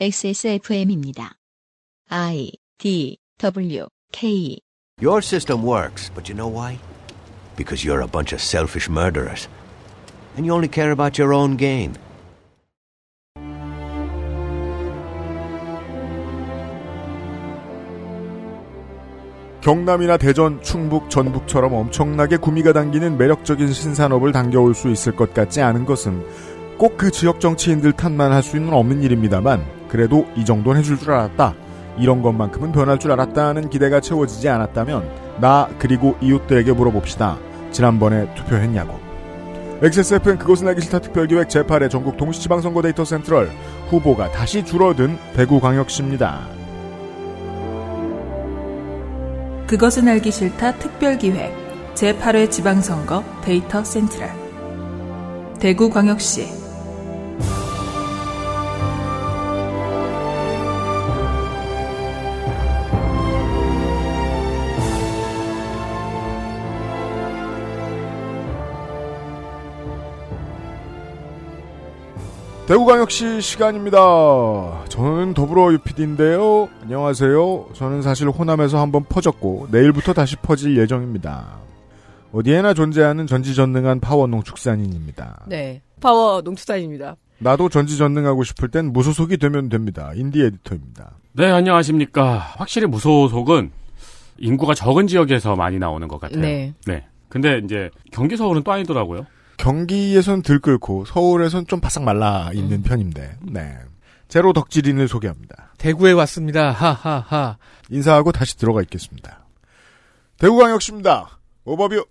XSFM입니다. I D W K Your system works, but you know why? Because you're a bunch of selfish murderers. And you only care about your own gain. 경남이나 대전, 충북, 전북처럼 엄청나게 구미가 당기는 매력적인 신산업을 당겨올 수 있을 것 같지 않은 것은 꼭 그 지역 정치인들 탓만 할 수는 없는 일입니다만 그래도 이 정도는 해줄 줄 알았다. 이런 것만큼은 변할 줄 알았다는 기대가 채워지지 않았다면 나 그리고 이웃들에게 물어봅시다. 지난번에 투표했냐고. XSFM 그것은 알기 싫다 특별기획 제8회 전국 동시지방선거 Data Central 후보가 다시 줄어든 대구광역시입니다. 그것은 알기 싫다 특별기획 제8회 지방선거 Data Central 대구광역시 대구광역시 시간입니다. 저는 더불어 유피디인데요. 안녕하세요. 저는 사실 호남에서 한번 퍼졌고 내일부터 다시 퍼질 예정입니다. 어디에나 존재하는 전지전능한 파워 농축산인입니다. 네. 파워 농축산입니다. 나도 전지전능하고 싶을 땐 무소속이 되면 됩니다. 인디 에디터입니다. 네, 안녕하십니까. 확실히 무소속은 인구가 적은 지역에서 많이 나오는 것 같아요. 네. 네. 근데 이제 경기 서울은 또 아니더라고요. 경기에선 들끓고 서울에선 좀 바싹 말라 있는 음. 편인데, 네. 제로 덕질인을 소개합니다. 대구에 왔습니다. 하하하. 인사하고 다시 들어가 있겠습니다. 대구광역시입니다. 오버뷰.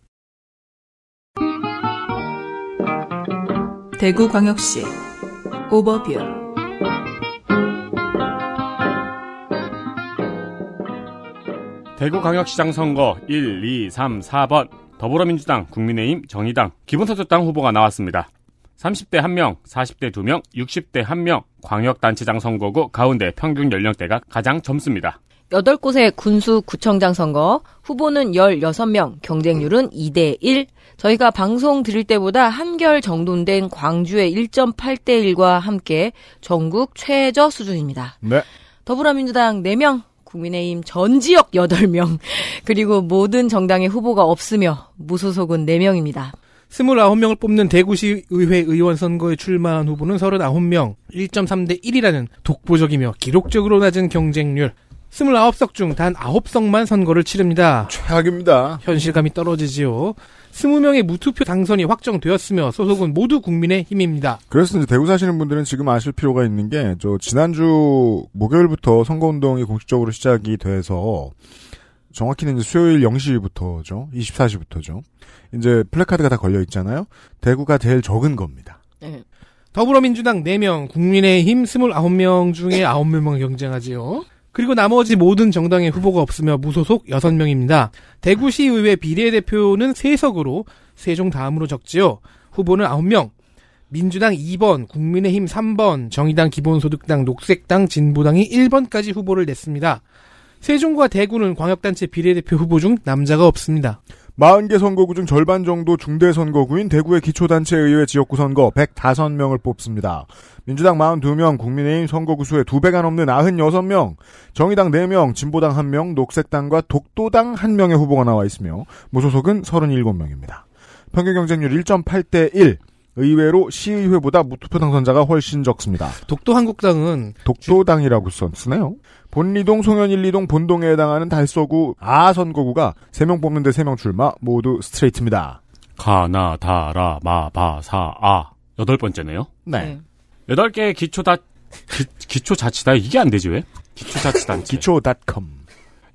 대구광역시 오버뷰 대구광역시장 선거 1, 2, 3, 4번 더불어민주당, 국민의힘, 정의당, 기본소득당 후보가 나왔습니다. 30대 1명, 40대 2명, 60대 1명, 광역단체장 선거구 가운데 평균 연령대가 가장 젊습니다. 8곳의 군수 구청장 선거 후보는 16명, 경쟁률은 2대 1. 저희가 방송 드릴 때보다 한결 정돈된 광주의 1.8대 1과 함께 전국 최저 수준입니다. 네. 더불어민주당 4명, 국민의힘 전 지역 8명, 그리고 모든 정당의 후보가 없으며 무소속은 4명입니다. 29명을 뽑는 대구시 의회 의원 선거에 출마한 후보는 39명, 1.3대 1이라는 독보적이며 기록적으로 낮은 경쟁률. 29석 중 단 9석만 선거를 치릅니다. 최악입니다. 현실감이 떨어지지요. 20명의 무투표 당선이 확정되었으며 소속은 모두 국민의 힘입니다. 그래서 이제 대구 사시는 분들은 지금 아실 필요가 있는 게, 저, 지난주 목요일부터 선거운동이 공식적으로 시작이 돼서, 정확히는 이제 수요일 0시부터죠. 24시부터죠. 이제 플래카드가 다 걸려 있잖아요. 대구가 제일 적은 겁니다. 네. 더불어민주당 4명, 국민의힘 29명 중에 9명만 경쟁하지요. 그리고 나머지 모든 정당의 후보가 없으며 무소속 6명입니다. 대구시의회 비례대표는 3석으로 세종 다음으로 적지요. 후보는 9명. 민주당 2번, 국민의힘 3번, 정의당 기본소득당, 녹색당, 진보당이 1번까지 후보를 냈습니다. 세종과 대구는 광역단체 비례대표 후보 중 남자가 없습니다. 40개 선거구 중 절반 정도 중대 선거구인 대구의 기초단체 의회 지역구 선거 105명을 뽑습니다. 민주당 42명, 국민의힘 선거구 수의 2배가 넘는 96명, 정의당 4명, 진보당 1명, 녹색당과 독도당 1명의 후보가 나와 있으며 무소속은 37명입니다. 평균 경쟁률 1.8대 1. 의외로 시의회보다 무투표 당선자가 훨씬 적습니다. 독도 한국당은 독도당이라고 써- 쓰네요. 본리동, 송현 1, 2동 본동에 해당하는 달서구 아 선거구가 3명 뽑는데 3명 출마 모두 스트레이트입니다. 가나, 다라, 마, 바, 사, 아. 여덟 번째네요. 네. 여덟 개의 기초다, 기, 기초자치다, 이게 안 되지, 왜? 기초자치단체. 기초닷컴.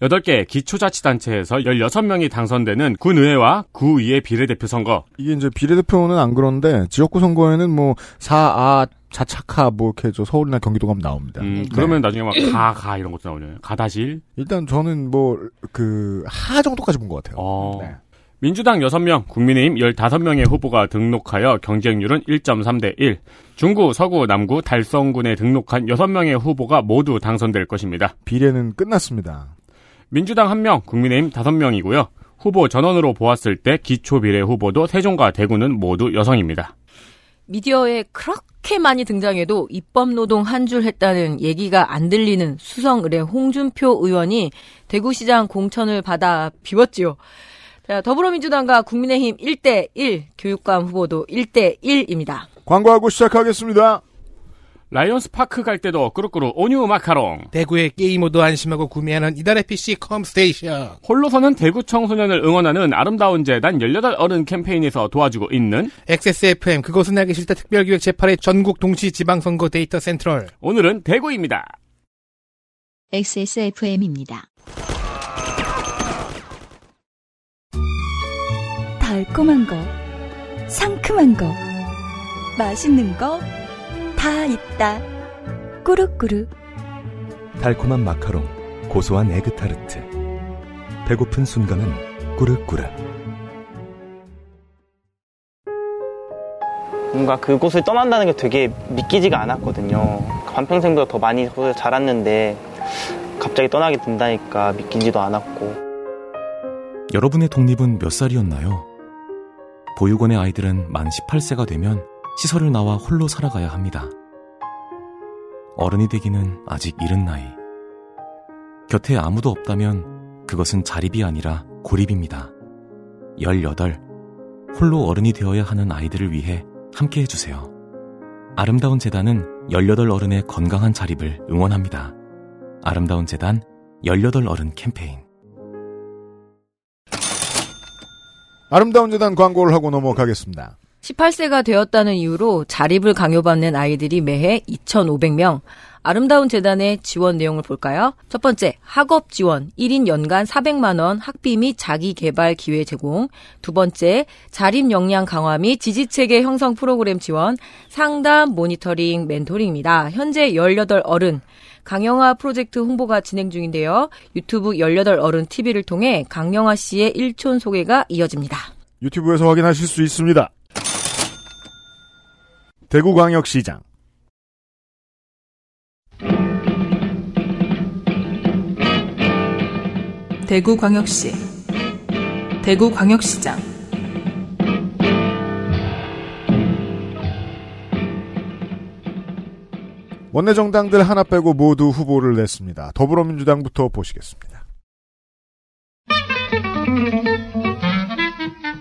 여덟 개 기초자치단체에서 16명이 당선되는 군의회와 구의회 비례대표 선거. 이게 이제 비례대표는 안 그런데 지역구 선거에는 뭐 사아 자차카 뭐 이렇게 저 서울이나 경기도 가면 나옵니다. 음, 네. 그러면 나중에 막 가, 가 이런 것도 나오네요. 가다실. 일단 저는 뭐 그 하 정도까지 본 것 같아요. 어. 네. 민주당 6명, 국민의힘 15명의 후보가 등록하여 경쟁률은 1.3대 1. 중구, 서구, 남구, 달성군에 등록한 6명의 후보가 모두 당선될 것입니다. 비례는 끝났습니다. 민주당 1명, 국민의힘 5명이고요. 후보 전원으로 보았을 때 기초 비례 후보도 세종과 대구는 모두 여성입니다. 미디어에 그렇게 그렇게 많이 등장해도 입법 노동 한 줄 했다는 얘기가 안 들리는 수성 의뢰 홍준표 의원이 대구시장 공천을 받아 비웠지요. 자, 더불어민주당과 국민의힘 1대1, 교육감 후보도 1대1입니다. 광고하고 시작하겠습니다. 라이온스 파크 갈 때도 꾸루꾸루 온유 마카롱. 대구의 게이머도 안심하고 구매하는 이달의 PC 컴스테이션. 홀로서는 대구 청소년을 응원하는 아름다운 재단 18 어른 캠페인에서 도와주고 있는 XSFM 그것은 알기 싫다 특별기획 제8회 전국 동시 지방선거 Data Central. 오늘은 대구입니다. XSFM입니다. 달콤한 거, 상큼한 거, 맛있는 거 다 있다. 꾸룩꾸룩. 달콤한 마카롱, 고소한 에그타르트. 배고픈 순간은 꾸르꾸르. 뭔가 그곳을 떠난다는 게 되게 믿기지가 않았거든요. 반평생보다 더 많이 자랐는데 갑자기 떠나게 된다니까 믿기지도 않았고 여러분의 독립은 몇 살이었나요? 보육원의 아이들은 만 18세가 되면 시설을 나와 홀로 살아가야 합니다. 어른이 되기는 아직 이른 나이. 곁에 아무도 없다면 그것은 자립이 아니라 고립입니다. 18. 홀로 어른이 되어야 하는 아이들을 위해 함께 해주세요. 아름다운 재단은 18 어른의 건강한 자립을 응원합니다. 아름다운 재단 18 어른 캠페인. 아름다운 재단 광고를 하고 넘어가겠습니다. 18세가 되었다는 이유로 자립을 강요받는 아이들이 매해 2,500명. 아름다운 재단의 지원 내용을 볼까요? 첫 번째, 학업 지원 1인 연간 400만 원 학비 및 자기 개발 기회 제공. 두 번째, 자립 역량 강화 및 지지 체계 형성 프로그램 지원, 상담, 모니터링, 멘토링입니다. 현재 18 어른 강영화 프로젝트 홍보가 진행 중인데요. 유튜브 18 어른 TV를 통해 강영화 씨의 일촌 소개가 이어집니다. 유튜브에서 확인하실 수 있습니다. 대구광역시장 대구광역시 대구광역시장 원내 정당들 하나 빼고 모두 후보를 냈습니다. 더불어민주당부터 보시겠습니다.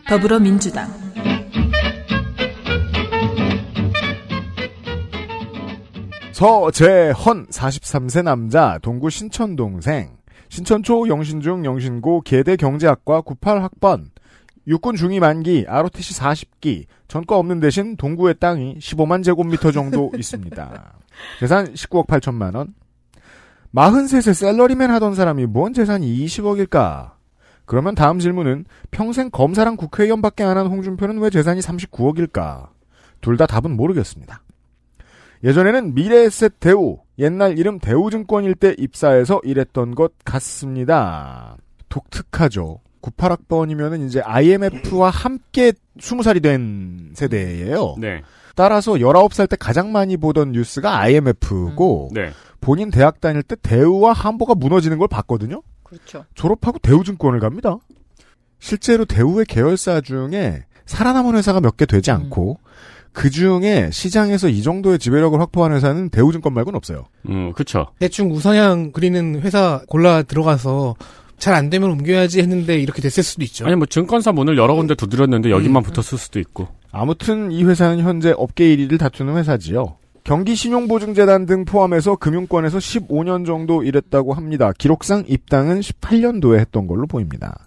더불어민주당 서재헌 43세 남자 동구 신천동생 신천초 영신중 영신고 계대 경제학과 98학번 육군 중위 만기 ROTC 40기 전과 없는 대신 동구의 땅이 15만 제곱미터 정도 있습니다. 재산 19억 8천만 원. 43세 셀러리맨 하던 사람이 뭔 재산이 20억일까? 그러면 다음 질문은 평생 검사랑 국회의원밖에 안 한 홍준표는 왜 재산이 39억일까? 둘 다 답은 모르겠습니다. 예전에는 미래에셋 대우, 옛날 이름 대우증권일 때 입사해서 일했던 것 같습니다. 독특하죠. 98학번이면은 이제 IMF와 함께 20살이 된 세대예요. 네. 따라서 19살 때 가장 많이 보던 뉴스가 IMF고 네. 본인 대학 다닐 때 대우와 한보가 무너지는 걸 봤거든요. 그렇죠. 졸업하고 대우증권을 갑니다. 실제로 대우의 계열사 중에 살아남은 회사가 몇 개 되지 않고 그 중에 시장에서 이 정도의 지배력을 확보한 회사는 대우증권 말고는 없어요. 음, 그쵸. 대충 우선향 그리는 회사 골라 들어가서 잘 안 되면 옮겨야지 했는데 이렇게 됐을 수도 있죠. 아니, 뭐, 증권사 문을 여러 군데 두드렸는데 여기만 붙었을 수도 있고. 아무튼 이 회사는 현재 업계 1위를 다투는 회사지요. 경기신용보증재단 등 포함해서 금융권에서 15년 정도 일했다고 합니다. 기록상 입당은 18년도에 했던 걸로 보입니다.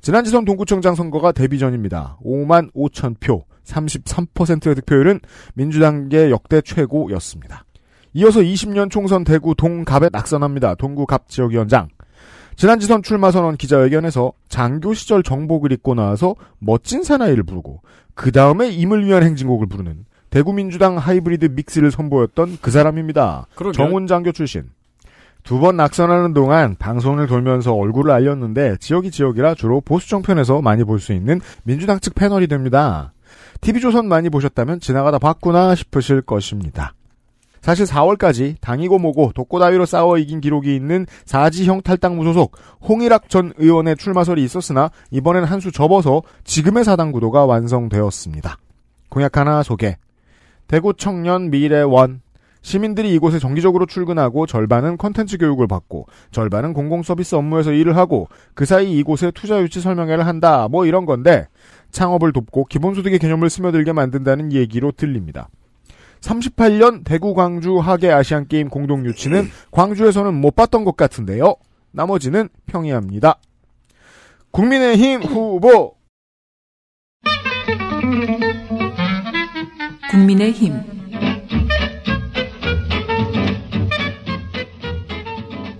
지난 지선 동구청장 선거가 데뷔 전입니다. 5만 5천 표, 33%의 득표율은 민주당계 역대 최고였습니다. 이어서 20년 총선 대구 동갑에 낙선합니다. 동구 갑 지역위원장. 지난 지선 출마 선언 기자회견에서 장교 시절 정복을 입고 나와서 멋진 사나이를 부르고 그 다음에 임을 위한 행진곡을 부르는 대구민주당 하이브리드 믹스를 선보였던 그 사람입니다. 그러게요. 정훈 장교 출신. 두 번 낙선하는 동안 방송을 돌면서 얼굴을 알렸는데 지역이 지역이라 주로 보수 정편에서 많이 볼 수 있는 민주당 측 패널이 됩니다. TV조선 많이 보셨다면 지나가다 봤구나 싶으실 것입니다. 사실 4월까지 당이고 뭐고 독고다위로 싸워 이긴 기록이 있는 사지형 탈당 무소속 홍일학 전 의원의 출마설이 있었으나 이번엔 한 수 접어서 지금의 사당 구도가 완성되었습니다. 공약 하나 소개. 대구 청년 미래원. 시민들이 이곳에 정기적으로 출근하고 절반은 컨텐츠 교육을 받고 절반은 공공 서비스 업무에서 일을 하고 그 사이 이곳에 투자 유치 설명회를 한다. 뭐 이런 건데 창업을 돕고 기본소득의 개념을 스며들게 만든다는 얘기로 들립니다. 38년 대구 광주 하계 아시안 게임 공동 유치는 광주에서는 못 봤던 것 같은데요. 나머지는 평이합니다. 국민의힘 후보 국민의힘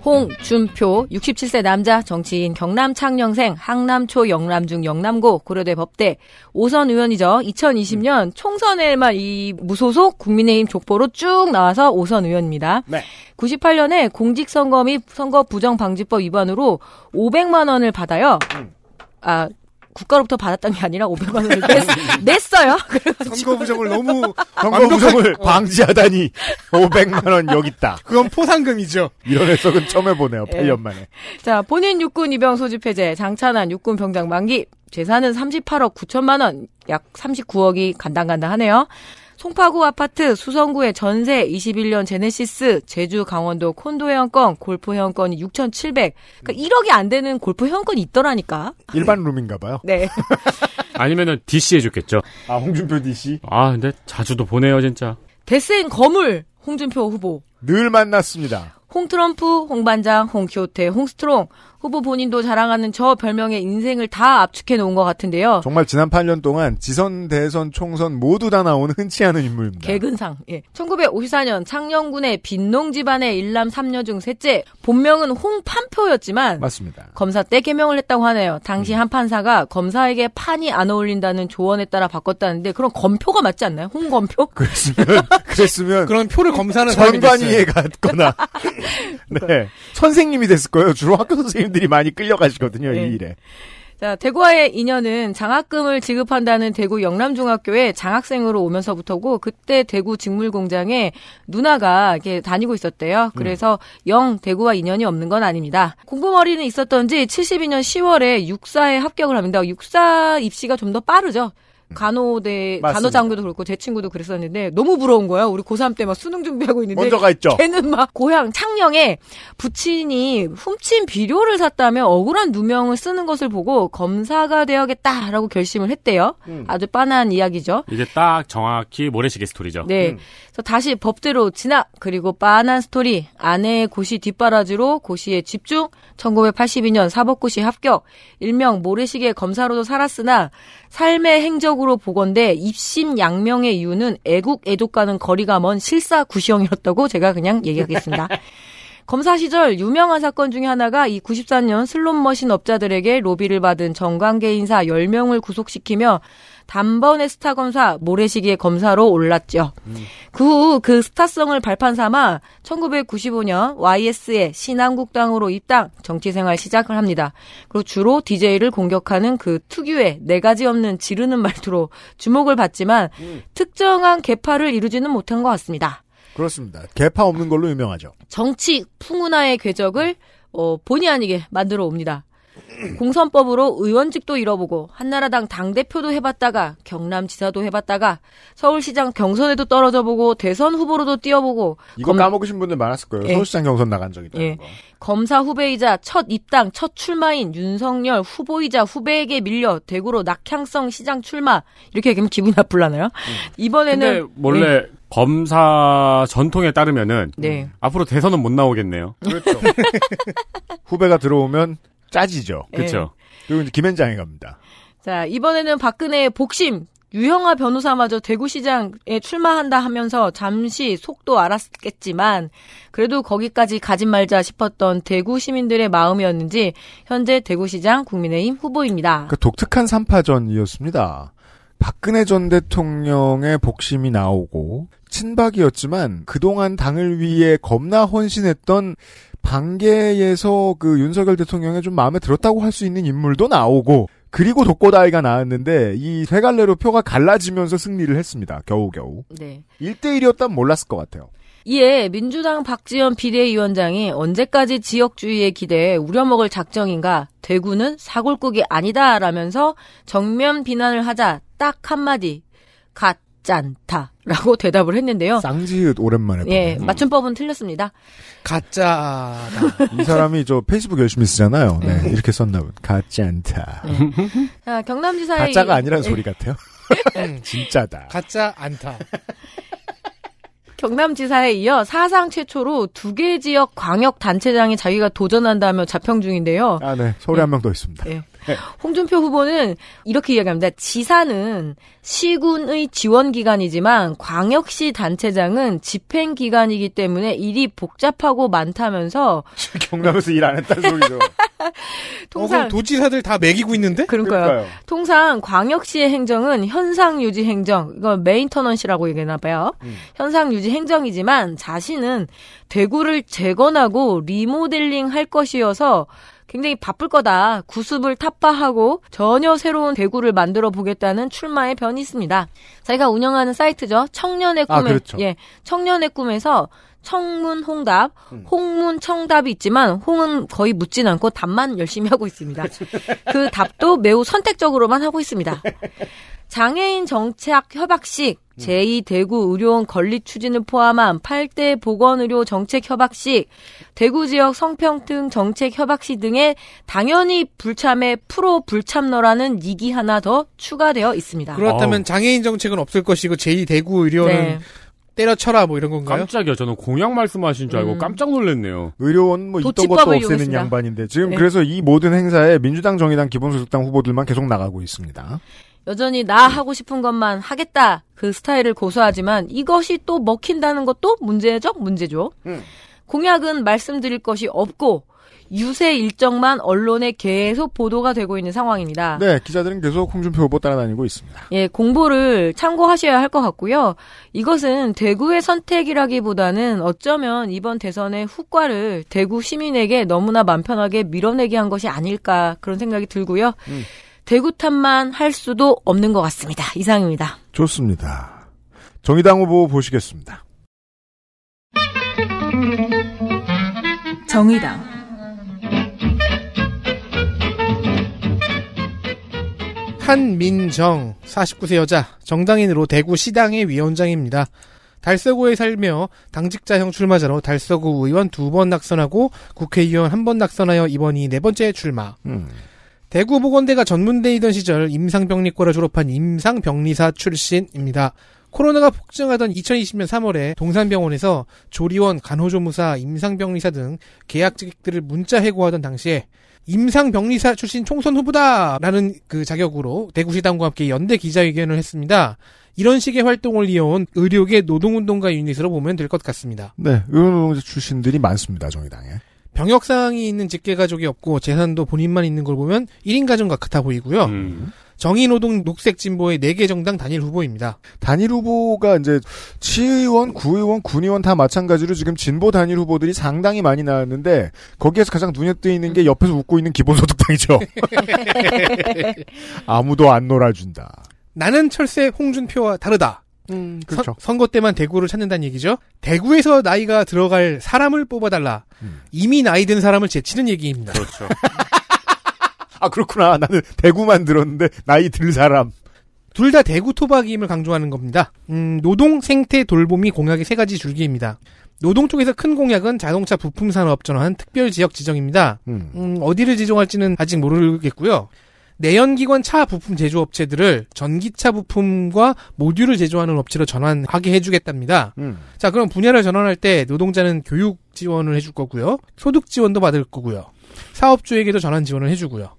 홍준표 67세 남자 정치인 경남 창녕생 항남초 영남중 영남고 고려대 법대 오선 의원이죠. 2020년 총선에만 이 무소속 국민의힘 족보로 쭉 나와서 오선 의원입니다. 네. 98년에 공직선거 및 선거 부정방지법 위반으로 500만 원을 받아요. 아 국가로부터 받았던 게 아니라 500만 원을 냈, 어요 선거 부정을 너무 선거 부정을 어. 방지하다니 500만 원 여기 있다. 그건 포상금이죠. 이런 해석은 처음 해보네요. 예. 8년 만에. 자, 본인 육군 입영 소집 해제, 장찬한 육군 병장 만기, 재산은 38억 9천만 원, 약 39억이 간당간당하네요. 송파구 아파트, 수성구의 전세, 21년 제네시스, 제주 강원도 콘도 회원권, 골프 회원권이 6,700. 그러니까 1억이 안 되는 골프 회원권이 있더라니까. 일반 룸인가 봐요. 네. 아니면은 DC 해줬겠죠. 아, 홍준표 DC. 아, 근데 자주도 보네요, 진짜. 데스인 거물, 홍준표 후보. 늘 만났습니다. 홍 트럼프, 홍 반장, 홍 키호테, 홍 스트롱. 후보 본인도 자랑하는 저 별명의 인생을 다 압축해 놓은 것 같은데요. 정말 지난 8년 동안 지선, 대선, 총선 모두 다 나오는 흔치 않은 인물입니다. 개근상. 예. 1954년 창녕군의 빈농 집안의 일남 삼녀 중 셋째. 본명은 홍판표였지만 맞습니다. 검사 때 개명을 했다고 하네요. 당시 한 판사가 검사에게 판이 안 어울린다는 조언에 따라 바꿨다는데 그런 검표가 맞지 않나요? 홍검표? 그랬으면, 그랬으면 그런 표를 검사하는 전관위에. 갔거나, 네. 선생님이 됐을 거예요. 주로 학교 선생님 들이 많이 끌려가시거든요, 네. 이 일에. 자, 대구와의 인연은 장학금을 지급한다는 대구 영남중학교에 장학생으로 오면서부터고 그때 대구 직물공장에 누나가 이렇게 다니고 있었대요. 그래서 영 대구와 인연이 없는 건 아닙니다. 공부머리는 있었던지 72년 10월에 육사에 합격을 합니다. 육사 입시가 좀 더 빠르죠. 간호대 맞습니다. 간호장교도 그렇고 제 친구도 그랬었는데 너무 부러운 거야. 우리 고3 때 막 수능 준비하고 있는데 먼저 가 있죠. 걔는 막 고향 창녕에 부친이 훔친 비료를 샀다며 억울한 누명을 쓰는 것을 보고 검사가 되어야겠다라고 결심을 했대요. 아주 빤한 이야기죠. 이게 딱 정확히 모래시계 스토리죠. 네. 그래서 다시 법대로 진학 그리고 빤한 스토리 아내의 고시 뒷바라지로 고시에 집중 1982년 사법고시 합격 일명 모래시계 검사로도 살았으나 삶의 행적으로 보건대 입신양명의 이유는 애국 애족과는 거리가 먼 실사 구시형이었다고 제가 그냥 얘기하겠습니다. 검사 시절 유명한 사건 중에 하나가 이 94년 슬롯머신 업자들에게 로비를 받은 정관계 인사 10명을 구속시키며 단번에 스타 검사 모래시계 검사로 올랐죠. 그후 그 스타성을 발판 삼아 1995년 YS의 신한국당으로 입당, 정치 생활 시작을 합니다. 그리고 주로 DJ를 공격하는 그 특유의 네 가지 없는 지르는 말투로 주목을 받지만 특정한 계파를 이루지는 못한 것 같습니다. 그렇습니다. 개파 없는 걸로 유명하죠. 정치 풍운화의 궤적을 어, 본의 아니게 만들어 옵니다. 공선법으로 의원직도 잃어보고 한나라당 당대표도 해봤다가 경남지사도 해봤다가 서울시장 경선에도 떨어져 보고 대선 후보로도 뛰어보고 이거 검- 까먹으신 분들 많았을 거예요. 예. 서울시장 경선 나간 적 있다는 예. 거. 검사 후배이자 첫 입당, 첫 출마인 윤석열 후보이자 후배에게 밀려 대구로 낙향성 시장 출마 이렇게 얘기하면 기분이 나쁠라나요? 이번에는 근데 원래 검사 전통에 따르면은 네. 앞으로 대선은 못 나오겠네요. 그렇죠. 후배가 들어오면 짜지죠. 예. 그렇죠. 그리고 이제 김현장에 갑니다. 자, 이번에는 박근혜의 복심, 유형아 변호사마저 대구시장에 출마한다 하면서 잠시 속도 알았겠지만, 그래도 거기까지 가진 말자 싶었던 대구 시민들의 마음이었는지, 현재 대구시장 국민의힘 후보입니다. 그 독특한 삼파전이었습니다. 박근혜 전 대통령의 복심이 나오고 친박이었지만 그동안 당을 위해 겁나 헌신했던 반계에서 그 윤석열 대통령에 좀 마음에 들었다고 할 수 있는 인물도 나오고 그리고 독고다이가 나왔는데 이 세 갈래로 표가 갈라지면서 승리를 했습니다. 겨우겨우. 네. 1대1이었다면 몰랐을 것 같아요. 이에 민주당 박지원 비대위원장이 언제까지 지역주의에 기대해 우려먹을 작정인가 대구는 사골국이 아니다라면서 정면 비난을 하자 딱 한마디 갓 가짠다라고 대답을 했는데요. 쌍지읒 오랜만에. 예, 보네. 맞춤법은 틀렸습니다. 가짜다. 이 사람이 저 페이스북 열심히 쓰잖아요. 네, 이렇게 썼나 보다. 같지 않다. 자, 경남지사의 가짜가 아니란 예, 소리 같아요. 진짜다. 가짜 않다. 경남지사에 이어 사상 최초로 두 개 지역 광역 단체장이 자기가 도전한다며 자평 중인데요. 아, 네. 서울에 한명 더 있습니다. 예. 홍준표 후보는 이렇게 이야기합니다. 지사는 시군의 지원 기관이지만 광역시 단체장은 집행 기관이기 때문에 일이 복잡하고 많다면서 경남에서 일 안 했다는 소리죠. 어, 통상 그럼 도지사들 다 매기고 있는데? 그러니까요. 그러니까요. 통상 광역시의 행정은 현상 유지 행정, 이거 메인터넌시라고 얘기하나 봐요. 음. 현상 유지 행정이지만 자신은 대구를 재건하고 리모델링 할 것이어서 굉장히 바쁠 거다. 구습을 타파하고 전혀 새로운 대구를 만들어 보겠다는 출마의 변이 있습니다. 자기가 운영하는 사이트죠. 청년의 아, 꿈에 그렇죠. 예. 청년의 꿈에서 청문 홍답, 음. 홍문 청답이 있지만 홍은 거의 묻진 않고 답만 열심히 하고 있습니다. 그 답도 매우 선택적으로만 하고 있습니다. 장애인 정착 협약식, 제2 대구 의료원 건립 추진을 포함한 8대 보건의료 정책 협약식, 대구 지역 성평등 정책 협약식 등에 당연히 불참에 프로 불참너라는 이기 하나 더 추가되어 있습니다. 그렇다면. 장애인 정책은 없을 것이고 제2대구 의료는 네. 때려쳐라 뭐 이런 건가요? 깜짝이야. 저는 공약 말씀하신 줄 알고 음. 깜짝 놀랐네요. 의료원 뭐 있던 것도 없애는 이용했습니다. 양반인데 지금 네. 그래서 이 모든 행사에 민주당, 정의당, 기본소득당 후보들만 계속 나가고 있습니다. 여전히 나 하고 싶은 것만 하겠다 그 스타일을 고수하지만 이것이 또 먹힌다는 것도 문제죠 문제죠 음. 공약은 말씀드릴 것이 없고 유세 일정만 언론에 계속 보도가 되고 있는 상황입니다. 네, 기자들은 계속 홍준표 후보 따라다니고 있습니다. 예, 공보를 참고하셔야 할 것 같고요. 이것은 대구의 선택이라기보다는 어쩌면 이번 대선의 후과를 대구 시민에게 너무나 맘 편하게 밀어내게 한 것이 아닐까 그런 생각이 들고요. 음. 대구 탓만 할 수도 없는 것 같습니다. 이상입니다. 좋습니다. 정의당 후보 보시겠습니다. 정의당 한민정 49세 여자 정당인으로 대구 시당의 위원장입니다. 달서구에 살며 당직자형 출마자로 달서구 의원 두 번 낙선하고 국회의원 한 번 낙선하여 이번이 네 번째 출마. 음. 대구보건대가 전문대이던 시절 임상병리과를 졸업한 임상병리사 출신입니다. 코로나가 폭증하던 2020년 3월에 동산병원에서 조리원, 간호조무사, 임상병리사 등 계약직들을 문자 해고하던 당시에 임상병리사 출신 총선 후보다라는 그 자격으로 대구시당과 함께 연대 기자회견을 했습니다. 이런 식의 활동을 이어온 의료계 노동운동가 유닛으로 보면 될 것 같습니다. 네, 의원노동자 출신들이 많습니다, 정의당에. 병역 사항이 있는 직계가족이 없고 재산도 본인만 있는 걸 보면 1인 가정 같아 보이고요. 음. 정의노동 녹색진보의 4개 정당 단일 후보입니다. 단일 후보가 이제 치의원, 구의원, 군의원 다 마찬가지로 지금 진보 단일 후보들이 상당히 많이 나왔는데 거기에서 가장 눈에 띄는 게 옆에서 웃고 있는 기본소득당이죠. 아무도 안 놀아준다. 나는 철새 홍준표와 다르다. 그렇죠. 선- 선거 때만 대구를 찾는다는 얘기죠. 대구에서 나이가 들어갈 사람을 뽑아달라. 음. 이미 나이 든 사람을 제치는 얘기입니다. 그렇죠. 아 그렇구나. 나는 대구만 들었는데 나이 들 사람. 둘 다 대구 토박임을 강조하는 겁니다. 음, 노동, 생태, 돌봄이 공약의 세 가지 줄기입니다. 노동 쪽에서 큰 공약은 자동차 부품 산업 전환 특별 지역 지정입니다. 음. 음, 어디를 지정할지는 아직 모르겠고요. 내연기관 차 부품 제조업체들을 전기차 부품과 모듈을 제조하는 업체로 전환하게 해주겠답니다. 음. 자, 그럼 분야를 전환할 때 노동자는 교육 지원을 해줄 거고요. 소득 지원도 받을 거고요. 사업주에게도 전환 지원을 해주고요.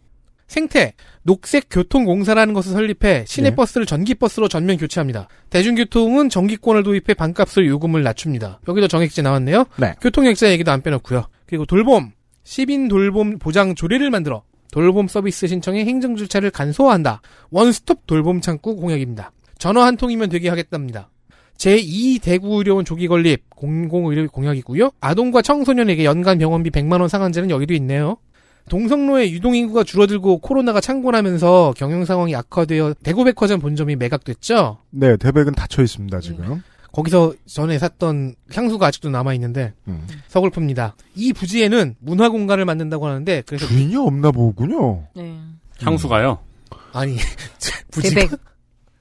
생태, 녹색 교통공사라는 것을 설립해 시내버스를 전기버스로 전면 교체합니다. 대중교통은 전기권을 도입해 반값을 요금을 낮춥니다. 여기도 정액제 나왔네요. 네. 교통액자 얘기도 안 빼놓고요. 그리고 돌봄, 시민 돌봄 보장 조례를 만들어 돌봄 서비스 신청의 행정 절차를 간소화한다. 원스톱 돌봄 창구 공약입니다. 전화 한 통이면 되게 하겠답니다. 제2 대구의료원 조기 건립 공공의료 공약이고요. 아동과 청소년에게 연간 병원비 100만 원 상한제는 여기도 있네요. 동성로의 유동인구가 줄어들고 코로나가 창궐하면서 경영 상황이 악화되어 대구백화점 본점이 매각됐죠. 네, 대백은 닫혀 있습니다 지금. 거기서 전에 샀던 향수가 아직도 남아 있는데 음. 서글픕니다. 이 부지에는 문화 공간을 만든다고 하는데 그래서 주인이 없나 보군요. 네. 향수가요. 아니 부지가.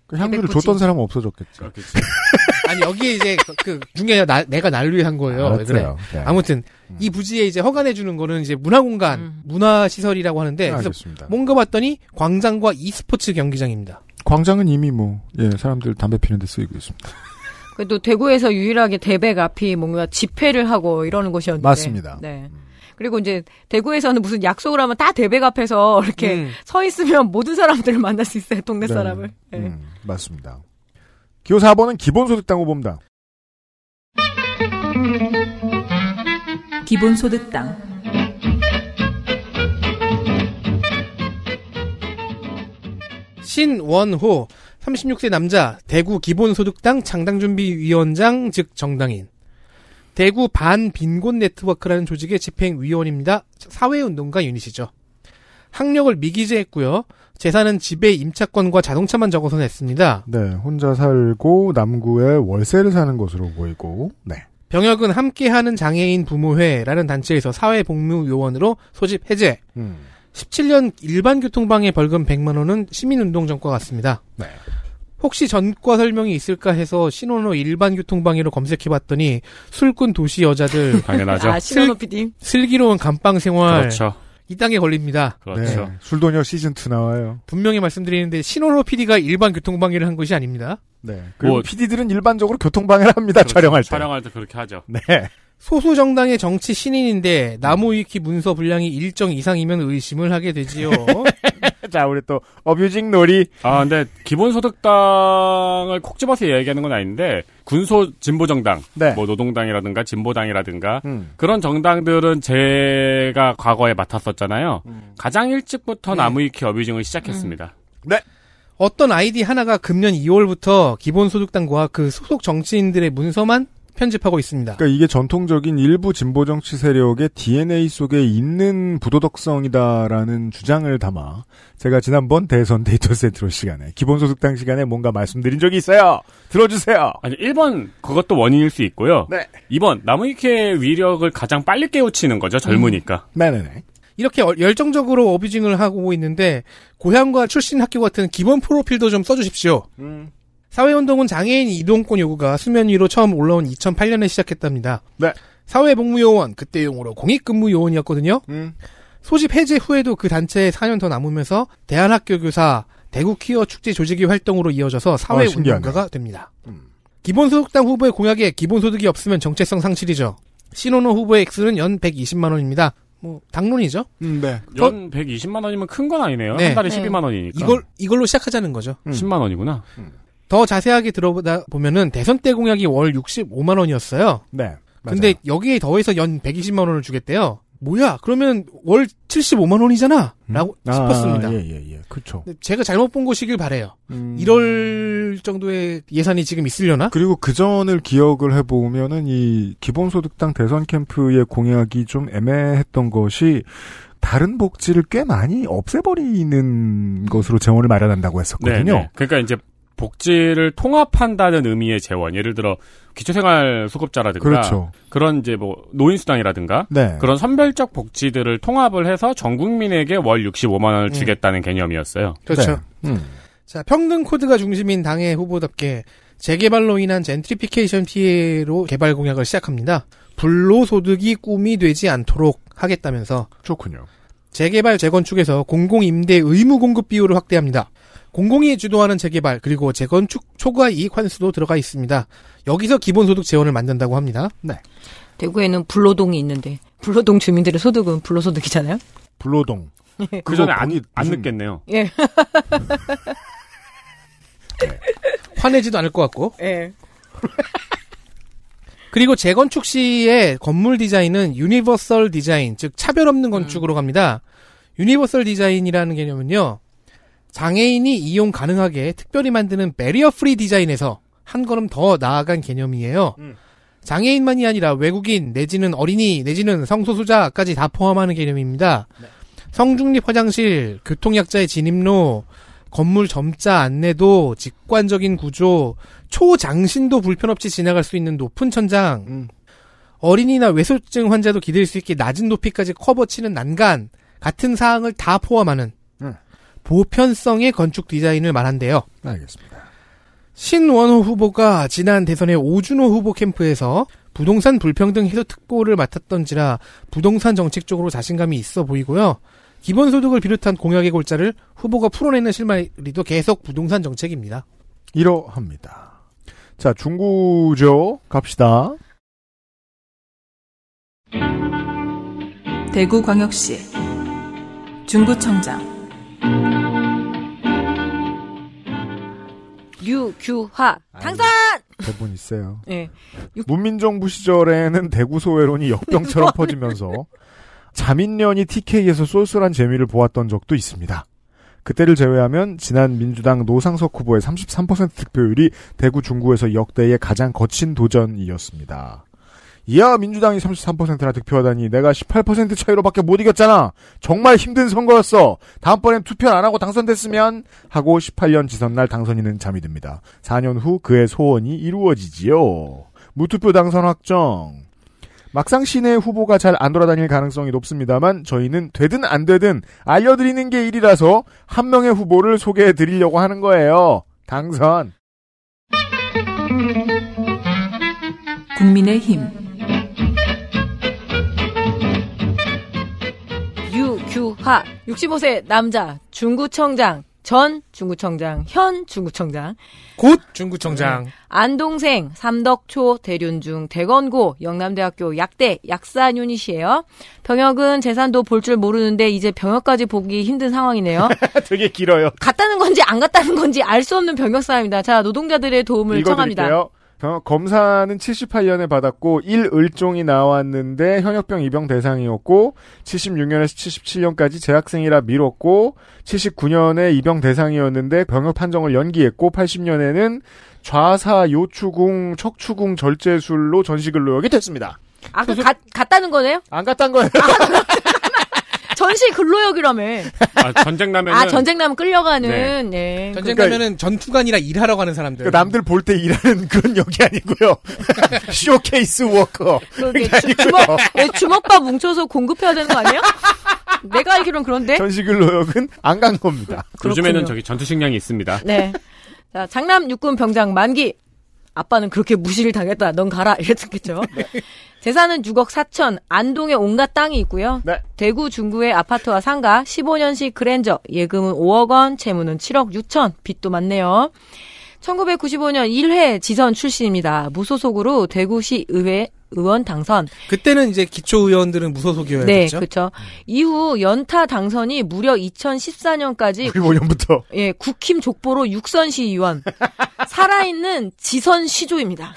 그 향기를 대백구지. 줬던 사람은 없어졌겠지. 그렇겠지. 아니 여기에 이제 그, 그 중에 나, 내가 난리한 거예요. 왜 그래? 알았어요. 네. 아무튼 이 부지에 이제 허가내 주는 거는 이제 문화 공간, 음. 문화 시설이라고 하는데 그래서 알겠습니다. 뭔가 봤더니 광장과 e스포츠 경기장입니다. 광장은 이미 뭐, 예, 사람들 담배 피는 데 쓰이고 있습니다. 그래도 대구에서 유일하게 대백 앞이 뭔가 집회를 하고 이러는 곳이었는데. 맞습니다. 네. 그리고 이제 대구에서는 무슨 약속을 하면 다 대백 앞에서 이렇게 음. 서 있으면 모든 사람들을 만날 수 있어요. 동네 네. 사람을. 네. 음, 맞습니다. 기호 4번은 기본소득당 후보입니다. 기본소득당 신원호 36세 남자 대구 기본소득당 창당준비위원장 즉 정당인 대구 반빈곤 네트워크라는 조직의 집행위원입니다. 사회운동가 유닛이죠. 학력을 미기재했고요. 재산은 집의 임차권과 자동차만 적어서 냈습니다. 네, 혼자 살고 남구에 월세를 사는 것으로 보이고, 네. 병역은 함께하는 장애인 부모회라는 단체에서 사회복무요원으로 소집 해제. 음, 17년 일반 교통방해 벌금 100만 원은 시민운동 전과 같습니다. 네. 혹시 전과 설명이 있을까 해서 신원호 일반 교통방해로 검색해봤더니 술꾼 도시 여자들 당연하죠. 아, 신원호 PD. 슬기로운 감방 생활 그렇죠. 이 땅에 걸립니다. 그렇죠. 네. 술도녀 시즌 2 나와요. 분명히 말씀드리는데 신원호 PD가 일반 교통방해를 한 것이 아닙니다. 네. 그리고 뭐- PD들은 일반적으로 교통방해를 합니다, 그렇죠. 촬영할 때. 촬영할 때 그렇게 하죠. 네. 소수 정당의 정치 신인인데 나무위키 문서 분량이 일정 이상이면 의심을 하게 되지요. 자, 우리 또, 어뷰징 놀이. 아, 근데 기본소득당을 콕 집어서 얘기하는 건 아닌데 군소 진보 정당, 네. 뭐 노동당이라든가 진보당이라든가 음. 그런 정당들은 제가 과거에 맡았었잖아요. 가장 일찍부터 네. 나무위키 어뷰징을 시작했습니다. 어떤 아이디 하나가 금년 2월부터 기본소득당과 그 소속 정치인들의 문서만 편집하고 있습니다. 그러니까 이게 전통적인 일부 진보 정치 세력의 DNA 속에 있는 부도덕성이다라는 주장을 담아 제가 지난번 대선 데이터 센트로 시간에 기본소득당 시간에 뭔가 말씀드린 적이 있어요. 들어주세요. 아니 1번 그것도 원인일 수 있고요. 네. 2번 나무위키의 위력을 가장 빨리 깨우치는 거죠. 젊으니까. 네네네. 이렇게 어- 열정적으로 어뷰징을 하고 있는데 고향과 출신 학교 같은 기본 프로필도 좀 써주십시오. 사회운동은 장애인 이동권 요구가 수면 위로 처음 올라온 2008년에 시작했답니다. 네. 사회복무요원 그때 용어로 공익근무요원이었거든요. 음. 소집 해제 후에도 그 단체에 4년 더 남으면서 대한학교 교사 대구 퀴어 축제 조직위 활동으로 이어져서 아, 사회운동가가 됩니다. 기본소득당 후보의 공약에 기본소득이 없으면 정체성 상실이죠. 신원호 후보의 액수는 연 120만 원입니다. 뭐 당론이죠. 음, 네. 연 120만 원이면 큰 건 아니네요. 네. 한 달에 네. 12만 원이니까. 이걸 이걸로 시작하자는 거죠. 음. 10만 원이구나. 더 자세하게 들어보다 보면은 대선 때 공약이 월 65만 원이었어요. 네. 근데 여기에 더해서 연 120만 원을 주겠대요. 뭐야? 그러면 월 75만 원이잖아. 라고 싶었습니다. 아, 예, 예, 예. 그쵸. 근데 제가 잘못 본 것이길 바래요. 음. 이럴 정도의 예산이 지금 있으려나? 그리고 그 전을 기억을 해 보면은 이 기본소득당 대선 캠프의 공약이 좀 애매했던 것이 다른 복지를 꽤 많이 없애버리는 것으로 재원을 마련한다고 했었거든요. 네, 네. 그러니까 이제 복지를 통합한다는 의미의 재원. 예를 들어 기초생활 수급자라든가 그렇죠. 런 이제 뭐 노인 수당이라든가 네. 그런 선별적 복지들을 통합을 해서 전 국민에게 월 65만 원을 음. 주겠다는 개념이었어요. 그렇죠. 네. 음. 자, 평등 코드가 중심인 당의 후보답게 재개발로 인한 젠트리피케이션 피해로 개발 공약을 시작합니다. 불로소득이 꿈이 되지 않도록 하겠다면서 좋군요. 재개발 재건축에서 공공임대 의무 공급 비율을 확대합니다. 공공이 주도하는 재개발 그리고 재건축 초과 이익 환수도 들어가 있습니다. 여기서 기본소득 재원을 만든다고 합니다. 대구에는 불로동이 있는데 불로동 주민들의 소득은 불로소득이잖아요. 불로동. 그 전에 안, 안 늦겠네요. 예. 화내지도 않을 것 같고. 예. 그리고 재건축 시의 건물 디자인은 universal design, 즉 차별 없는 건축으로 갑니다. universal design이라는 개념은요. 장애인이 이용 가능하게 특별히 만드는 barrier-free design에서 한 걸음 더 나아간 개념이에요. 장애인만이 아니라 외국인 내지는 어린이 내지는 성소수자까지 다 포함하는 개념입니다. 성중립 화장실, 교통약자의 진입로, 건물 점자 안내도, 직관적인 구조, 초장신도 불편 없이 지나갈 수 있는 높은 천장, 음. 어린이나 외소증 환자도 기댈 수 있게 낮은 높이까지 커버 치는 난간 같은 사항을 다 포함하는 음. 보편성의 건축 디자인을 말한대요. 알겠습니다. 신원호 후보가 지난 대선의 오준호 후보 캠프에서 부동산 불평등 해소 특보를 맡았던지라 부동산 정책 쪽으로 자신감이 있어 보이고요. 기본소득을 비롯한 공약의 골자를 후보가 풀어내는 실마리도 계속 부동산 정책입니다. 이러합니다. 자, 중구죠. 갑시다. 대구광역시 중구청장 류규화 당선. 대본 있어요. 예. 문민정부 시절에는 대구 소외론이 역병처럼 퍼지면서 자민련이 TK에서 쏠쏠한 재미를 보았던 적도 있습니다. 그때를 제외하면 지난 민주당 노상석 후보의 33% 득표율이 대구 중구에서 역대의 가장 거친 도전이었습니다. 이야 민주당이 33%나 득표하다니 내가 18% 차이로밖에 못 이겼잖아. 정말 힘든 선거였어. 다음번엔 투표 안 하고 당선됐으면 하고 18년 지선날 당선인은 잠이 듭니다. 4년 후 그의 소원이 이루어지지요. 무투표 당선 확정. 막상 시내 후보가 잘 안 돌아다닐 가능성이 높습니다만 저희는 되든 안 되든 알려드리는 게 일이라서 한 명의 후보를 소개해 드리려고 하는 거예요. 당선. 국민의힘 하 65세 남자 중구청장 전 중구청장 현 중구청장 곧 중구청장 안동생 삼덕초 대륜중 대건고 영남대학교 약대 약산 유닛이에요. 병역은 재산도 볼 줄 모르는데 이제 병역까지 보기 힘든 상황이네요. 되게 길어요. 갔다는 건지 안 갔다는 건지 알 수 없는 병역 사람입니다. 자 노동자들의 도움을 청합니다. 읽어드릴게요. 병- 검사는 78년에 받았고 1을종이 나왔는데 현역병 입영 대상이었고 76년에서 77년까지 재학생이라 미뤘고 79년에 입영 대상이었는데 병역 판정을 연기했고 80년에는 좌사 요추궁 척추궁 절제술로 전시근로역이 됐습니다. 아, 그 가, 갔다는 거네요? 안 갔단 거예요. 전시 근로역이라며. 아, 전쟁 나면은 아, 전쟁 나면 끌려가는, 네. 전쟁 그러니까- 전투가 아니라 일하러 가는 사람들. 그 남들 볼 때 일하는 그런 역이 아니고요. Showcase worker. 그러게 그게 주- 주먹, 왜 주먹밥 뭉쳐서 공급해야 되는 거 아니에요? 내가 알기론 그런데? 전시 근로역은 안 간 겁니다. 요즘에는. 저기 전투 식량이 있습니다. 네. 자, 장남 육군 병장 만기. 아빠는 그렇게 무시를 당했다. 넌 가라. 이랬겠죠. 재산은 6억 4천, 안동에 온갖 땅이 있고요. 네. 대구 중구의 아파트와 상가, 15년식 그랜저, 예금은 5억 원, 채무는 7억 6천, 빚도 많네요. 1995년 1회 지선 출신입니다. 무소속으로 대구시 의회 의원 당선. 그때는 이제 기초 의원들은 무소속이어야 네, 겠죠 그렇죠. 이후 연타 당선이 무려 2014년까지 15년부터. 예, 국힘 족보로 육선시 의원. 살아있는 지선 시조입니다.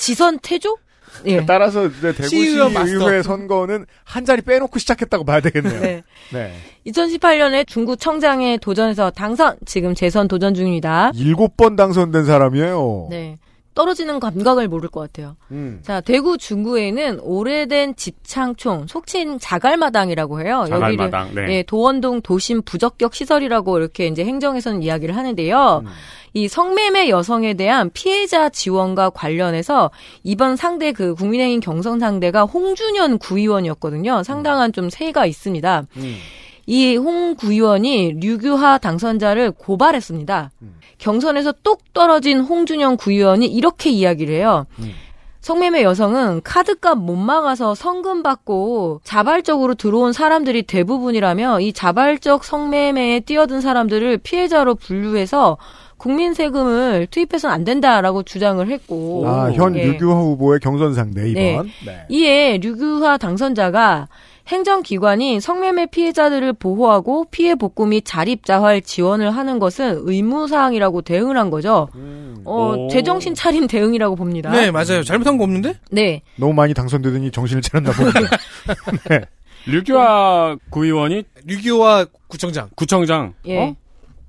지선 태조? 예. 따라서 이제 대구시. 의회 선거는 한 자리 빼놓고 시작했다고 봐야 되겠네요. 네. 네. 2018년에 중국 청장에 도전해서 당선, 지금 재선 도전 중입니다. 일곱 번 당선된 사람이에요. 네. 떨어지는 감각을 모를 것 같아요. 음. 자, 대구 중구에는 오래된 집창촌, 속칭 자갈마당이라고 해요. 자갈마당, 여기를 네. 예, 도원동 도심 부적격 시설이라고 이렇게 이제 행정에서는 이야기를 하는데요. 음. 이 성매매 여성에 대한 피해자 지원과 관련해서 이번 상대 그 국민의힘 경선 상대가 홍준현 구의원이었거든요. 상당한 좀 세가 있습니다. 음. 이 홍 구의원이 류규하 당선자를 고발했습니다. 경선에서 뚝 떨어진 홍준영 구의원이 이렇게 이야기를 해요. 성매매 여성은 카드값 못 막아서 성금 받고 자발적으로 들어온 사람들이 대부분이라며 이 자발적 성매매에 뛰어든 사람들을 피해자로 분류해서 국민 세금을 투입해서는 안 된다라고 주장을 했고 아, 현 예. 유규화 후보의 경선 상대 이번. 네. 이에 류규하 당선자가 행정기관이 성매매 피해자들을 보호하고 피해 복구 및 자립자활 지원을 하는 것은 의무사항이라고 대응을 한 거죠. 어, 오. 제정신 차린 대응이라고 봅니다. 네, 맞아요. 잘못한 거 없는데? 네. 너무 많이 당선되더니 정신을 차렸나 봅니다. 류규하 구의원이 류기호와 구청장. 구청장. 예. 어?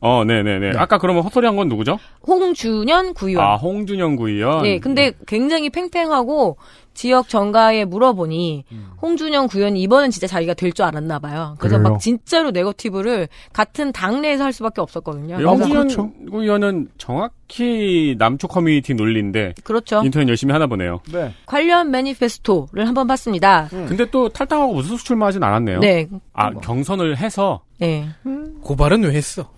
어, 네네 네. 아까 그러면 헛소리 한 건 누구죠? 홍준현 구의원. 아, 홍준영 구의원. 네, 근데 굉장히 팽팽하고 지역 정가에 물어보니 홍준영 구의원이 이번엔 진짜 자기가 될 줄 알았나 봐요. 그래서 그래요? 막 진짜로 네거티브를 같은 당내에서 할 수밖에 없었거든요. 네, 그래서- 홍준영 그렇죠. 구의원은 정확히 남쪽 커뮤니티 논리인데 그렇죠. 인터넷 열심히 하나 보네요. 네. 관련 매니페스토를 한번 봤습니다. 근데 또 탈당하고 무소속 출마 하진 않았네요. 네. 아, 경선을 해서 네. 고발은 왜 했어?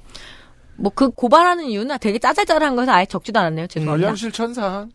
뭐 그 고발하는 이유는 되게 짜잘짜잘한 거서 아예 적지도 않았네요. 죄송합니다. 관련실 천상.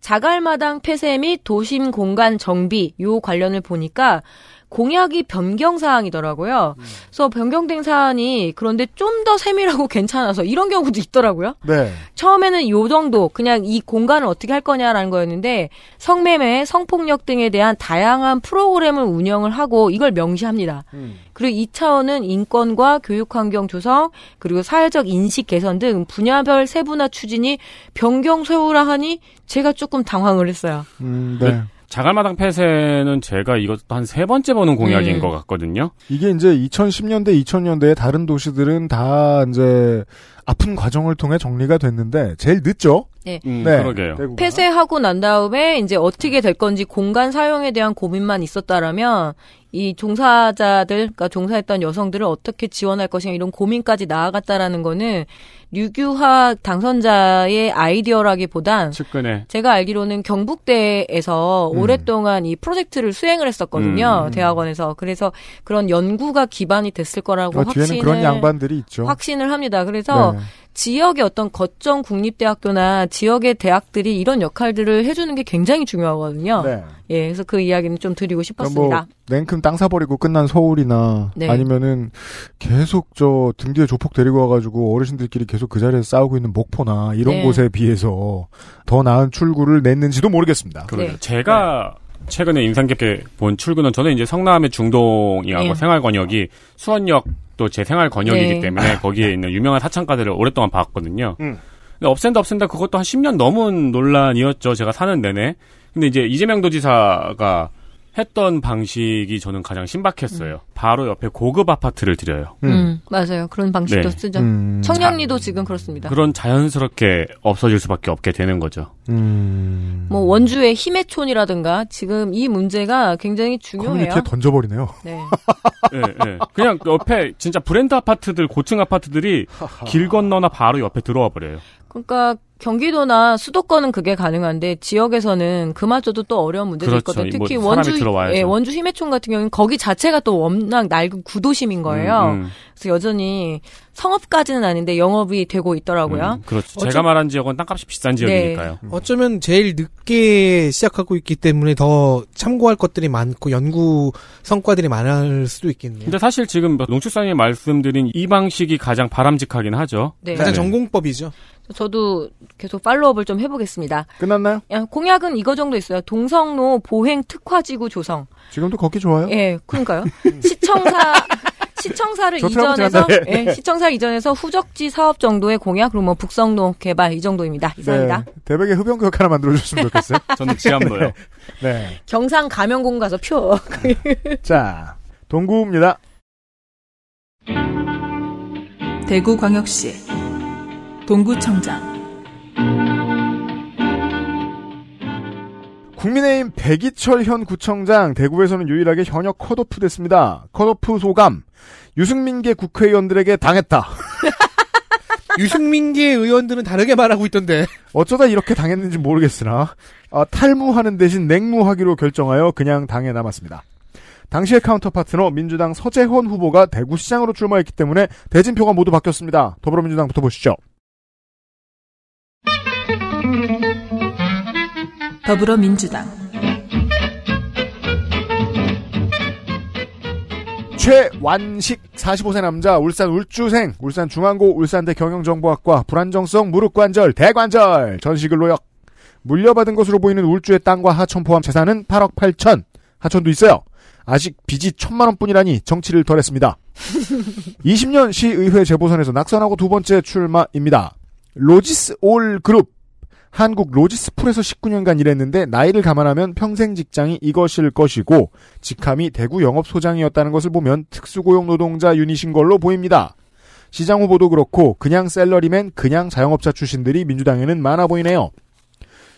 자갈마당 폐쇄 및 도심 공간 정비 요 관련을 보니까 공약이 변경 사항이더라고요. 그래서 변경된 사안이 그런데 좀 더 세밀하고 괜찮아서 이런 경우도 있더라고요. 네. 처음에는 요 정도 그냥 이 공간을 어떻게 할 거냐라는 거였는데 성매매, 성폭력 등에 대한 다양한 프로그램을 운영을 하고 이걸 명시합니다. 그리고 2차원은 인권과 교육 환경 조성, 그리고 사회적 인식 개선 등 분야별 세분화 추진이 변경 세우라 하니 제가 조금 당황을 했어요. 음, 네. 자갈마당 폐쇄는 제가 이것도 한 세 번째 보는 공약인 음. 것 같거든요. 이게 이제 2010년대, 2000년대에 다른 도시들은 다 이제 아픈 과정을 통해 정리가 됐는데 제일 늦죠. 네. 음, 네. 그러게요. 대구가. 폐쇄하고 난 다음에 이제 어떻게 될 건지 공간 사용에 대한 고민만 있었다라면 이 종사자들, 그러니까 종사했던 여성들을 어떻게 지원할 것인가 이런 고민까지 나아갔다라는 거는 류규하 당선자의 아이디어라기보단 측근에 제가 알기로는 경북대에서 음. 오랫동안 이 프로젝트를 수행을 했었거든요. 음. 대학원에서. 그래서 그런 연구가 기반이 됐을 거라고 어, 확신을 그런 양반들이 있죠. 확신을 합니다. 그래서 네. 지역의 어떤 거점 국립대학교나 지역의 대학들이 이런 역할들을 해주는 게 굉장히 중요하거든요. 네. 예, 그래서 그 이야기는 좀 드리고 그러니까 싶었습니다. 뭐 냉큼 땅 사버리고 끝난 서울이나 네. 아니면은 계속 저 등 뒤에 조폭 데리고 와가지고 어르신들끼리 계속 그 자리에서 싸우고 있는 목포나 이런 네. 곳에 비해서 더 나은 출구를 냈는지도 모르겠습니다. 그러게요. 네. 제가 최근에 인상 깊게 본 출근은 저는 이제 성남의 중동이하고 네. 생활 권역이 수원역도 제 생활 권역이기 네. 때문에 거기에 있는 유명한 사창가들을 오랫동안 봤거든요. 음. 근데 없앤다 없앤다 그것도 한 10년 넘은 논란이었죠. 제가 사는 내내. 근데 이제 이재명 도지사가 했던 방식이 저는 가장 신박했어요. 바로 옆에 고급 아파트를 드려요. 음, 맞아요. 그런 방식도 네. 쓰죠. 음. 청량리도 지금 그렇습니다. 그런 자연스럽게 없어질 수밖에 없게 되는 거죠. 음. 뭐 원주의 힘의촌이라든가 지금 이 문제가 굉장히 중요해요. 커뮤니티에 던져버리네요. 네. 예, 예. 그냥 옆에 진짜 브랜드 아파트들, 고층 아파트들이 길 건너나 바로 옆에 들어와 버려요. 그러니까 경기도나 수도권은 그게 가능한데 지역에서는 그마저도 또 어려운 문제도 그렇죠. 있거든요. 뭐 특히 사람이 원주. 예, 원주 힘의촌 같은 경우는 거기 자체가 또 워낙 낡은 구도심인 거예요. 음, 음. 그래서 여전히 성업까지는 아닌데 영업이 되고 있더라고요. 음, 그렇죠. 어쩌- 제가 말한 지역은 땅값이 비싼 지역이니까요. 어쩌면 제일 늦게 시작하고 있기 때문에 더 참고할 것들이 많고 연구 성과들이 많을 수도 있겠네요. 근데 사실 지금 뭐 농축사님이 말씀드린 이 방식이 가장 바람직하긴 하죠. 네. 가장 네. 전공법이죠. 저도 계속 팔로업을 좀 해보겠습니다. 끝났나요? 야, 공약은 이거 정도 있어요. 동성로 보행 특화지구 조성. 지금도 걷기 좋아요? 예, 그러니까요. 시청사 시청사를 이전해서 지난달에. 예, 시청사 이전해서 후적지 사업 정도의 공약 그리고 뭐 북성로 개발 이 정도입니다. 이상입니다. 네. 대백에 흡연구역 하나 만들어줬으면 좋겠어요. 저는 지압로요. 네. 경상 가명공 가서 표. 자, 동구입니다. 대구광역시 동구청장 국민의힘 백이철 현 구청장 대구에서는 유일하게 현역 컷오프 됐습니다. 컷오프 소감. 유승민계 국회의원들에게 당했다. 유승민계 의원들은 다르게 말하고 있던데. 어쩌다 이렇게 당했는지 모르겠으나 아, 탈무하는 대신 냉무하기로 결정하여 그냥 당에 남았습니다. 당시의 counter partner 민주당 서재헌 후보가 대구시장으로 출마했기 때문에 대진표가 모두 바뀌었습니다. 더불어민주당부터 보시죠. 더불어민주당 최완식 45세 남자 울산 울주생 울산 중앙고 울산대 경영정보학과 불안정성 무릎관절 대관절 노역 물려받은 것으로 보이는 울주의 땅과 하천 포함 재산은 8억 8천 하천도 있어요. 아직 빚이 천만 원뿐이라니 정치를 덜 했습니다. 20년 시의회 재보선에서 낙선하고 두 번째 출마입니다. 로지스 올 그룹 한국 로지스 풀에서 19년간 일했는데 나이를 감안하면 평생 직장이 이것일 것이고 직함이 대구 영업소장이었다는 것을 보면 특수고용 노동자 유닛인 걸로 보입니다. 시장 후보도 그렇고 그냥 샐러리맨 그냥 자영업자 출신들이 민주당에는 많아 보이네요.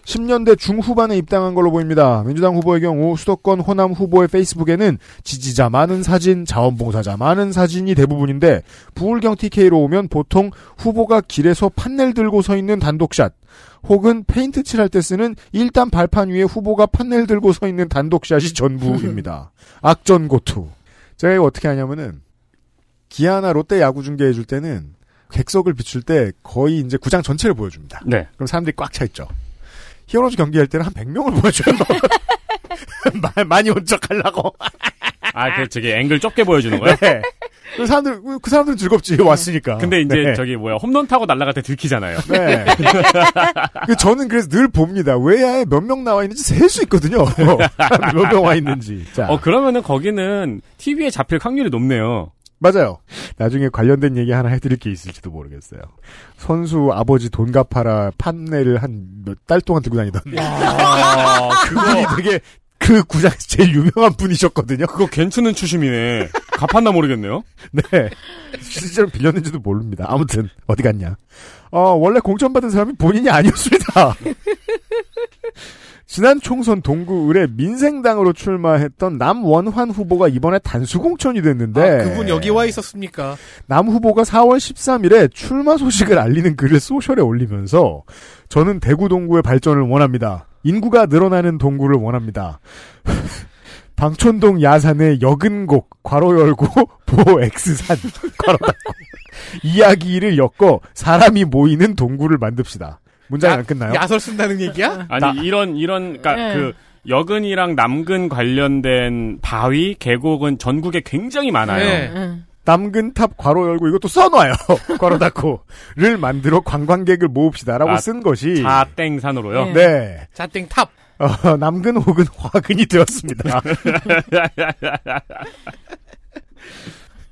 10년대 중후반에 입당한 걸로 보입니다. 민주당 후보의 경우 수도권 호남 후보의 페이스북에는 지지자 많은 사진, 자원봉사자 많은 사진이 대부분인데 부울경 TK로 오면 보통 후보가 길에서 판넬 들고 서 있는 단독샷 혹은 페인트 칠할 때 쓰는 일단 발판 위에 후보가 판넬 들고 서 있는 단독샷이 전부입니다. 악전고투. 제가 이거 어떻게 하냐면은 기아나 롯데 야구 중계해 줄 때는 객석을 비출 때 거의 이제 구장 전체를 보여줍니다. 네. 그럼 사람들이 꽉 차 있죠. 히어로즈 경기할 때는 한 100명을 보여줘요. 마- 많이 온 척 하려고. 아, 그 저기 앵글 좁게 보여주는 거야? 네. 그 사람들, 그 사람들은 즐겁지, 왔으니까. 근데 이제 네. 저기 뭐야 홈런 타고 날아갈 때 들키잖아요. 네. 그 저는 그래서 늘 봅니다. 외야에 몇 명 나와 있는지 셀 수 있거든요. 몇 명 와 있는지. 자. 어 그러면은 거기는 TV에 잡힐 확률이 높네요. 맞아요. 나중에 관련된 얘기 하나 해드릴 게 있을지도 모르겠어요. 선수 아버지 돈 갚아라 판넬을 한 몇 달 동안 들고 다니던데. 아, 그분이 되게 그 구장에서 제일 유명한 분이셨거든요. 그거 괜찮은 추심이네. 갚았나 모르겠네요. 네. 실제로 빌렸는지도 모릅니다. 아무튼 어디 갔냐. 어, 원래 공천받은 사람이 본인이 아니었습니다. 지난 총선 동구 을에 민생당으로 출마했던 남원환 후보가 이번에 단수 공천이 됐는데 아, 그분 여기 와 있었습니까? 남 후보가 4월 13일에 출마 소식을 알리는 글을 소셜에 올리면서 저는 대구 동구의 발전을 원합니다. 인구가 늘어나는 동구를 원합니다. 방촌동 야산의 여근곡 괄호 열고 보 X산 괄호 닫고 이야기를 엮어 사람이 모이는 동구를 만듭시다. 문장이 안 끝나요? 야설 쓴다는 얘기야? 아니 나- 이런 이런 그러니까 네. 그 여근이랑 남근 관련된 바위 계곡은 전국에 굉장히 많아요. 네. 남근탑 괄호 열고 이것도 써놔요. 괄호 닫고를 만들어 관광객을 모읍시다라고 아, 쓴 것이 자땡산으로요. 네. 자땡 탑. 어, 남근 혹은 화근이 되었습니다.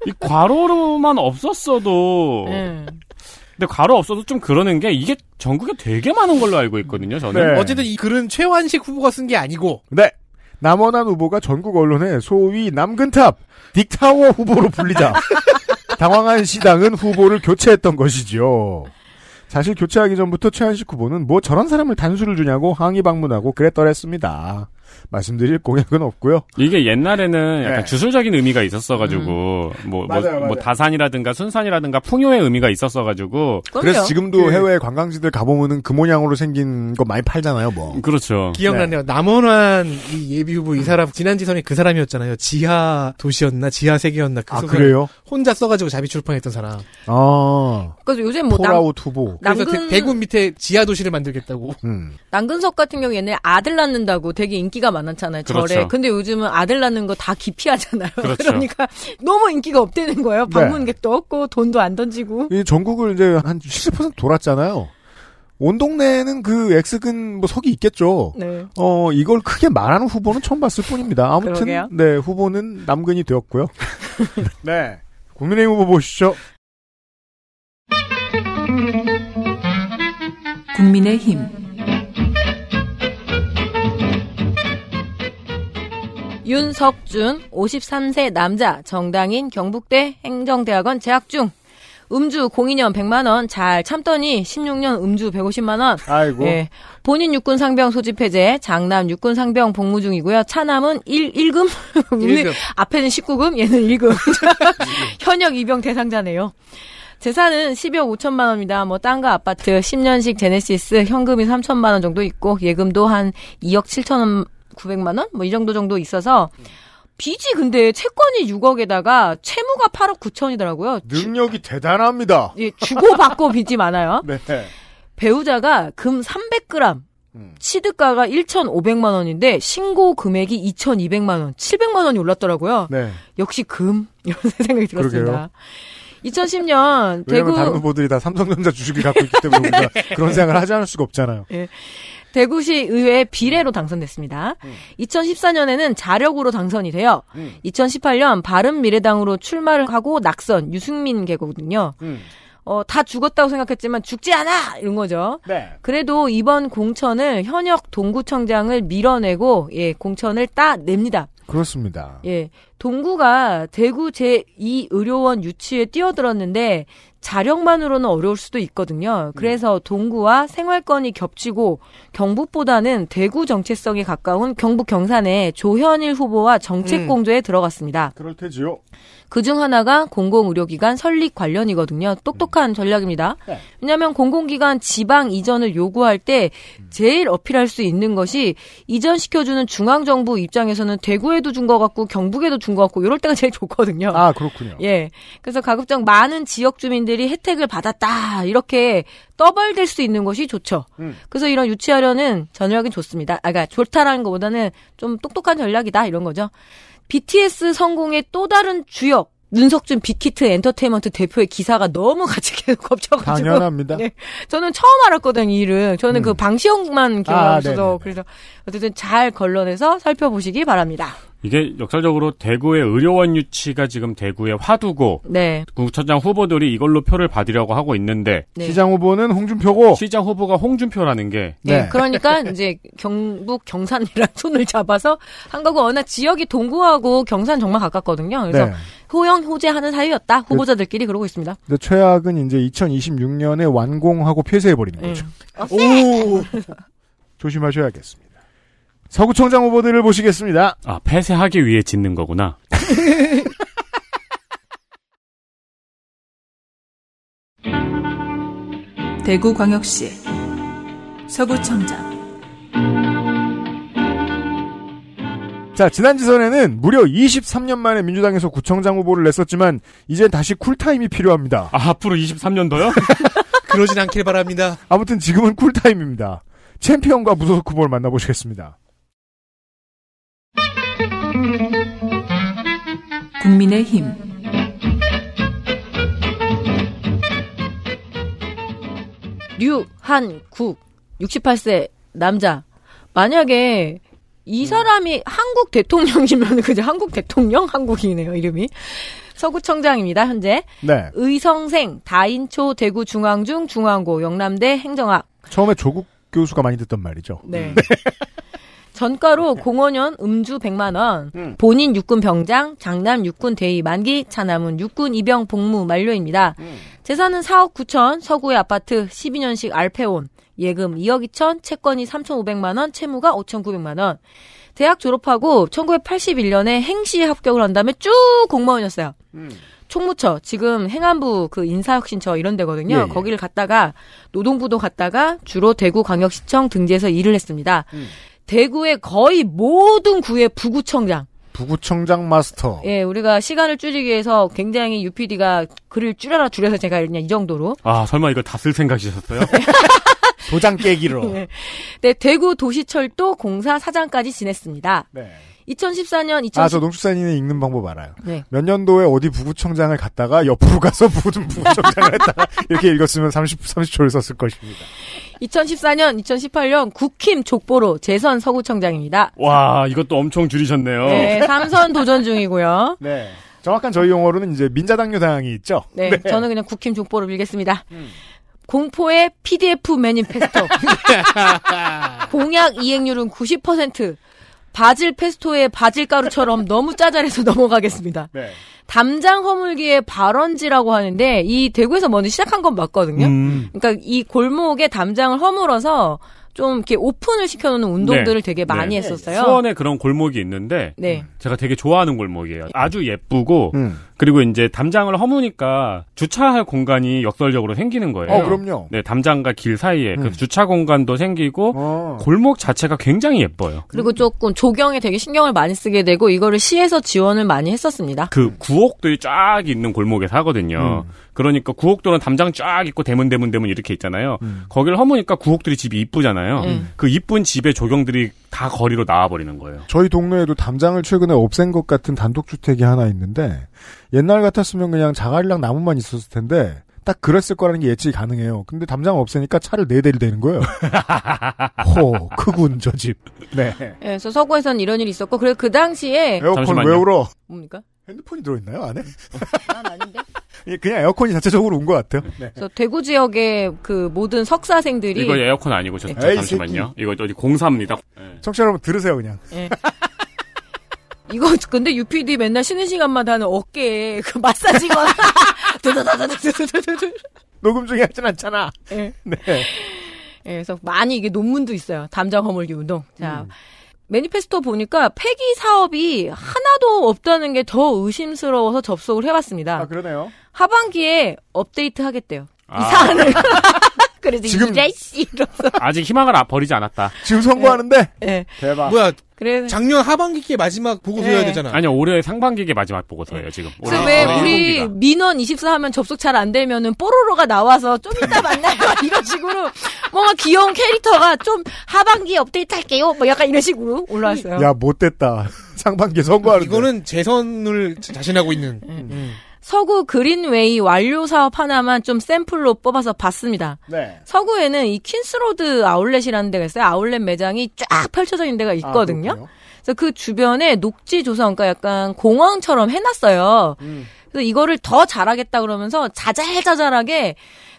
이 괄호로만 없었어도 네. 근데 괄호 없어도 좀 그러는 게 이게 전국에 되게 많은 걸로 알고 있거든요. 저는 네. 어쨌든 이 글은 최완식 후보가 쓴 게 아니고 네. 남원한 후보가 전국 언론에 소위 남근탑 딕타워 후보로 불리자 당황한 시당은 후보를 교체했던 것이지요. 사실 교체하기 전부터 최한식 후보는 뭐 저런 사람을 단수를 주냐고 항의 방문하고 그랬더랬습니다. 말씀드릴 공약은 없고요. 이게 옛날에는 약간 네. 주술적인 의미가 있었어가지고 뭐, 뭐, 맞아요, 뭐 맞아요. 다산이라든가 순산이라든가 풍요의 의미가 있었어가지고 그래서 지금도 그- 해외 관광지들 가보면은 그 모양으로 생긴 거 많이 팔잖아요, 뭐. 그렇죠. 기억나네요. 남원환 이 예비 후보 이 사람 지난 지선이 그 사람이었잖아요. 지하 도시였나 지하 세계였나 그 아, 그래요? 혼자 써가지고 자비 출판했던 사람. 아. 그래서 요즘 뭐 남, 폴아웃 후보. 그래서 남근- 대- 대구 밑에 지하 도시를 만들겠다고. 음. 남근석 같은 경우 옛날에 아들 낳는다고 되게 인기가 많 았잖아요. 그렇죠. 절에. 근데 요즘은 아들 낳는 거 다 기피하잖아요. 그렇죠. 러니까 너무 인기가 없대는 거예요. 네. 방문객도 없고 돈도 안 던지고. 이 전국을 이제 한 70% 돌았잖아요. 온 동네에는 그 X근 뭐 석이 있겠죠. 네. 어, 이걸 크게 말하는 후보는 처음 봤을 뿐입니다. 아무튼, 그러게요. 네, 후보는 남근이 되었고요. 네. 국민의힘 후보 보시죠. 국민의힘 윤석준 53세 남자 정당인 경북대 행정대학원 재학 중. 음주 02년 100만원 잘 참더니 16년 음주 150만원. 아이고. 예. 본인 육군 상병 소집 해제, 장남 육군 상병 복무 중이고요. 차남은 1, 1금? 일금. 앞에는 19금, 얘는 1금. 현역 입영 대상자네요. 재산은 12억 5천만 원입니다. 뭐 땅과 아파트, 10년식 제네시스, 현금이 3천만 원 정도 있고 예금도 한 2억 7천 원 900만 원? 뭐 이 정도 정도 있어서 빚이 근데 채권이 6억에다가 채무가 8억 9천이더라고요. 능력이 대단합니다. 예, 주고받고 빚이 많아요. 네. 배우자가 금 300g 음. 취득가가 1,500만 원인데 신고 금액이 2,200만 원, 700만 원이 올랐더라고요. 네. 역시 금 이런 생각이 들었습니다. 그러게요. 2010년 왜냐면 대구 다른 후보들이 다 삼성전자 주식을 갖고 있기 때문에 우리가 그런 생각을 하지 않을 수가 없잖아요. 대구시 의회 비례로 당선됐습니다. 2014년에는 자력으로 당선이 돼요. 2018년 바른미래당으로 출마를 하고 낙선 유승민 계거든요. 어, 다 죽었다고 생각했지만 죽지 않아! 이런 거죠. 네. 그래도 이번 공천을 현역 동구청장을 밀어내고, 예, 공천을 따냅니다. 그렇습니다. 예. 동구가 대구 제2의료원 유치에 뛰어들었는데 자력만으로는 어려울 수도 있거든요. 그래서 동구와 생활권이 겹치고 경북보다는 대구 정체성에 가까운 경북 경산에 조현일 후보와 정책 음. 공조에 들어갔습니다. 그럴 테지요. 그중 하나가 공공의료기관 설립 관련이거든요. 똑똑한 전략입니다. 네. 왜냐하면 공공기관 지방 이전을 요구할 때 제일 어필할 수 있는 것이 이전시켜주는 중앙정부 입장에서는 대구에도 준 것 같고 경북에도 준 것 같고 이럴 때가 제일 좋거든요. 아, 그렇군요. 예. 그래서 가급적 많은 지역 주민들이 혜택을 받았다. 이렇게 떠벌될 수 있는 것이 좋죠. 음. 그래서 이런 유치하려는 전략이 좋습니다. 아, 그러니까 좋다라는 것보다는 좀 똑똑한 전략이다. 이런 거죠. BTS 성공의 또 다른 주역. 윤석준 빅히트 엔터테인먼트 대표의 기사가 너무 같이 계속 겹쳐가지고 당연합니다. 네. 저는 처음 알았거든요, 이 일을. 저는 그 방시영만 기억하고 아. 그래서 어쨌든 잘 걸러내서 살펴보시기 바랍니다. 이게 역설적으로 대구의 의료원 유치가 지금 대구의 화두고 네. 구청장 후보들이 이걸로 표를 받으려고 하고 있는데 네. 시장 후보는 홍준표고. 시장 후보가 홍준표라는 게 네. 네. 그러니까 이제 경북 경산이랑 손을 잡아서 한 거고 워낙 지역이 동구하고 경산 정말 가깝거든요. 그래서 네. 호영 호재하는 사이였다. 후보자들끼리 그 러고 있습니다. 근데 최악은 이제 2026년에 완공하고 폐쇄해 버리는 네. 거죠. 오! 조심하셔야겠습니다. 서구청장 후보들을 보시겠습니다. 아, 폐쇄하기 위해 짓는 거구나. 대구광역시 서구청장 자, 지난 지선에는 무려 23년 만에 민주당에서 구청장 후보를 냈었지만, 이젠 다시 쿨타임이 필요합니다. 아, 앞으로 23년도요? 그러진 않길 바랍니다. 아무튼 지금은 쿨타임입니다. 챔피언과 무소속 후보를 만나보시겠습니다. 국민의힘 류한국 68세 남자. 만약에 이 사람이 한국 대통령이면 그죠? 한국 대통령 한국이네요 이름이. 서구청장입니다 현재. 네. 의성생 다인초 대구 중앙중 중앙고 영남대 행정학. 처음에 조국 교수가 많이 듣던 말이죠. 네. 전가로 공원연 음주 100만 원, 본인 육군 병장, 장남 육군 대위 만기, 차남은 육군 입영 복무 만료입니다. 재산은 4억 9천, 서구의 아파트 12년식 알페온, 예금 2억 2천, 채권이 3,500만 원, 채무가 5,900만 원. 대학 졸업하고 1981년에 행시에 합격을 한 다음에 쭉 공무원이었어요. 총무처 지금 행안부 그 인사혁신처 이런 데거든요. 예, 예. 거기를 갔다가 노동부도 갔다가 주로 대구광역시청 등지에서 일을 했습니다. 대구의 거의 모든 구의 부구청장. 부구청장 마스터. 예, 우리가 시간을 줄이기 위해서 굉장히 UPD가 글을 줄여라 줄여서 제가 그냥 이 정도로. 아, 설마 이거 다쓸 생각이셨어요? 도장 깨기로. 네. 네, 대구 도시철도 공사 사장까지 지냈습니다. 네. 2014년 2010 아, 저 농축산인의 읽는 방법 알아요. 네. 몇 년도에 어디 부구청장을 갔다가 옆으로 가서 모든 부구청장을 했다가 이렇게 읽었으면 30, 30초를 썼을 것입니다. 2014년 2018년 국힘 족보로 재선 서구청장입니다. 와, 이것도 엄청 줄이셨네요. 네, 삼선 도전 중이고요. 네. 정확한 저희 용어로는 이제 민자당뇨당이 있죠. 네, 저는 그냥 국힘 족보로 빌겠습니다. 공포의 PDF 매니페스토. 공약 이행률은 90%. 바질 페스토의 바질 가루처럼 너무 짜잘해서 넘어가겠습니다. 네. 담장 허물기의 발원지라고 하는데 이 대구에서 먼저 시작한 건 맞거든요. 음. 그러니까 이 골목에 담장을 허물어서 좀 이렇게 오픈을 시켜놓는 운동들을 네. 되게 많이 네. 했었어요. 수원에 그런 골목이 있는데 네. 제가 되게 좋아하는 골목이에요. 아주 예쁘고 음. 그리고 이제 담장을 허무니까 주차할 공간이 역설적으로 생기는 거예요. 어, 그럼요. 네, 담장과 길 사이에 음. 그 주차 공간도 생기고 어. 골목 자체가 굉장히 예뻐요. 그리고 조금 조경에 되게 신경을 많이 쓰게 되고 이거를 시에서 지원을 많이 했었습니다. 그 구옥들이 쫙 있는 골목에 사거든요. 음. 그러니까 구옥들은 담장 쫙 있고 대문 대문 대문 이렇게 있잖아요. 음. 거기를 허무니까 구옥들이 집이 이쁘잖아요. 음. 그 이쁜 집에 조경들이 다 거리로 나와버리는 거예요. 저희 동네에도 담장을 최근에 없앤 것 같은 단독주택이 하나 있는데 옛날 같았으면 그냥 자갈이랑 나무만 있었을 텐데 딱 그랬을 거라는 게 예측이 가능해요. 근데 담장을 없애니까 차를 네 대를 대는 거예요. 호, 크군 저 집. 네. 예, 그래서 서구에서는 이런 일이 있었고 그리고 그 당시에 에어컨 잠시만요. 왜 울어? 뭡니까? 핸드폰이 들어있나요 안에? 난 아닌데. 예, 그냥 에어컨이 자체적으로 온 것 같아요. 네. 그래서 대구 지역의 그 모든 석사생들이 이거 에어컨 아니고 저, 저 에이, 잠시만요. 이거 어디 공사입니다. 네. 청취자 여러분 들으세요 그냥. 예. 이거 근데 UPD 맨날 쉬는 시간마다 하는 어깨에 그 마사지거나 두두두두두두두두. 녹음 중에 하진 않잖아. 예. 네. 예, 그래서 많이 이게 논문도 있어요. 담장 허물기 운동. 자, 매니페스토 보니까 폐기 사업이 하나도 없다는 게 더 의심스러워서 접속을 해봤습니다. 아 그러네요. 하반기에 업데이트 하겠대요. 이 아. 사안을. 그래서 지금- 이래씨 이러면서 아직 희망을 아- 버리지 않았다. 지금 선거하는데 예. 대박. 뭐야 그래서 작년 하반기께 마지막 보고서여야 네. 되잖아. 아니요, 올해 상반기의 마지막 보고서예요, 지금. 올해. 그래서 왜 우리. 민원 24 하면 접속 잘 안 되면은 뽀로로가 나와서 좀 이따 만나요 이런 식으로 뭔가 귀여운 캐릭터가 좀 하반기 업데이트 할게요 뭐 약간 이런 식으로 올라왔어요. 야 못됐다. 상반기 선거하는데. 이거는 재선을 자신하고 있는. 음. 서구 그린웨이 완료 사업 하나만 좀 샘플로 뽑아서 봤습니다. 네. 서구에는 이 퀸스로드 아울렛이라는 데가 있어요. 아울렛 매장이 쫙 펼쳐져 있는 데가 있거든요. 아. 그래서 그 주변에 녹지 조성, 그러니까 약간 공항처럼 해놨어요. 음. 그래서 이거를 더 잘하겠다 그러면서 자잘자잘하게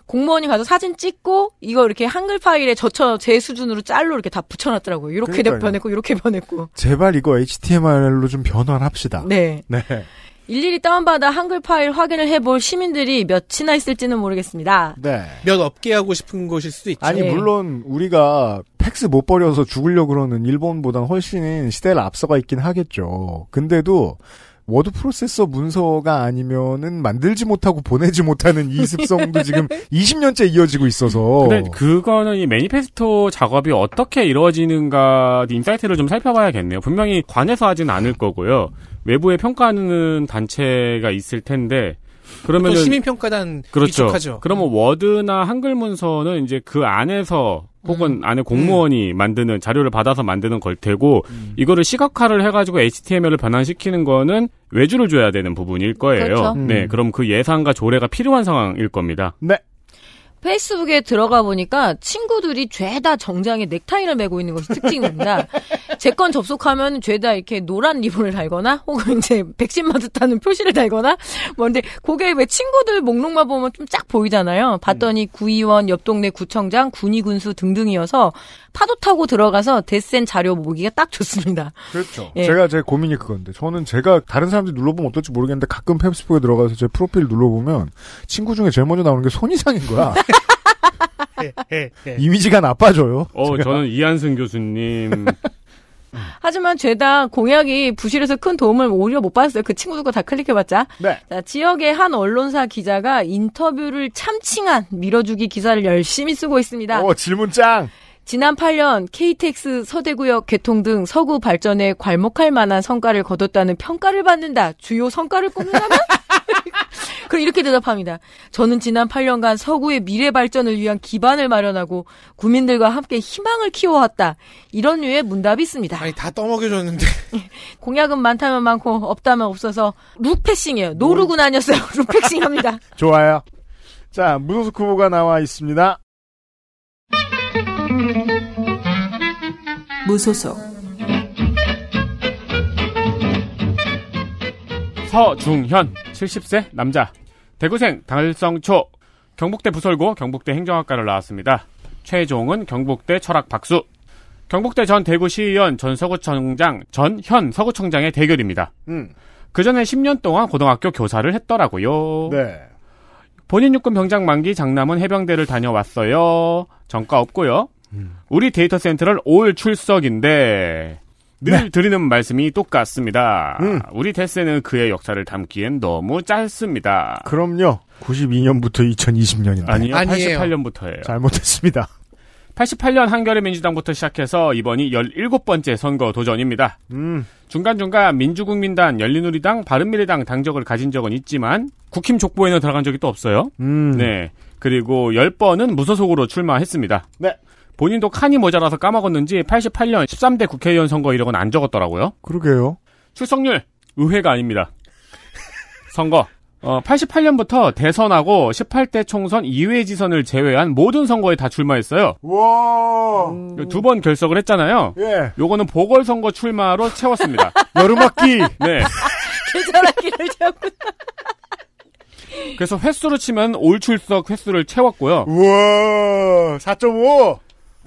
공무원이 가서 사진 찍고 이거 이렇게 한글 파일에 젖혀 제 수준으로 짤로 이렇게 다 붙여놨더라고요. 이렇게 그러니까요. 변했고 이렇게 변했고. 제발 이거 HTML로 좀 변환 합시다. 네. 네. 일일이 다운받아 한글 파일 확인을 해볼 시민들이 몇이나 있을지는 모르겠습니다. 네. 몇 업계 하고 싶은 것일 수도 있죠. 아니 네. 물론 우리가 팩스 못 버려서 죽으려 그러는 일본보단 훨씬 시대를 앞서가 있긴 하겠죠. 근데도 워드 프로세서 문서가 아니면은 만들지 못하고 보내지 못하는 이 습성도 지금 20년째 이어지고 있어서 근데 그거는 이 매니페스토 작업이 어떻게 이루어지는가 insight를 좀 살펴봐야겠네요. 분명히 관에서 하진 않을 거고요. 외부에 평가하는 단체가 있을 텐데 그러면 시민평가단 그렇죠. 위촉하죠. 그러면 워드나 한글 문서는 이제 그 안에서 혹은 안에 공무원이 만드는 자료를 받아서 만드는 걸 테고 이거를 시각화를 해가지고 HTML을 변환시키는 거는 외주를 줘야 되는 부분일 거예요. 그렇죠. 네, 그럼 그 예산과 조례가 필요한 상황일 겁니다. 네. 페이스북에 들어가 보니까 친구들이 죄다 정장에 넥타이를 메고 있는 것이 특징입니다. 제 건 접속하면 죄다 이렇게 노란 리본을 달거나 혹은 이제 백신 맞았다는 표시를 달거나 뭐 근데 그게 왜 친구들 목록만 보면 좀 쫙 보이잖아요. 봤더니 구의원, 옆 동네 구청장, 군의 군수 등등이어서 파도 타고 들어가서 데센 자료 보기가 딱 좋습니다. 그렇죠. 예. 제가 제 고민이 그건데 저는 제가 다른 사람들이 눌러보면 어떨지 모르겠는데 가끔 페이스북에 들어가서 제 프로필 눌러보면 친구 중에 제일 먼저 나오는 게 손이상인 거야. 이미지가 나빠져요. 어, 제가. 저는 이한승 교수님 하지만 죄다 공약이 부실해서 큰 도움을 오히려 못 받았어요. 그 친구들 거 다 클릭해봤자. 네. 자, 지역의 한 언론사 기자가 인터뷰를 참칭한 밀어주기 기사를 열심히 쓰고 있습니다. 어 질문 짱. 지난 8년 KTX 서대구역 개통 등 서구 발전에 괄목할 만한 성과를 거뒀다는 평가를 받는다. 주요 성과를 꼽는다면? 그럼 이렇게 대답합니다. 저는 지난 8년간 서구의 미래 발전을 위한 기반을 마련하고 구민들과 함께 희망을 키워왔다. 이런 류의 문답이 있습니다. 아니 다 떠먹여줬는데 공약은 많다면 많고 없다면 없어서 룩패싱이에요. 노룩은 아니었어요. 룩패싱합니다. 좋아요. 자 무소속 후보가 나와 있습니다. 무소속 서중현 70세 남자 대구생 달성초 경북대 부설고 경북대 행정학과를 나왔습니다. 최종은 경북대 철학 박수 경북대 전 대구시의원 전 서구청장 전 현 서구청장의 대결입니다. 음. 그 전에 10년 동안 고등학교 교사를 했더라고요. 네. 본인 육군 병장 만기 장남은 해병대를 다녀왔어요. 전과 없고요. 우리 데이터 센트럴 all 출석인데 늘 드리는 말씀이 똑같습니다. 음. 우리 데센은 그의 역사를 담기엔 너무 짧습니다. 그럼요. 92년부터 2020년인데 아니요, 아니에요. 88년부터예요. 잘못했습니다. 88년 한겨레 민주당부터 시작해서 이번이 17번째 선거 도전입니다. 음. 중간중간 민주국민당, 열린우리당, 바른미래당 당적을 가진 적은 있지만 국힘 족보에는 들어간 적이 또 없어요. 음. 네. 그리고 10번은 무소속으로 출마했습니다. 네. 본인도 칸이 모자라서 까먹었는지 88년 13대 국회의원 선거 이력은 안 적었더라고요. 그러게요. 출석률 의회가 아닙니다. 선거. 어, 88년부터 대선하고 18대 총선 2회 지선을 제외한 모든 선거에 다 출마했어요. 와. 두번 결석을 했잖아요. 예. 요거는 보궐선거 출마로 채웠습니다. 여름학기. 네. 계절하기를 자꾸. 그래서 횟수로 치면 올 출석 횟수를 채웠고요. 우와. 4.5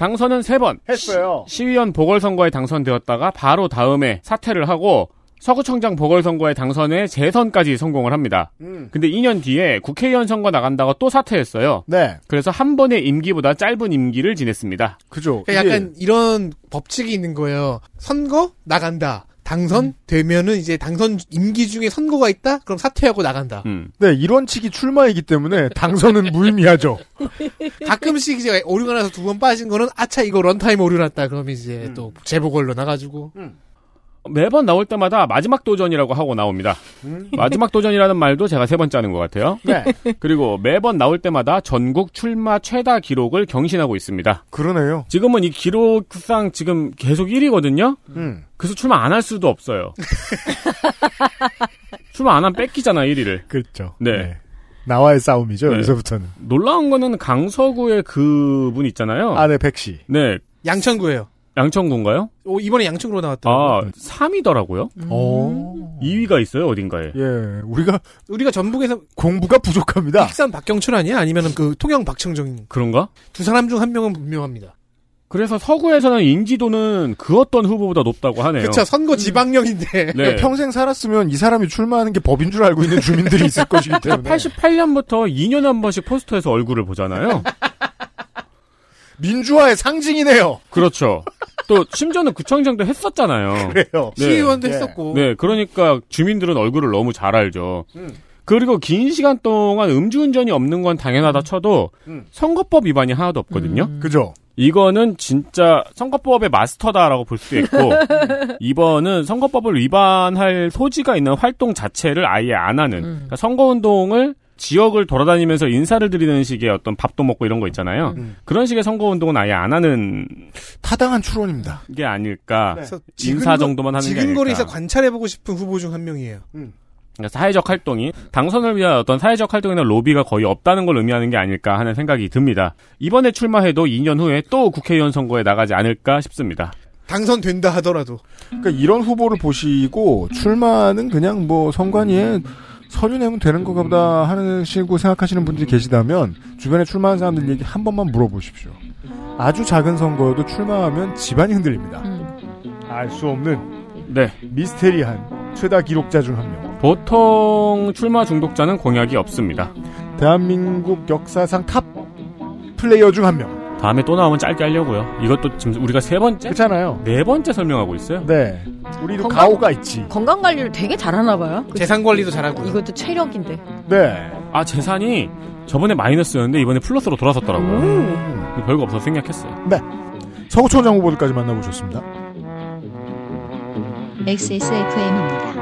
당선은 3번. 했어요. 시의원 보궐선거에 당선되었다가 바로 다음에 사퇴를 하고 서구청장 보궐선거에 당선해 재선까지 성공을 합니다. 음. 근데 2년 뒤에 국회의원 선거 나간다가 또 사퇴했어요. 네. 그래서 한 번의 임기보다 짧은 임기를 지냈습니다. 그죠. 그러니까 약간 이런 법칙이 있는 거예요. 선거 나간다. 당선되면은 이제 당선 임기 중에 선거가 있다? 그럼 사퇴하고 나간다. 음. 네, 이런 측이 출마이기 때문에 당선은 무의미하죠. 가끔씩 이제 오류가 나서 두 번 빠진 거는 아차 이거 런타임 오류 났다. 그럼 이제 또 제보걸로 나가지고 매번 나올 때마다 마지막 도전이라고 하고 나옵니다. 마지막 도전이라는 말도 제가 세 번째 하는 것 같아요. 네. 그리고 매번 나올 때마다 전국 출마 최다 기록을 경신하고 있습니다. 그러네요. 지금은 이 기록상 지금 계속 1위거든요. 음. 그래서 출마 안 할 수도 없어요. 출마 안 하면 뺏기잖아 1위를. 그렇죠. 네. 나와의 싸움이죠, 네. 여기서부터는. 놀라운 거는 강서구의 그 분 있잖아요. 아내 백씨. 네. 양천구예요. 양천구인가요? 오, 이번에 양천구로 나왔더라고요. 아, 3위더라고요. 어. 2위가 있어요, 어딘가에. 예, 우리가 우리가 전북에서 공부가 부족합니다. 익산 박경춘 아니야? 아니면은 그 통영 박청정 그런가? 두 사람 중 한 명은 분명합니다. 그래서 서구에서는 인지도는 그 어떤 후보보다 높다고 하네요. 그쵸 선거 지방령인데 네. 평생 살았으면 이 사람이 출마하는 게 법인 줄 알고 있는 주민들이 있을 것이기 때문에. 88년부터 2년에 한 번씩 포스터에서 얼굴을 보잖아요. 민주화의 상징이네요. 그렇죠. 또 심지어는 구청장도 했었잖아요. 그래요. 네. 시의원도 예. 했었고 네, 그러니까 주민들은 얼굴을 너무 잘 알죠. 음. 그리고 긴 시간 동안 음주운전이 없는 건 당연하다 쳐도 음. 선거법 위반이 하나도 없거든요. 그죠? 이거는 진짜 선거법의 마스터다라고 볼 수 있고 이번은 선거법을 위반할 소지가 있는 활동 자체를 아예 안 하는 그러니까 선거운동을 지역을 돌아다니면서 인사를 드리는 식의 어떤 밥도 먹고 이런 거 있잖아요. 음. 그런 식의 선거 운동은 아예 안 하는 타당한 추론입니다. 게 아닐까. 그래서 인사 정도만 하는 게 지근거리에서 아닐까. 관찰해보고 싶은 후보 중 한 명이에요. 그러니까 사회적 활동이 당선을 위한 어떤 사회적 활동이나 로비가 거의 없다는 걸 의미하는 게 아닐까 하는 생각이 듭니다. 이번에 출마해도 2년 후에 또 국회의원 선거에 나가지 않을까 싶습니다. 당선된다 하더라도 그러니까 이런 후보를 보시고 출마는 그냥 뭐 선관위에 서류 내면 되는 거가 보다 하는 식으로 생각하시는 분들이 계시다면 주변에 출마한 사람들 얘기 한 번만 물어보십시오. 아주 작은 선거여도 출마하면 집안이 흔들립니다. 알 수 없는 네. 미스테리한 최다 기록자 중 한 명. 보통 출마 중독자는 공약이 없습니다. 대한민국 역사상 top player 중 한 명. 다음에 또 나오면 짧게 하려고요. 이것도 지금 우리가 세 번째? 그렇잖아요. 네 번째 설명하고 있어요. 네. 우리도 건강- 가오가 있지. 건강 관리를 되게 잘하나 봐요. 그- 재산 관리도 잘하고 이것도 체력인데. 네. 아, 재산이 저번에 마이너스였는데 이번에 플러스로 돌아섰더라고요. 음. 별거 없어서 생략했어요. 서구청장 후보들까지 만나보셨습니다. XSFM입니다.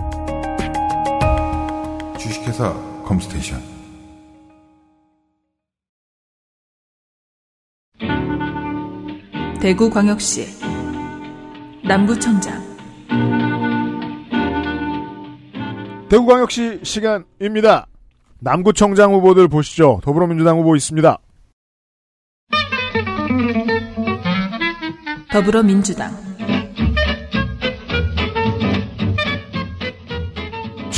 주식회사 컴스테이션 대구광역시 남구청장 대구광역시 시간입니다. 남구청장 후보들 보시죠. 더불어민주당 후보 있습니다. 더불어민주당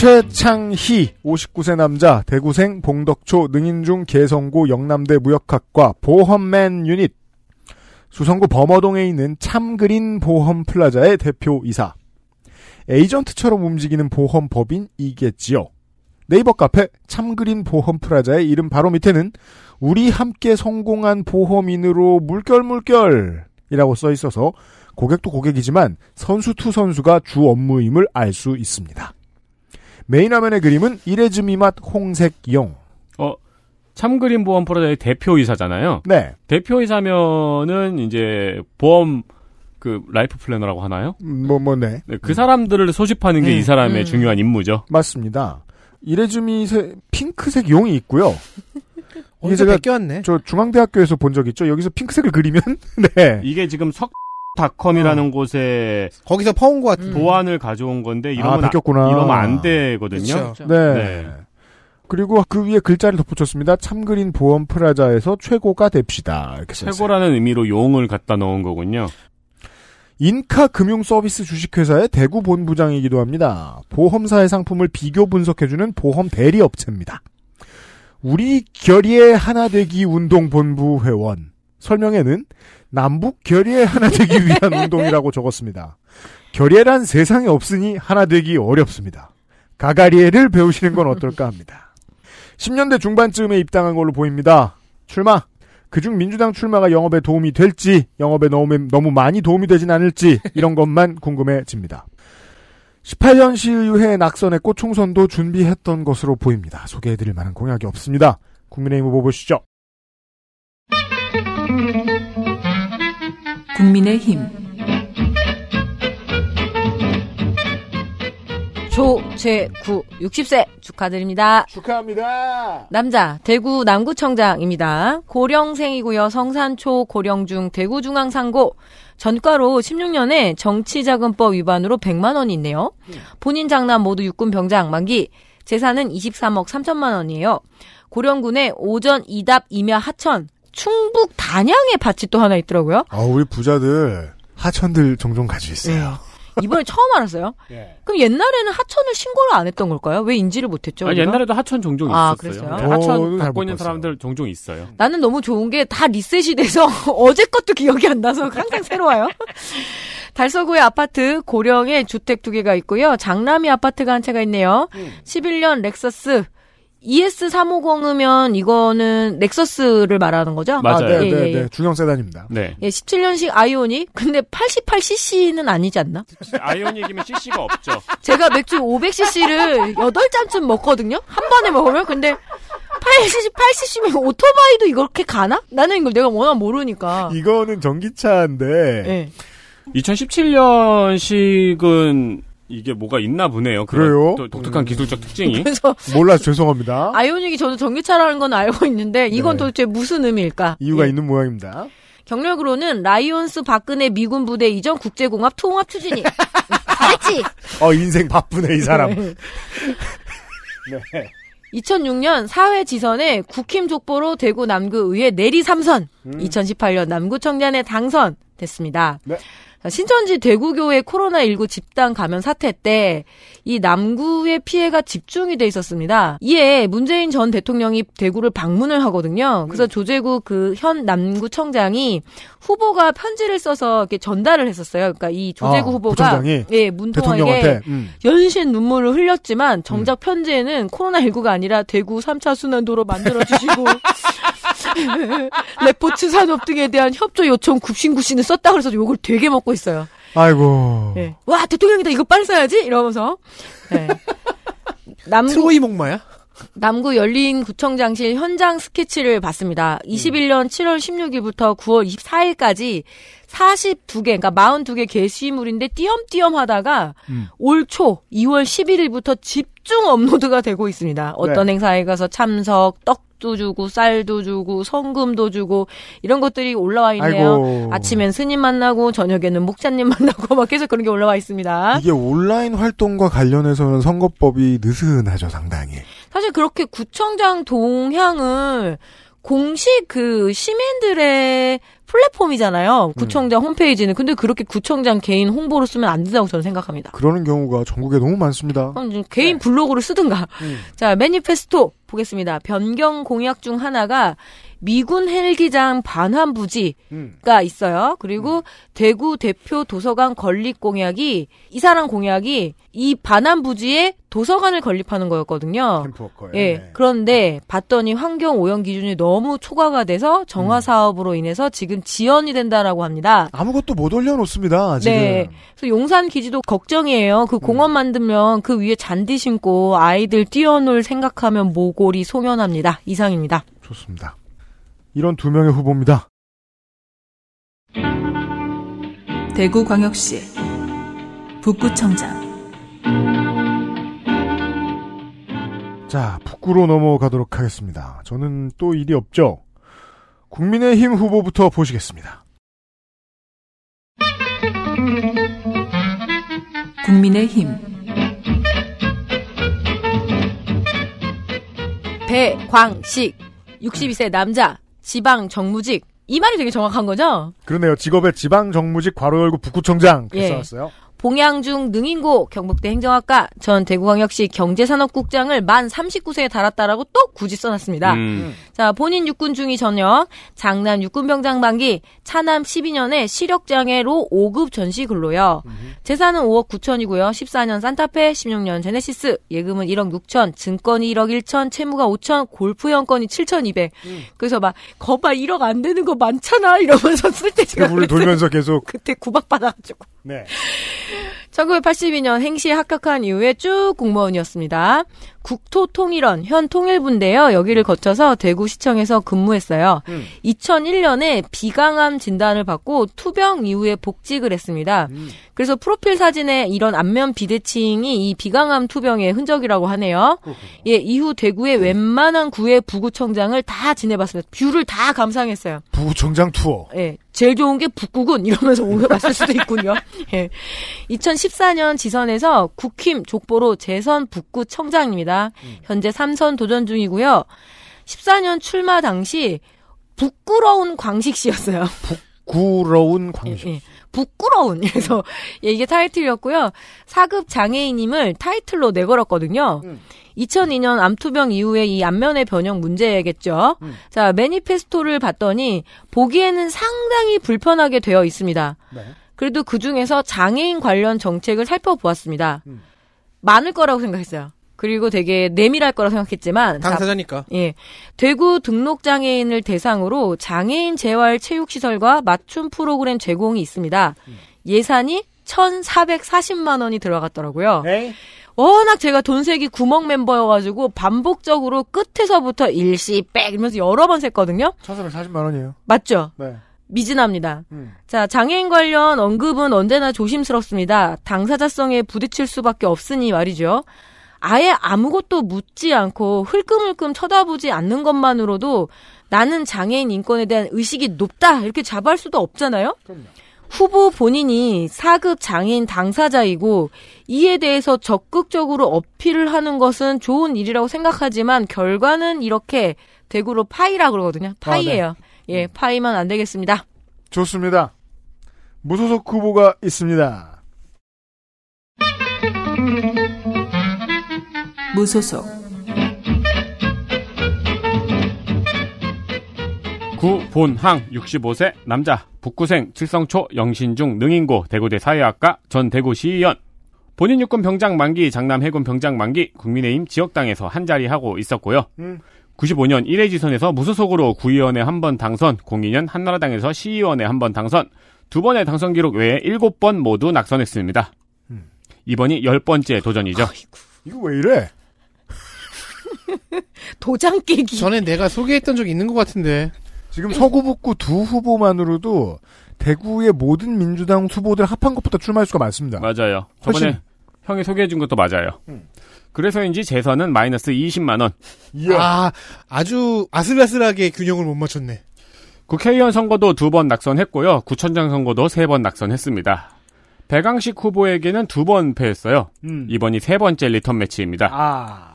최창희 59세 남자 대구생 봉덕초 능인중 개성고 영남대 무역학과 보험맨 유닛 수성구 범어동에 있는 참그린 보험 플라자의 대표 이사 에이전트처럼 움직이는 보험법인이겠지요. 네이버 카페 참그린 보험 플라자의 이름 바로 밑에는 우리 함께 성공한 보험인으로 물결물결이라고 써 있어서 고객도 고객이지만 선수 to 선수가 주 업무임을 알 수 있습니다. 메인 화면의 그림은 이레즈미 맛 홍색용. 어, 참그림 보험 프로자의 대표이사잖아요. 네. 대표이사면은 이제 보험 그 life planner라고 하나요? 뭐, 뭐, 네. 네, 그 사람들을 소집하는 게이 음, 사람의 음. 중요한 임무죠. 맞습니다. 이레즈미 세, 핑크색 용이 있고요. 이게 어디서 제가 베껴왔네. 저 중앙대학교에서 본 적 있죠. 여기서 핑크색을 그리면 네. 이게 지금 석 닷컴이라는 곳에 거기서 퍼온 것 같은 도안을 가져온 건데 아, 이러면 베꼈구나. 이러면 안 되거든요. 그쵸. 네. 네. 그리고 그 위에 글자를 덧붙였습니다. 참그린 보험 프라자에서 최고가 됩시다. 써있어요. 최고라는 의미로 용을 갖다 넣은 거군요. 인카 금융 서비스 주식회사의 대구 본부장이기도 합니다. 보험사의 상품을 비교 분석해주는 보험 대리 업체입니다. 우리 결의의 하나 되기 운동 본부 회원. 설명에는 남북 결의의 하나 되기 위한 운동이라고 적었습니다. 결의란 세상에 없으니 하나 되기 어렵습니다. 가가리에를 배우시는 건 어떨까 합니다. 10년대 중반쯤에 입당한 걸로 보입니다. 출마. 그중 민주당 출마가 영업에 도움이 될지, 영업에 너무, 너무 많이 도움이 되진 않을지, 이런 것만 궁금해집니다. 18년 시의회 낙선의 꽃총선도 준비했던 것으로 보입니다. 소개해드릴 만한 공약이 없습니다. 국민의힘 후보 보시죠. 국민의힘 조재구 60세 축하드립니다. 축하합니다. 남자 대구 남구청장입니다. 고령생이고요. 성산초 고령중 대구중앙상고 전과로 16년에 정치자금법 위반으로 100만 원이 있네요. 본인 장남 모두 육군 병장 만기 재산은 23억 3천만 원이에요. 고령군에 오전 이답 임야 하천 충북 단양에 밭이 또 하나 있더라고요. 아, 우리 부자들, 하천들 종종 가지고 있어요. 이번에 처음 알았어요. 그럼 옛날에는 하천을 신고를 안 했던 걸까요? 왜 인지를 못했죠? 아니? 옛날에도 하천 종종 아, 있었어요. 그랬어요? 네, 저는 하천 잘 갖고 못 있는 봤어요. 사람들 종종 있어요. 나는 너무 좋은 게 다 리셋이 돼서 어제 것도 기억이 안 나서 항상 새로워요. 달서구의 아파트 고령에 주택 두 개가 있고요. 장남이 아파트가 한 채가 있네요. 11년 렉서스 ES350이면 이거는 렉서스를 말하는 거죠? 맞아요. 예, 네, 예, 네, 예. 네. 중형 세단입니다. 네. 예, 17년식 아이오닉. 근데 88cc는 아니지 않나? 아이오닉이면 CC가 없죠. 제가 맥주 500cc를 8잔쯤 먹거든요? 한 번에 먹으면? 근데 80cc, 80cc면 오토바이도 이렇게 가나? 나는 이걸 내가 워낙 모르니까. 이거는 전기차인데, 예. 2017년식은 이게 뭐가 있나 보네요. 그래요? 또 독특한 기술적 특징이. 그래서 몰라서 죄송합니다. 아이오닉이 저도 전기차라는 건 알고 있는데 이건 네. 도대체 무슨 의미일까? 이유가 예. 있는 모양입니다. 경력으로는 라이온스 박근혜 미군 부대 이전 국제공합 통합 추진이. 잘했지? 어, 인생 바쁘네, 이 사람. 네. 2006년 사회 지선에 국힘 족보로 대구 남구 의회 내리 3선, 2018년 남구청장에 당선됐습니다. 네. 자, 신천지 대구교회 코로나19 집단 감염 사태 때 이 남구의 피해가 집중이 돼 있었습니다. 이에 문재인 전 대통령이 대구를 방문을 하거든요. 그래서 조재구 그 현 남구청장이 후보가 편지를 써서 이렇게 전달을 했었어요. 그러니까 이 조재구 아, 후보가 예, 문통에게. 음. 연신 눈물을 흘렸지만 정작 편지에는 코로나19가 아니라 대구 3차 순환도로 만들어 주시고 레포츠 산업 등에 대한 협조 요청 굽신굽신을 썼다 그래서 욕을 되게 먹고 있어요. 아이고. 예. 와 대통령이다 이거 빨리 써야지 이러면서 예. 남구 트로이 목마야? 남구 열린 구청장실 현장 스케치를 봤습니다. 21년 7월 16일부터 9월 24일까지 42개, 그러니까 42개 게시물인데 띄엄띄엄 하다가 음. 올초 2월 11일부터 집중 업로드가 되고 있습니다. 어떤 네. 행사에 가서 참석, 떡도 주고, 쌀도 주고, 성금도 주고, 이런 것들이 올라와 있네요. 아이고. 아침엔 스님 만나고, 저녁에는 목사님 만나고, 막 계속 그런 게 올라와 있습니다. 이게 온라인 활동과 관련해서는 선거법이 느슨하죠, 상당히. 사실 그렇게 구청장 동향을 공식 그 시민들의 플랫폼이잖아요. 구청장 홈페이지는. 근데 그렇게 구청장 개인 홍보로 쓰면 안 된다고 저는 생각합니다. 그러는 경우가 전국에 너무 많습니다. 개인 블로그를 쓰든가. 음. 자, 매니페스토 보겠습니다. 변경 공약 중 하나가 미군 헬기장 반환 부지가 음. 있어요. 그리고 대구 대표 도서관 건립 공약이 이 사람 공약이 이 반환 부지에 도서관을 건립하는 거였거든요. 캠프워커에. 예. 그런데 봤더니 환경 오염 기준이 너무 초과가 돼서 정화 사업으로 인해서 지금 지연이 된다라고 합니다. 아무것도 못 올려놓습니다, 지금. 네. 그래서 용산 기지도 걱정이에요. 그 공원 만들면 그 위에 잔디 신고 아이들 뛰어놀 생각하면 모골이 소면합니다. 이상입니다. 좋습니다. 이런 두 명의 후보입니다. 대구광역시 북구청장 자, 북구로 넘어가도록 하겠습니다. 저는 또 일이 없죠. 국민의힘 후보부터 보시겠습니다. 국민의힘 배광식 62세 남자 지방 정무직 이 말이 되게 정확한 거죠? 그러네요. 직업의 지방 정무직 괄호 열고 북구청장 예. 써놨어요. 봉양중 능인고 경북대 행정학과 전 대구광역시 경제산업국장을 만 39세에 달았다라고 또 굳이 써놨습니다. 음. 자, 본인 육군 중위 전역, 장남 육군병장 만기, 차남 12년에 시력장애로 5급 전시 근로요. 재산은 5억 9천이고요. 14년 산타페, 16년 제네시스, 예금은 1억 6천, 증권이 1억 1천, 채무가 5천, 골프연권이 7,200. 그래서 막, 거봐 1억 안 되는 거 많잖아 이러면서 쓸때 제가 대구를 돌면서 계속 그때 구박 받아가지고. 네. 1982년 행시에 합격한 이후에 쭉 공무원이었습니다. 국토통일원 현 통일부인데요. 여기를 거쳐서 대구시청에서 근무했어요. 2001년에 비강암 진단을 받고 투병 이후에 복직을 했습니다. 그래서 프로필 사진에 이런 안면 비대칭이 이 비강암 투병의 흔적이라고 하네요. 예, 이후 대구의 웬만한 구의 부구청장을 다 지내봤습니다. view를 다 감상했어요. 부구청장 투어. 예, 제일 좋은 게 북구군 이러면서 오갔을 수도 있군요. 예. 2014년 지선에서 국힘 족보로 재선 북구 청장입니다. 현재 3선 도전 중이고요. 14년 출마 당시 부끄러운 광식 씨였어요. 구러운 광식. 예, 부끄러운. 그래서 예, 이게 타이틀이었고요. 4급 장애인임을 타이틀로 내걸었거든요. 2002년 암투병 이후에 이 안면의 변형 문제겠죠. 자, 매니페스토를 봤더니 보기에는 상당히 불편하게 되어 있습니다. 그래도 그 중에서 장애인 관련 정책을 살펴보았습니다. 많을 거라고 생각했어요. 그리고 되게 내밀할 거라고 생각했지만 당사자니까. 예. 대구 등록 장애인을 대상으로 장애인 재활 체육 시설과 맞춤 프로그램 제공이 있습니다. 예산이 1,440만 원이 들어갔더라고요. 워낙 제가 돈세기 구멍 멤버여가지고 반복적으로 끝에서부터 일시 백 이러면서 여러 번 셌거든요. 1440만 원이에요. 맞죠? 네. 미진합니다. 음. 자, 장애인 관련 언급은 언제나 조심스럽습니다. 당사자성에 부딪힐 수밖에 없으니 말이죠. 아예 아무것도 묻지 않고 흘끔흘끔 쳐다보지 않는 것만으로도 나는 장애인 인권에 대한 의식이 높다 이렇게 자부할 수도 없잖아요. 후보 본인이 4급 장애인 당사자이고 이에 대해서 적극적으로 어필을 하는 것은 좋은 일이라고 생각하지만 결과는 이렇게 대구로 파이라 그러거든요. 파이예요. 예, 파이만 안 되겠습니다. 좋습니다. 무소속 후보가 있습니다. 무소속 구본항 65세 남자 북구생 칠성초 영신중 능인고 대구대 사회학과 전 대구시의원 본인 육군 병장 만기 장남 해군 병장 만기 국민의힘 지역당에서 한 자리 하고 있었고요. 음. 95년 1회 지선에서 무소속으로 구의원에 한 번 당선, 02년 한나라당에서 시의원에 한 번 당선, 두 번의 당선 기록 외에 7번 모두 낙선했습니다. 이번이 10번째 도전이죠. 이거 왜 이래? 도장 깨기. 전에 내가 소개했던 적 있는 것 같은데. 지금 서구북구 두 후보만으로도 대구의 모든 민주당 후보들 합한 것보다 출마 횟수가 많습니다. 맞아요. 저번에 훨씬- 형이 소개해준 것도 맞아요. 그래서인지 재선은 마이너스 20만원. 아, 아주 아슬아슬하게 균형을 못 맞췄네. 국회의원 선거도 두 번 낙선했고요. 구청장 선거도 세 번 낙선했습니다. 배광식 후보에게는 두 번 패했어요. 음. 이번이 세 번째 리턴 매치입니다. 아.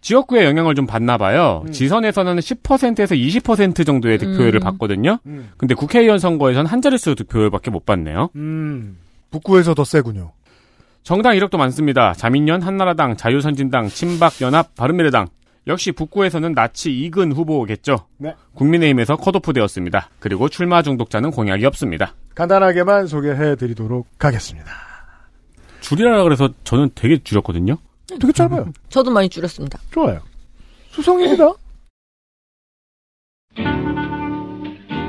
지역구의 영향을 좀 받나 봐요. 지선에서는 10%에서 20% 정도의 득표율을 음. 받거든요. 음. 근데 국회의원 선거에선 한 자릿수 득표율밖에 못 받네요. 음. 북구에서 더 세군요. 정당 이력도 많습니다. 자민련, 한나라당, 자유선진당, 친박연합, 바른미래당. 역시 북구에서는 나치 이근 후보겠죠. 네. 국민의힘에서 컷오프 되었습니다. 그리고 출마 중독자는 공약이 없습니다. 간단하게만 소개해 드리도록 하겠습니다. 줄이라 그래서 저는 되게 줄였거든요. 되게 짧아요. 저도 많이 줄였습니다. 좋아요. 수성입니다.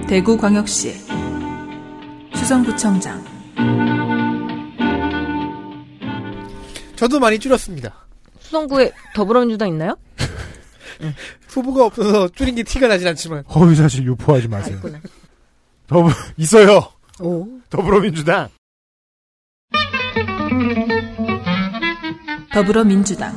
대구광역시 수성구청장 저도 많이 줄였습니다. 수성구에 더불어민주당 있나요? 후보가 없어서 줄인 게 티가 나진 않지만. 허위 사실 유포하지 마세요. 있구나. 더불 있어요. 오. 더불어민주당. 더불어민주당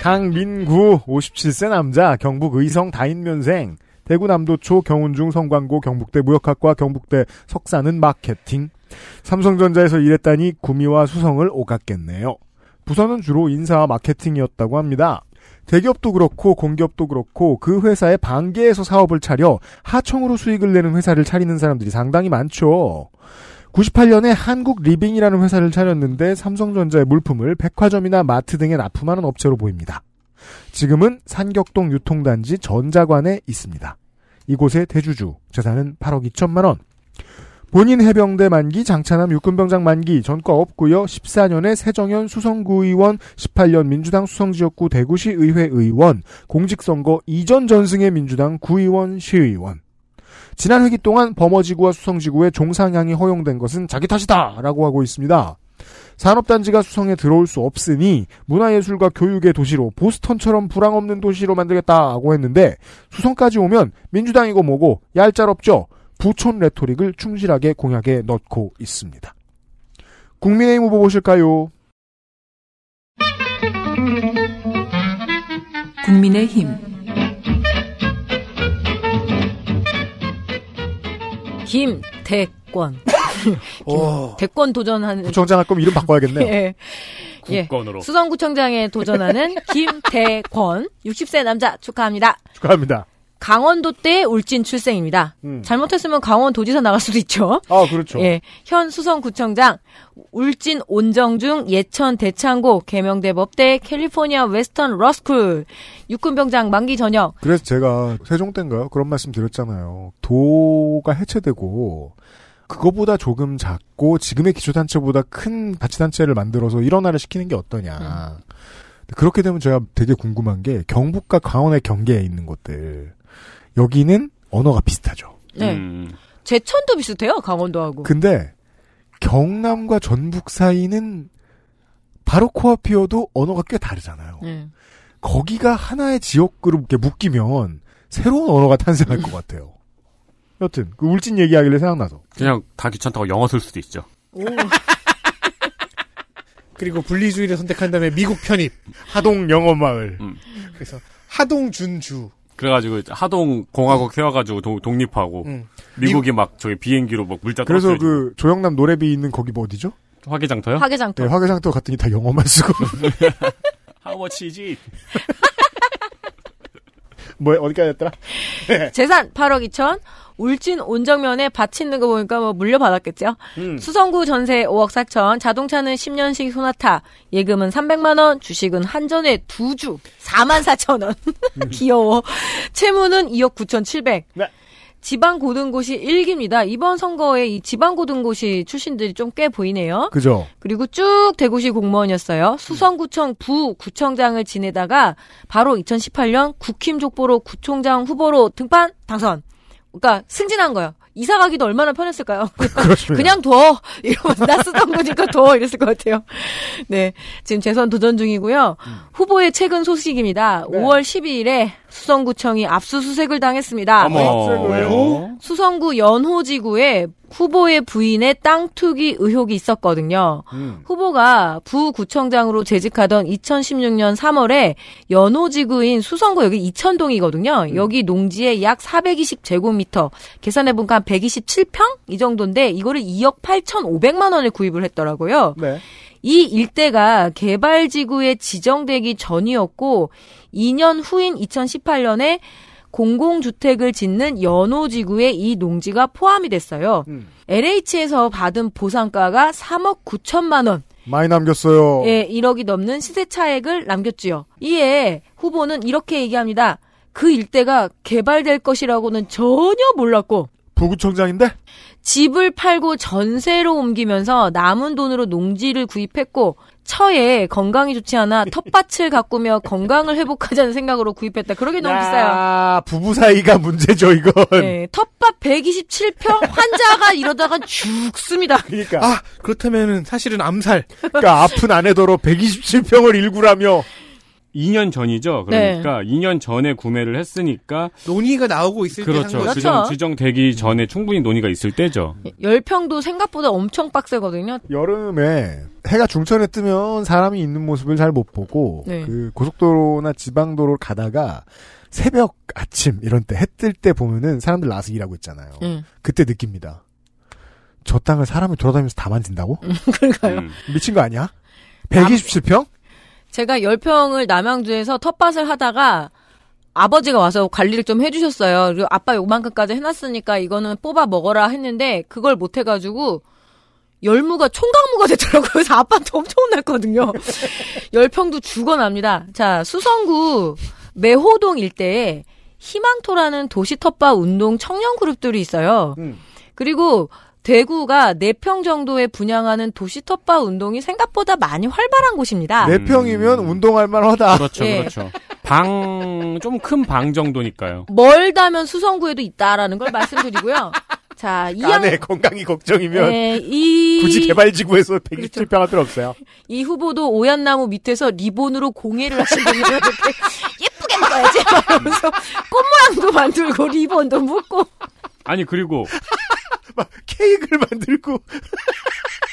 강민구 57세 남자 경북 의성 다인면생 대구 남도초 경운중 성광고 경북대 무역학과 경북대 석사는 마케팅. 삼성전자에서 일했다니 구미와 수성을 오갔겠네요. 부서는 주로 인사와 마케팅이었다고 합니다. 대기업도 그렇고 공기업도 그렇고 그 회사의 방계에서 사업을 차려 하청으로 수익을 내는 회사를 차리는 사람들이 상당히 많죠. 98년에 한국 리빙이라는 회사를 차렸는데 삼성전자의 물품을 백화점이나 마트 등에 납품하는 업체로 보입니다. 지금은 산격동 유통단지 전자관에 있습니다. 이곳의 대주주 재산은 8억 2천만 원. 본인 해병대 만기, 장차남 육군병장 만기, 전과 없고요. 14년에 세정현 수성구의원, 18년 민주당 수성지역구 대구시 의회 의원, 공직선거 이전 전승의 민주당 구의원, 시의원. 지난 회기 동안 범어지구와 수성지구에 종상향이 허용된 것은 자기 탓이다라고 하고 있습니다. 산업단지가 수성에 들어올 수 없으니 문화예술과 교육의 도시로 보스턴처럼 불황 없는 도시로 만들겠다고 했는데 수성까지 오면 민주당이고 뭐고 얄짤없죠. 부촌 레토릭을 충실하게 공약에 넣고 있습니다. 국민의힘 후보 보실까요? 국민의힘 김대권. 오. 대권 도전하는 구청장 할 거면 이름 바꿔야겠네요. 예. 예. 국권으로. 수성구청장에 도전하는 김대권 60세 남자 축하합니다. 축하합니다. 강원도 때 울진 출생입니다. 음. 잘못했으면 강원도지사 나갈 수도 있죠. 아, 그렇죠. 예. 현 수성구청장 울진 온정중 예천 대창고 계명대법대 California Western 로스쿨 육군병장 만기 전역 그래서 제가 세종 때인가요? 그런 말씀 드렸잖아요. 도가 해체되고 그거보다 조금 작고 지금의 기초단체보다 큰 자치단체를 만들어서 일원화를 시키는 게 어떠냐. 그렇게 되면 제가 되게 궁금한 게 경북과 강원의 경계에 있는 곳들 여기는 언어가 비슷하죠. 네. 음. 제천도 비슷해요 강원도하고. 근데 경남과 전북 사이는 바로 코앞이어도 언어가 꽤 다르잖아요. 예. 거기가 하나의 지역으로 이렇게 묶이면 새로운 언어가 탄생할 것 같아요. 여튼 그 울진 얘기하길래 생각나서 그냥 다 귀찮다고 영어 쓸 수도 있죠. 그리고 분리주의를 선택한 다음에 미국 편입. 하동 영어 마을. 음. 그래서 하동 준주. 그래가지고 하동 공화국 세워가지고 도- 독립하고 음. 미국이 막 저기 비행기로 막 물자 그래서 떨어뜨려주고 그 조영남 노래비 있는 거기 뭐 어디죠? 화개장터요? 화개장터. 네, 화개장터 갔더니 다 영어만 쓰고 How much is it? 뭐 어디까지 했더라? 재산 8억 2천. 울진 온정면에 밭 있는 거 보니까 뭐 물려받았겠죠. 음. 수성구 전세 5억 4천. 자동차는 10년식 소나타. 예금은 300만 원. 주식은 한전에 두 주. 4만 4천 원. 귀여워. 채무는 2억 9천 7백. 네. 지방고등고시 1기입니다. 이번 선거에 이 지방고등고시 출신들이 좀 꽤 보이네요. 그죠? 그리고 쭉 대구시 공무원이었어요. 수성구청 부구청장을 지내다가 바로 2018년 국힘족보로 구청장 후보로 등판 당선. 그러니까 승진한 거예요. 이사 가기도 얼마나 편했을까요? 그렇습니다. 그냥 둬 이러면서 나 쓰던 거니까 둬 이랬을 것 같아요. 네, 지금 재선 도전 중이고요. 후보의 최근 소식입니다. 네. 5월 12일에 수성구청이 압수수색을 당했습니다. 어머, 네. 왜요? 수성구 연호지구에 후보의 부인의 땅 투기 의혹이 있었거든요. 음. 후보가 부구청장으로 재직하던 2016년 3월에 연호지구인 수성구 여기 이천동이거든요. 여기 농지에 약 420제곱미터 계산해보니까 한 127평 이 정도인데 이거를 2억 8,500만 원에 구입을 했더라고요. 네. 이 일대가 개발지구에 지정되기 전이었고 2년 후인 2018년에 공공주택을 짓는 연호지구에 이 농지가 포함이 됐어요. 음. LH에서 받은 보상가가 3억 9천만 원, 많이 남겼어요. 예, 1억이 넘는 시세 차액을 남겼지요. 이에 후보는 이렇게 얘기합니다. 그 일대가 개발될 것이라고는 전혀 몰랐고 부구청장인데 집을 팔고 전세로 옮기면서 남은 돈으로 농지를 구입했고 처에 건강이 좋지 않아 텃밭을 가꾸며 건강을 회복하자는 생각으로 구입했다. 그러게 너무 비싸요. 아, 부부 사이가 문제죠 이건. 네, 텃밭 127평 환자가 이러다가 죽습니다. 그러니까 아, 그렇다면은 사실은 암살. 그러니까 아픈 아내더러 127평을 일구라며 2년 전이죠. 그러니까 2년 전에 구매를 했으니까 논의가 나오고 있을 때 그렇죠. 한 거죠. 지정, 지정 되기 전에 충분히 논의가 있을 때죠. 열평도 생각보다 엄청 빡세거든요. 여름에 해가 중천에 뜨면 사람이 있는 모습을 잘 못 보고 네. 그 고속도로나 지방도로 가다가 새벽 아침 이런 때 해 뜰 때 보면은 사람들 나와서 일하고 있잖아요. 응. 그때 느낍니다. 저 땅을 사람이 돌아다니면서 다 만진다고? 그러니까요. 음. 미친 거 아니야? 127평? 제가 열평을 남양주에서 텃밭을 하다가 아버지가 와서 관리를 좀 해주셨어요. 그리고 아빠 요만큼까지 해놨으니까 이거는 뽑아 먹어라 했는데 그걸 못 해가지고 열무가 총각무가 됐더라고요. 그래서 아빠한테 엄청 혼났거든요. 열평도 죽어납니다. 자, 수성구 매호동 일대에 희망토라는 도시 텃밭 운동 청년 그룹들이 있어요. 그리고 대구가 4평 정도에 분양하는 도시 텃밭 운동이 생각보다 많이 활발한 곳입니다. 네 평이면 운동할 만하다. 그렇죠, 예. 그렇죠. 방, 좀 큰 방 정도니까요. 멀다면 수성구에도 있다라는 걸 말씀드리고요. 자, 이 아내 양, 건강이 걱정이면 네, 이, 굳이 개발지구에서 127평 할 필요 없어요. 이 후보도 오얏나무 밑에서 리본으로 공예를 하신 분이에요. 이렇게 예쁘게 먹어야지. 막 이러면서 꽃 모양도 만들고 리본도 묶고. 아니, 그리고, 케이크를 만들고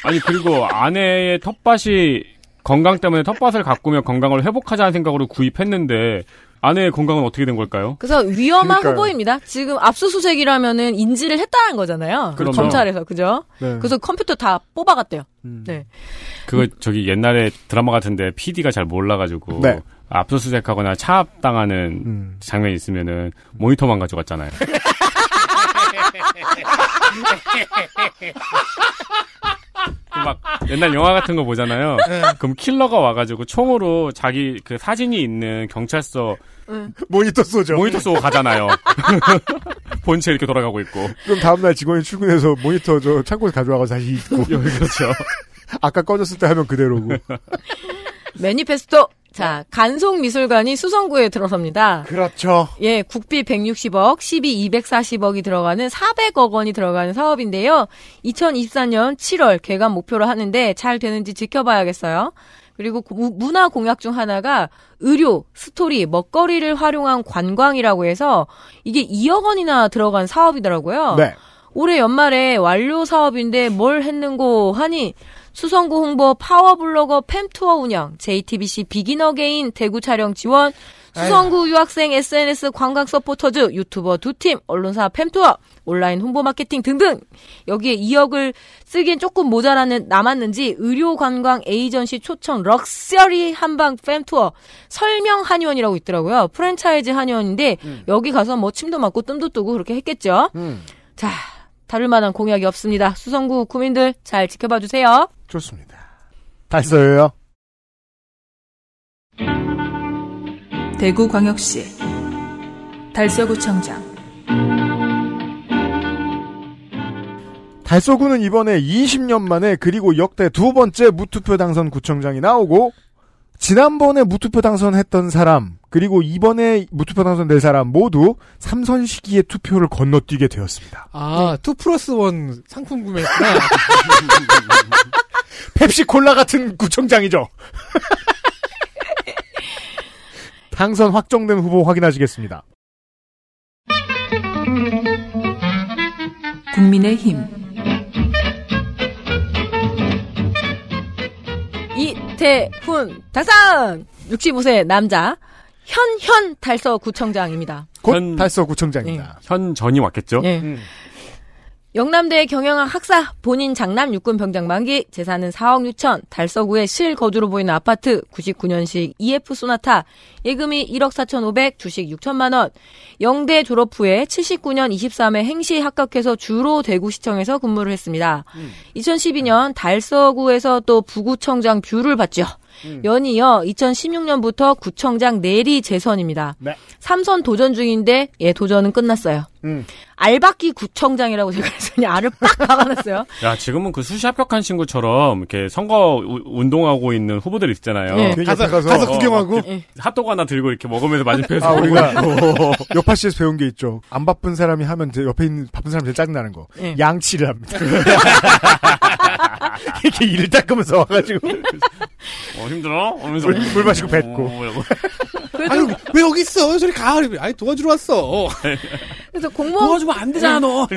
아니, 그리고 아내의 텃밭이 건강 때문에 텃밭을 가꾸며 건강을 회복하자는 생각으로 구입했는데, 아내의 건강은 어떻게 된 걸까요? 그래서 위험한 그러니까요. 후보입니다. 지금 압수수색이라면은 인지를 했다는 거잖아요. 그럼요. 검찰에서 그죠? 네. 그래서 컴퓨터 다 뽑아갔대요. 음. 네. 그거 저기 옛날에 드라마 같은데 PD가 잘 몰라가지고 네. 압수수색하거나 차압당하는 음. 장면이 있으면은 모니터만 가져갔잖아요. 그막 옛날 영화 같은 거 보잖아요. 그럼 킬러가 와가지고 총으로 자기 그 사진이 있는 경찰서 모니터 쏘죠. 모니터 쏘고 가잖아요. 본체 이렇게 돌아가고 있고. 그럼 다음날 직원이 출근해서 모니터 저 창고에 가져와서 다시 입고 그렇죠. 아까 꺼졌을 때 하면 그대로고. 매니페스토. 자, 간송 미술관이 수성구에 들어섭니다. 그렇죠. 예, 국비 160억, 시비 240억이 들어가는 400억 원이 들어가는 사업인데요. 2024년 7월 개관 목표로 하는데 잘 되는지 지켜봐야겠어요. 그리고 구- 문화 공약 중 하나가 의료, 스토리, 먹거리를 활용한 관광이라고 해서 이게 2억 원이나 들어간 사업이더라고요. 네. 올해 연말에 완료 사업인데 뭘 했는고 하니 수성구 홍보 파워블로거 팸투어 운영, JTBC Begin Again 대구 촬영 지원, 수성구 유학생 SNS 관광 서포터즈, 유튜버 두 팀, 언론사 팸투어, 온라인 홍보 마케팅 등등. 여기에 2억을 쓰기엔 조금 모자라는 남았는지 의료 관광 에이전시 초청 럭셔리 한방 팸투어 설명 한의원이라고 있더라고요. 프랜차이즈 한의원인데 여기 가서 뭐 침도 맞고 뜸도 뜨고 그렇게 했겠죠. 음. 자, 다룰 만한 공약이 없습니다. 수성구 구민들 잘 지켜봐 주세요. 좋습니다. 달서예요. 대구광역시 달서구청장 달서구는 이번에 20년 만에 그리고 역대 두 번째 무투표 당선 구청장이 나오고 지난번에 무투표 당선했던 사람 그리고 이번에 무투표 당선될 사람 모두 삼선 시기에 투표를 건너뛰게 되었습니다. 아, two plus one 상품 구매했구나. 펩시콜라 같은 구청장이죠. 당선 확정된 후보 확인하시겠습니다. 국민의 힘 이태훈 당선! 65세 남자 현현 달서 구청장입니다. 곧 현- 달서 구청장입니다. 현 전이 왔겠죠? 예. 음. 영남대 경영학 학사, 본인 장남 육군 병장 만기, 재산은 4억 6천, 달서구의 실 거주로 보이는 아파트, 99년식 EF 소나타, 예금이 1억 4천 5백, 주식 6천만 원. 영대 졸업 후에 79년 23회 행시 합격해서 주로 대구시청에서 근무를 했습니다. 2012년 달서구에서 또 부구청장 view를 받죠. 연이어 2016년부터 구청장 내리 재선입니다. 네. 삼선 도전 중인데 예 도전은 끝났어요. 음. 알박기 구청장이라고 제가 했더니 알을 빡 박아놨어요. 야, 지금은 그 수시 합격한 친구처럼 이렇게 선거 우- 운동하고 있는 후보들 있잖아요. 예. 괜히 가서, 가서 가서 어, 구경하고. 예. 핫도그 하나 들고 이렇게 먹으면서 맞은편에서 아, 우리가 있고. 요팟시에서 배운 게 있죠. 안 바쁜 사람이 하면 제 옆에 있는 바쁜 사람 제일 짜증 나는 거. 예. 양치를 합니다. 이렇게 이를 닦으면서 와가지고. 어, 힘들어? 하면서 물, 물 마시고 뱉고. 어. 아유, 왜 여기 있어? 저리 가. 아니, 도와주러 왔어. 그래서 공무원 도와주면 안 되잖아, 너.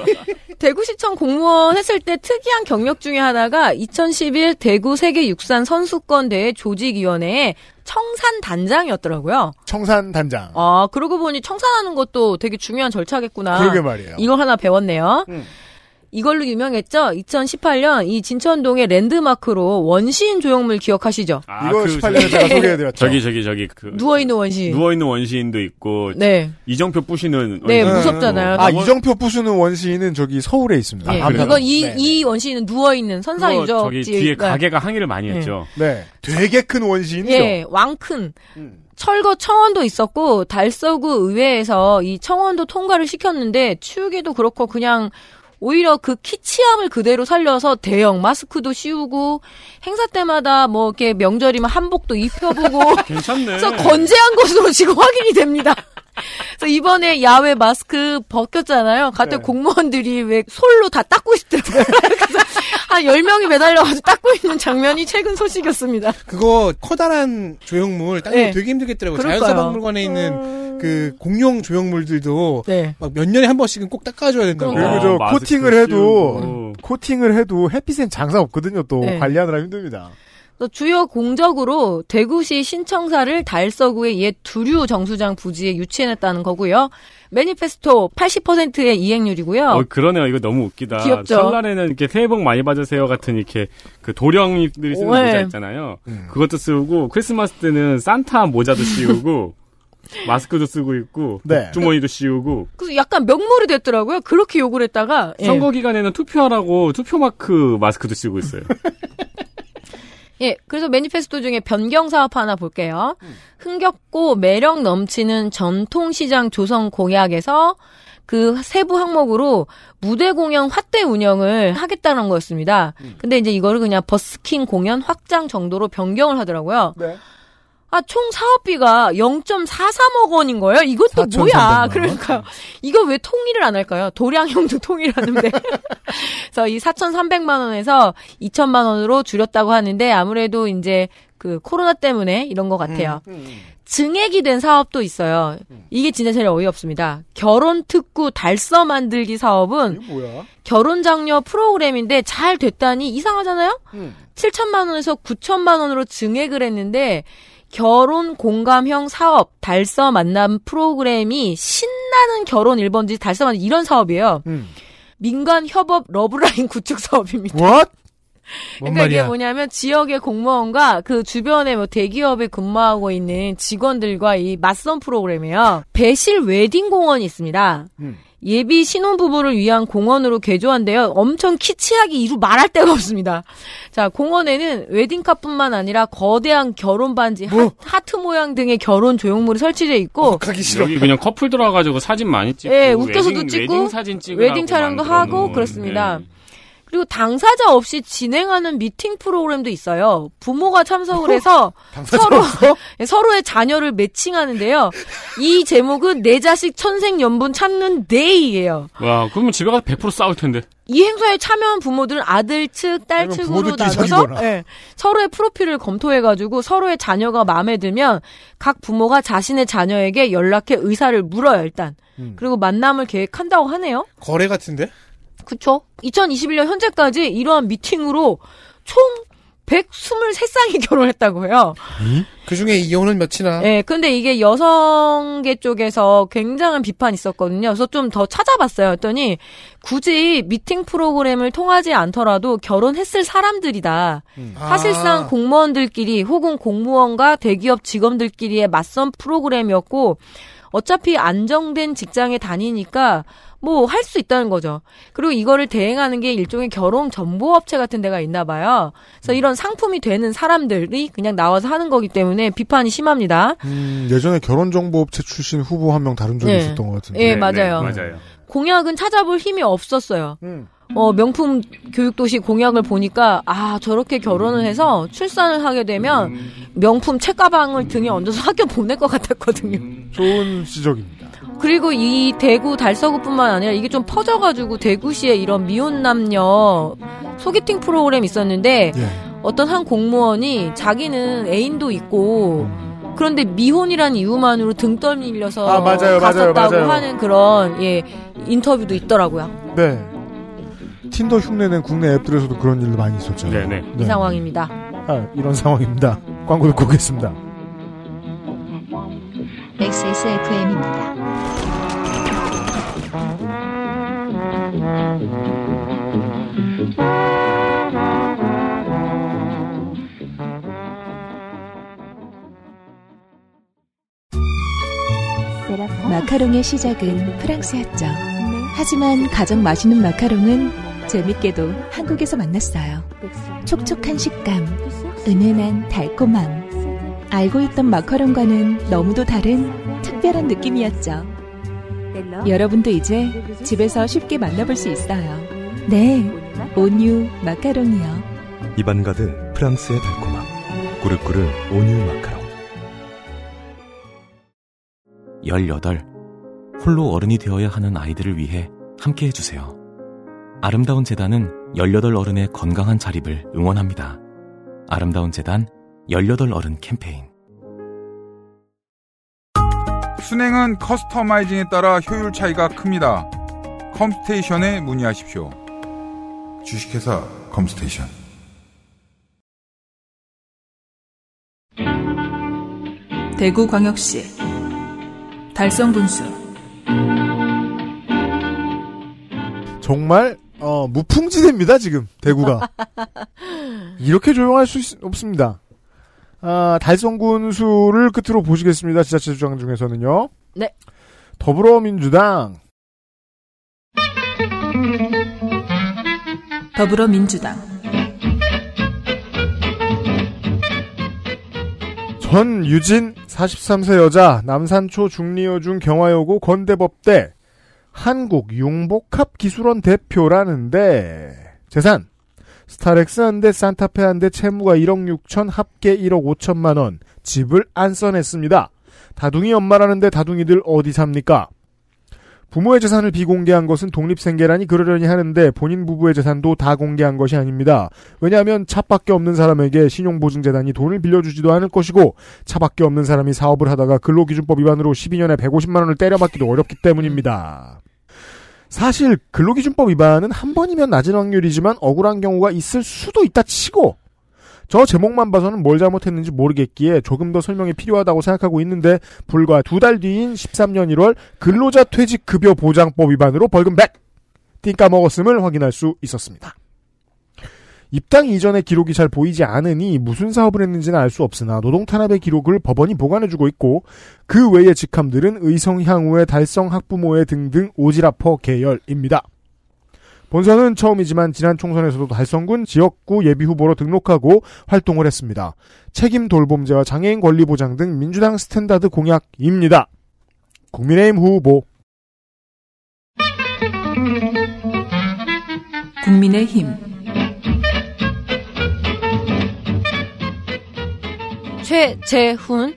대구시청 공무원 했을 때 특이한 경력 중에 하나가 2011 대구 세계 육산 선수권 대회 조직위원회의 청산 단장이었더라고요. 청산 단장. 아, 그러고 보니 청산하는 것도 되게 중요한 절차겠구나. 그러게 말이에요. 이걸 하나 배웠네요. 음. 이걸로 유명했죠. 2018년 이 진천동의 랜드마크로 원시인 조형물 기억하시죠? 아, 이거 그 18년에 제가 소개해드렸죠. 저기 저기 저기 그 누워있는 원시인. 누워 있는 원시인도 있고 네. 이정표 부시는 네, 원시인. 무섭잖아요. 아, 저거- 이정표 부수는 원시인은 저기 서울에 있습니다. 예, 아, 이건 이, 네, 이 원시인은 누워있는 그거 선사유죠. 저기 뒤에 가게가 항의를 많이 네. 했죠. 네. 되게 큰 원시인이죠. 예, 왕큰. 음. 철거 청원도 있었고 달서구 의회에서 이 청원도 통과를 시켰는데 추우기도 그렇고 그냥 오히려 그 키치함을 그대로 살려서 대형 마스크도 씌우고 행사 때마다 뭐 이렇게 명절이면 한복도 입혀보고 괜찮네. 그래서 건재한 것으로 지금 확인이 됩니다. 그래서 이번에 야외 마스크 벗겼잖아요. 갔더니 네. 공무원들이 왜 솔로 다 닦고 있더라고요. 그래서 한 10명이 매달려가지고 닦고 있는 장면이 최근 소식이었습니다. 그거 커다란 조형물 닦는 네. 거 되게 힘들겠더라고요. 자연사박물관에 있는 그 공룡 조형물들도 네. 막몇 년에 한 번씩은 꼭 닦아줘야 된다고. 그리고 어, 저 마스크 코팅을 해도 씌우고. 코팅을 해도 햇빛엔 장사 없거든요. 또 네. 관리하느라 힘듭니다. 또 주요 공적으로 대구시 신청사를 달서구의 옛 두류 정수장 부지에 유치해냈다는 거고요. 매니페스토 80%의 이행률이고요. 어, 그러네요. 이거 너무 웃기다. 귀엽죠? 설날에는 이렇게 새해 복 많이 받으세요 같은 이렇게 그 도령이들이 쓰는 네. 모자 있잖아요. 음. 그것도 쓰고 크리스마스 때는 산타 모자도 씌우고 마스크도 쓰고 있고 네. 주머니도 씌우고 그래서 약간 명물이 됐더라고요. 그렇게 욕을 했다가 예. 선거 기간에는 투표하라고 투표 마크 마스크도 쓰고 있어요. 예, 그래서 매니페스토 중에 변경 사업 하나 볼게요. 흥겹고 매력 넘치는 전통시장 조성 공약에서 그 세부 항목으로 무대 공연 확대 운영을 하겠다는 거였습니다. 근데 이제 이거를 그냥 버스킹 공연 확장 정도로 변경을 하더라고요. 네. 아, 총 사업비가 0.43억 원인 거예요? 이것도 4,300만 뭐야? 원. 그러니까요. 이거 왜 통일을 안 할까요? 도량형도 통일하는데. 그래서 이 4,300만 원에서 2천만 원으로 줄였다고 하는데 아무래도 이제 그 코로나 때문에 이런 것 같아요. 증액이 된 사업도 있어요. 이게 진짜 제일 어이없습니다. 결혼 특구 달서 만들기 사업은? 결혼 장려 프로그램인데 잘 됐다니 이상하잖아요? 7천만 원에서 9천만 원으로 증액을 했는데 결혼 공감형 사업 달서 만남 프로그램이 신나는 결혼 1번지 달서 만남 이런 사업이에요. 음. 민간 협업 러브라인 구축 사업입니다. What? 뭔 그러니까 이게? 뭐냐면 지역의 공무원과 그 주변에 뭐 대기업에 근무하고 있는 직원들과 이 맞선 프로그램이에요. 배실 웨딩 공원이 있습니다. 음. 예비 신혼부부를 위한 공원으로 개조한데요. 엄청 키치하게 이루 말할 데가 없습니다. 자, 공원에는 웨딩카뿐만 아니라 거대한 결혼 반지, 뭐? 하, 트 모양 등의 결혼 조형물이 설치되어 있고, 가기 싫어. 여기 그냥 커플 들어와가지고 사진 많이 찍고 예, 웃겨서도 웨딩, 찍고, 웨딩 사진 찍고 웨딩 촬영도 하고 그렇습니다. 그리고 당사자 없이 진행하는 미팅 프로그램도 있어요. 부모가 참석을 해서 서로 서로의 자녀를 매칭하는데요. 이 제목은 내 자식 천생 연분 찾는 day예요. 와 그러면 집에 가서 100% 싸울 텐데. 이 행사에 참여한 부모들은 아들 측, 딸 측으로 나눠서. 예, 서로의 프로필을 검토해가지고 서로의 자녀가 마음에 들면 각 부모가 자신의 자녀에게 연락해 의사를 물어요 일단. 음. 그리고 만남을 계획한다고 하네요. 거래 같은데? 그쵸? 2021년 현재까지 이러한 미팅으로 총 123쌍이 결혼했다고 해요. 그 중에 이혼은 몇이나? 예, 근데 이게 여성계 쪽에서 굉장한 비판이 있었거든요. 그래서 좀 더 찾아봤어요. 했더니 굳이 미팅 프로그램을 통하지 않더라도 결혼했을 사람들이다. 사실상 아. 공무원들끼리 혹은 공무원과 대기업 직원들끼리의 맞선 프로그램이었고 어차피 안정된 직장에 다니니까 뭐 할 수 있다는 거죠. 그리고 이거를 대행하는 게 일종의 결혼 정보 업체 같은 데가 있나 봐요. 그래서 이런 상품이 되는 사람들이 그냥 나와서 하는 거기 때문에 비판이 심합니다. 음, 예전에 결혼 정보 업체 출신 후보 한 명 다른 적이 네. 있었던 것 같은데. 예, 맞아요. 맞아요. 공약은 찾아볼 힘이 없었어요. 음. 어, 명품 교육도시 공약을 보니까, 아, 저렇게 결혼을 해서 출산을 하게 되면 명품 책가방을 등에 얹어서 학교 보낼 것 같았거든요. 좋은 지적입니다. 그리고 이 대구 달서구뿐만 아니라 이게 좀 퍼져가지고 대구시에 이런 미혼 남녀 소개팅 프로그램 있었는데, 예. 어떤 한 공무원이 자기는 애인도 있고 그런데 미혼이라는 이유만으로 등 떠밀려서 아, 맞아요, 맞아요, 갔었다고 맞아요. 하는 그런 예 인터뷰도 있더라고요. 네. 틴더 흉내낸 국내 앱들에서도 그런 일도 많이 있었죠. 네네. 이 상황입니다. 아, 이런 상황입니다. 광고 듣고 오겠습니다. XSFM입니다. 마카롱의 시작은 프랑스였죠. 하지만 가장 맛있는 마카롱은 재밌게도 한국에서 만났어요. 촉촉한 식감, 은은한 달콤함. 알고 있던 마카롱과는 너무도 다른 특별한 느낌이었죠. 여러분도 이제 집에서 쉽게 만나볼 수 있어요. 네, 온유 마카롱이요. 입안 가득 프랑스의 달콤함. 꾸르꾸르 온유 마카롱. 18. 홀로 어른이 되어야 하는 아이들을 위해 함께 해주세요. 아름다운 재단은 18 어른의 건강한 자립을 응원합니다. 아름다운 재단 18 어른 캠페인. 순행은 커스터마이징에 따라 효율 차이가 큽니다. 컴스테이션에 문의하십시오. 주식회사 컴스테이션. 대구광역시 달성분수 정말 어, 무풍지대입니다 지금 대구가 이렇게 조용할 수 있- 없습니다. 아, 달성군수를 끝으로 보시겠습니다. 지자체 주장 중에서는요. 네. 더불어민주당 더불어민주당 전유진 43세 여자 남산초 중리여중 경화여고 건대법대 한국융복합기술원 대표라는데 재산 스타렉스 한 대 산타페 한 대 채무가 1억 6천 합계 1억 5천만 원 집을 안 써냈습니다. 다둥이 엄마라는데 다둥이들 어디 삽니까? 부모의 재산을 비공개한 것은 독립생계라니 그러려니 하는데 본인 부부의 재산도 다 공개한 것이 아닙니다. 왜냐하면 차밖에 없는 사람에게 신용보증재단이 돈을 빌려주지도 않을 것이고 차밖에 없는 사람이 사업을 하다가 근로기준법 위반으로 12년에 150만 원을 때려맞기도 어렵기 때문입니다. 사실 근로기준법 위반은 한 번이면 낮은 확률이지만 억울한 경우가 있을 수도 있다 치고 저 제목만 봐서는 뭘 잘못했는지 모르겠기에 조금 더 설명이 필요하다고 생각하고 있는데 불과 두 달 뒤인 13년 1월 근로자 퇴직 급여 보장법 위반으로 벌금 100 띵까 먹었음을 확인할 수 있었습니다. 입당 이전의 기록이 잘 보이지 않으니 무슨 사업을 했는지는 알 수 없으나 노동 탄압의 기록을 법원이 보관해주고 있고 그 외의 직함들은 의성 향후의 달성 학부모회 등등 오지라퍼 계열입니다. 본선은 처음이지만 지난 총선에서도 달성군 지역구 예비후보로 등록하고 활동을 했습니다. 책임 돌봄제와 장애인 권리 보장 등 민주당 standard 공약입니다. 국민의힘 후보 국민의힘 최재훈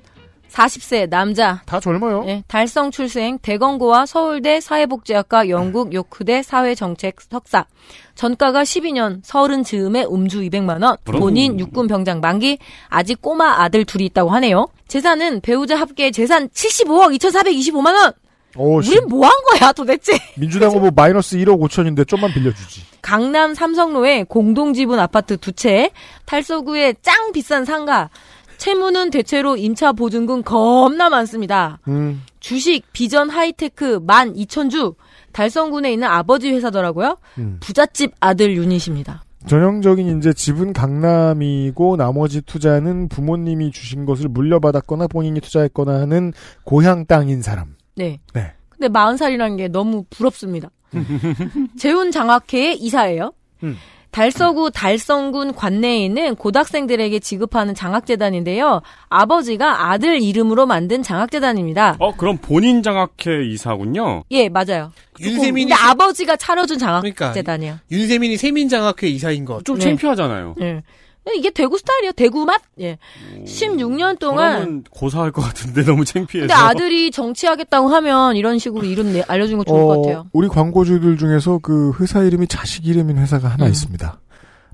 40세 남자. 다 젊어요. 예, 달성 출생 대건고와 서울대 사회복지학과 영국 요크대 사회정책 석사. 전과가 12년 서른 즈음에 음주 200만 원. 본인 육군 병장 만기. 아직 꼬마 아들 둘이 있다고 하네요. 재산은 배우자 합계 재산 75억 2,425만 원. 오, 씨, 우린 뭐한 거야 도대체? 민주당 후보 마이너스 1억 5천인데 좀만 빌려주지. 강남 삼성로에 공동지분 아파트 두 채, 달서구에 짱 비싼 상가, 채무는 대체로 임차 보증금 겁나 많습니다. 음, 주식 비전 하이테크 12,000주, 달성군에 있는 아버지 회사더라고요. 음. 부잣집 아들 유닛입니다. 전형적인 이제 집은 강남이고 나머지 투자는 부모님이 주신 것을 물려받았거나 본인이 투자했거나 하는 고향 땅인 사람. 네. 네. 근데 40살이라는 게 너무 부럽습니다. 재훈 장학회의 이사예요. 음. 달서구 달성군 관내에 있는 고등학생들에게 지급하는 장학재단인데요. 아버지가 아들 이름으로 만든 장학재단입니다. 어, 그럼 본인 장학회 이사군요. 예, 맞아요. 윤세민이 근데 아버지가 차려준 그러니까 장학재단이에요. 윤세민이 세민 장학회 이사인 것. 좀 네. 창피하잖아요. 예. 이게 대구 스타일이에요. 대구 맛? 예. 16년 동안 그러면 고사할 것 같은데 너무 창피해서. 근데 아들이 정치하겠다고 하면 이런 식으로 이름 내, 알려준 거 좋을 것 같아요. 우리 광고주들 중에서 그 회사 이름이 자식 이름인 회사가 하나 음. 있습니다.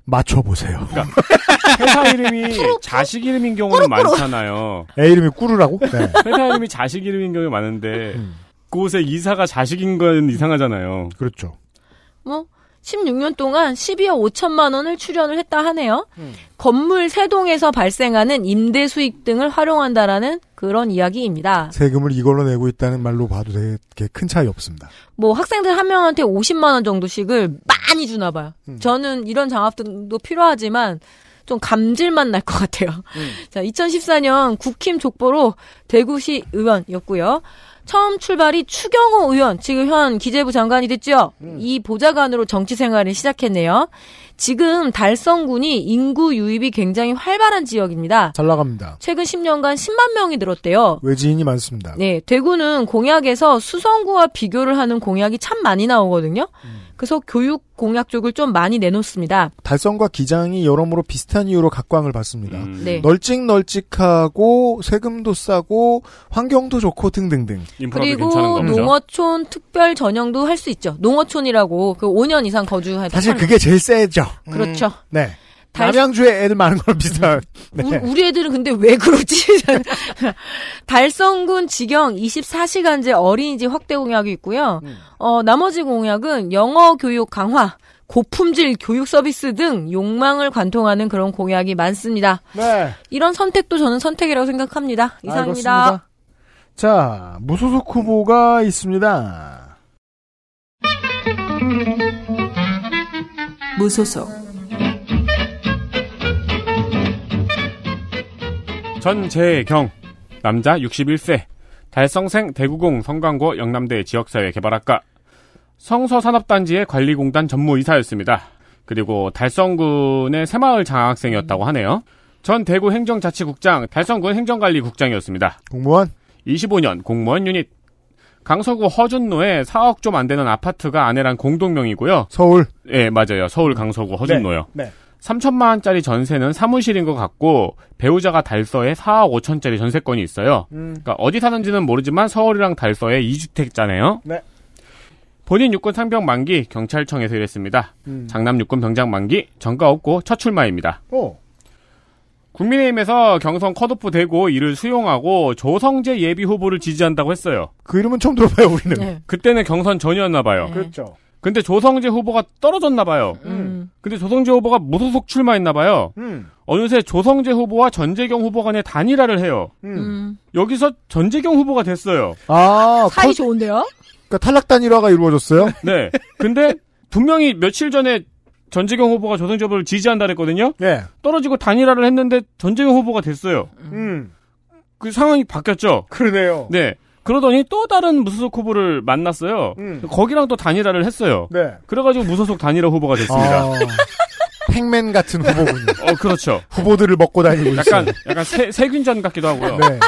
맞춰보세요. 회사 이름이 자식 이름인 경우는 많잖아요. 애 이름이 꾸르라고? 네. 회사 이름이 자식 이름인 경우가 많은데 음. 그곳에 이사가 자식인 건 이상하잖아요. 그렇죠. 뭐 16년 동안 12억 5천만 원을 출연을 했다 하네요. 건물 세동에서 발생하는 임대 수익 등을 활용한다라는 그런 이야기입니다. 세금을 이걸로 내고 있다는 말로 봐도 되게 큰 차이 없습니다. 뭐 학생들 한 명한테 50만 원 정도씩을 많이 주나 봐요. 저는 이런 장학금도 필요하지만 좀 감질만 날 것 같아요. 자, 2014년 국힘 족보로 대구시 의원이었고요. 처음 출발이 추경호 의원, 지금 현 기재부 장관이 됐죠. 이 보좌관으로 정치 생활을 시작했네요. 지금 달성군이 인구 유입이 굉장히 활발한 지역입니다. 잘 나갑니다. 최근 10년간 10만 명이 늘었대요. 외지인이 많습니다. 네, 대구는 공약에서 수성구와 비교를 하는 공약이 참 많이 나오거든요. 그래서 교육 공약 쪽을 좀 많이 내놓습니다. 달성과 기장이 여러모로 비슷한 이유로 각광을 받습니다. 음. 네. 널찍널찍하고 세금도 싸고 환경도 좋고 등등등. 인프라도 그리고. 농어촌 특별 전형도 할 수 있죠. 농어촌이라고 그 5년 이상 거주하다 사실 그게 제일 세죠. 그렇죠. 네. 달- 남양주에 애들 많은 거랑 비슷한. 네. 우리, 우리 애들은 근데 왜 그러지? 달성군 직영 24시간제 어린이집 확대 공약이 있고요. 음. 어, 나머지 공약은 영어 교육 강화, 고품질 교육 서비스 등 욕망을 관통하는 그런 공약이 많습니다. 네. 이런 선택도 저는 선택이라고 생각합니다. 이상입니다. 알겠습니다. 자, 무소속 후보가 있습니다. 무소속 전재경 남자 61세 달성생 대구공 성광고 영남대 지역사회 개발학과 성서산업단지의 관리공단 전무이사였습니다. 그리고 달성군의 새마을 장학생이었다고 하네요. 전 대구 행정자치국장 달성군 행정관리국장이었습니다. 공무원 25년 공무원 유닛 강서구 허준로에 4억 좀 안 되는 아파트가 아내랑 공동명이고요. 서울. 예, 맞아요. 서울 강서구 허준로요. 네. 3천만 원짜리 전세는 사무실인 것 같고 배우자가 달서에 4억 5천짜리 전세권이 있어요. 음. 그러니까 어디 사는지는 모르지만 서울이랑 달서에 2주택자네요. 네. 본인 육군 상병 만기 경찰청에서 일했습니다. 음. 장남 육군 병장 만기 전과 없고 첫 출마입니다. 어. 국민의힘에서 경선 컷오프 되고 이를 수용하고 조성재 예비 후보를 지지한다고 했어요. 그 이름은 처음 들어봐요, 우리는. 네. 그때는 경선 전이었나 봐요. 네. 그렇죠. 근데 조성재 후보가 떨어졌나 봐요. 음. 근데 조성재 후보가 무소속 출마했나 봐요. 음. 어느새 조성재 후보와 전재경 후보 간에 단일화를 해요. 음. 음. 여기서 전재경 후보가 됐어요. 아, 사이 탈, 좋은데요? 그러니까 탈락 단일화가 이루어졌어요? 네. 근데 분명히 며칠 전에 전재경 후보가 후보를 지지한다 그랬거든요. 네. 떨어지고 단일화를 했는데 전재경 후보가 됐어요. 음. 그 상황이 바뀌었죠. 그러네요. 네. 그러더니 또 다른 무소속 후보를 만났어요. 음. 거기랑 또 단일화를 했어요. 네. 그래가지고 무소속 단일화 후보가 됐습니다. 아, 팩맨 같은 후보군요. 어, 그렇죠. 후보들을 먹고 다니고 약간, 있어요. 약간 세, 세균전 같기도 하고요. 네.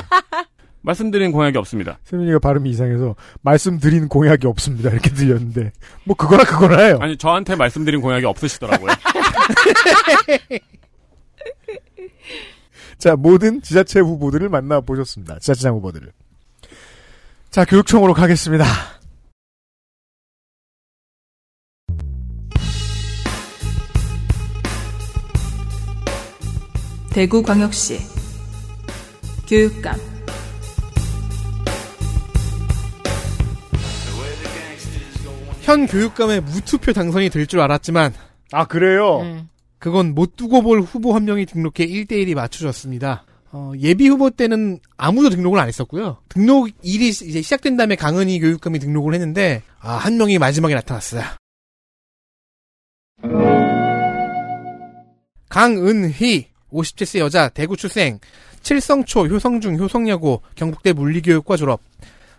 말씀드린 공약이 없습니다. 세민이가 발음이 이상해서 말씀드린 공약이 없습니다. 이렇게 들렸는데 뭐 그거나 그거나요. 아니, 저한테 말씀드린 공약이 없으시더라고요. 자, 모든 지자체 후보들을 만나 보셨습니다. 지자체장 후보들을. 자, 교육청으로 가겠습니다. 대구광역시 교육감 현 교육감의 무투표 당선이 될 줄 알았지만 아, 그래요? 네. 그건 못 두고 볼 후보 한 명이 등록해 1대1이 맞춰졌습니다. 어, 예비 후보 때는 아무도 등록을 안 했었고요. 등록 일이 이제 시작된 다음에 강은희 교육감이 등록을 했는데 아, 한 명이 마지막에 나타났어요. 강은희 57세 여자 대구 출생 칠성초 효성중 효성여고 경북대 물리교육과 졸업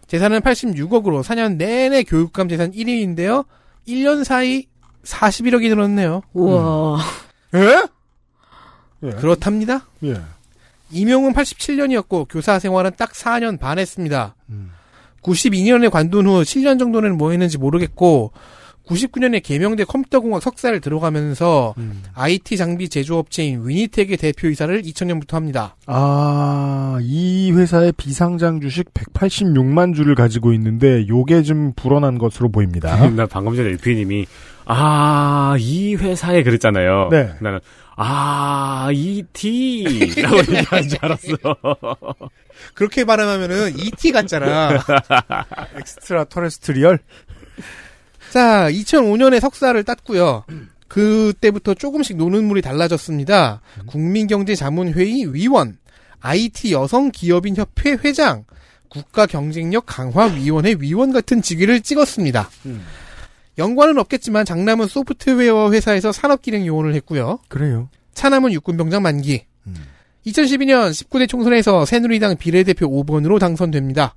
재산은 86억으로 4년 내내 교육감 재산 1위인데요. 1년 사이 41억이 늘었네요. 우와. 예? 예. 그렇답니다. 예. 임용은 87년이었고 교사 생활은 딱 4년 반 했습니다. 음. 92년에 관둔 후 7년 정도는 뭐 했는지 모르겠고 99년에 개명대 컴퓨터공학 석사를 들어가면서 음. IT 장비 제조업체인 위니텍의 대표이사를 2000년부터 합니다. 아, 이 회사의 비상장 주식 186만 주를 가지고 있는데 요게 좀 불어난 것으로 보입니다. 나 방금 전에 유피님이 아, 이 회사에 그랬잖아요. 네. 나는, 아, E.T. 라고 얘기하는 줄 알았어. 그렇게 발음하면은 ET 같잖아. extra terrestrial? 자, 2005년에 석사를 땄고요. 그때부터 조금씩 노는 물이 달라졌습니다. 국민경제자문회의 위원, IT 여성 기업인 협회 회장, 국가경쟁력 강화위원회 위원 같은 직위를 찍었습니다. 연관은 없겠지만 장남은 소프트웨어 회사에서 산업기능 요원을 했고요. 그래요. 차남은 육군병장 만기. 2012년 19대 총선에서 새누리당 비례대표 5번으로 당선됩니다.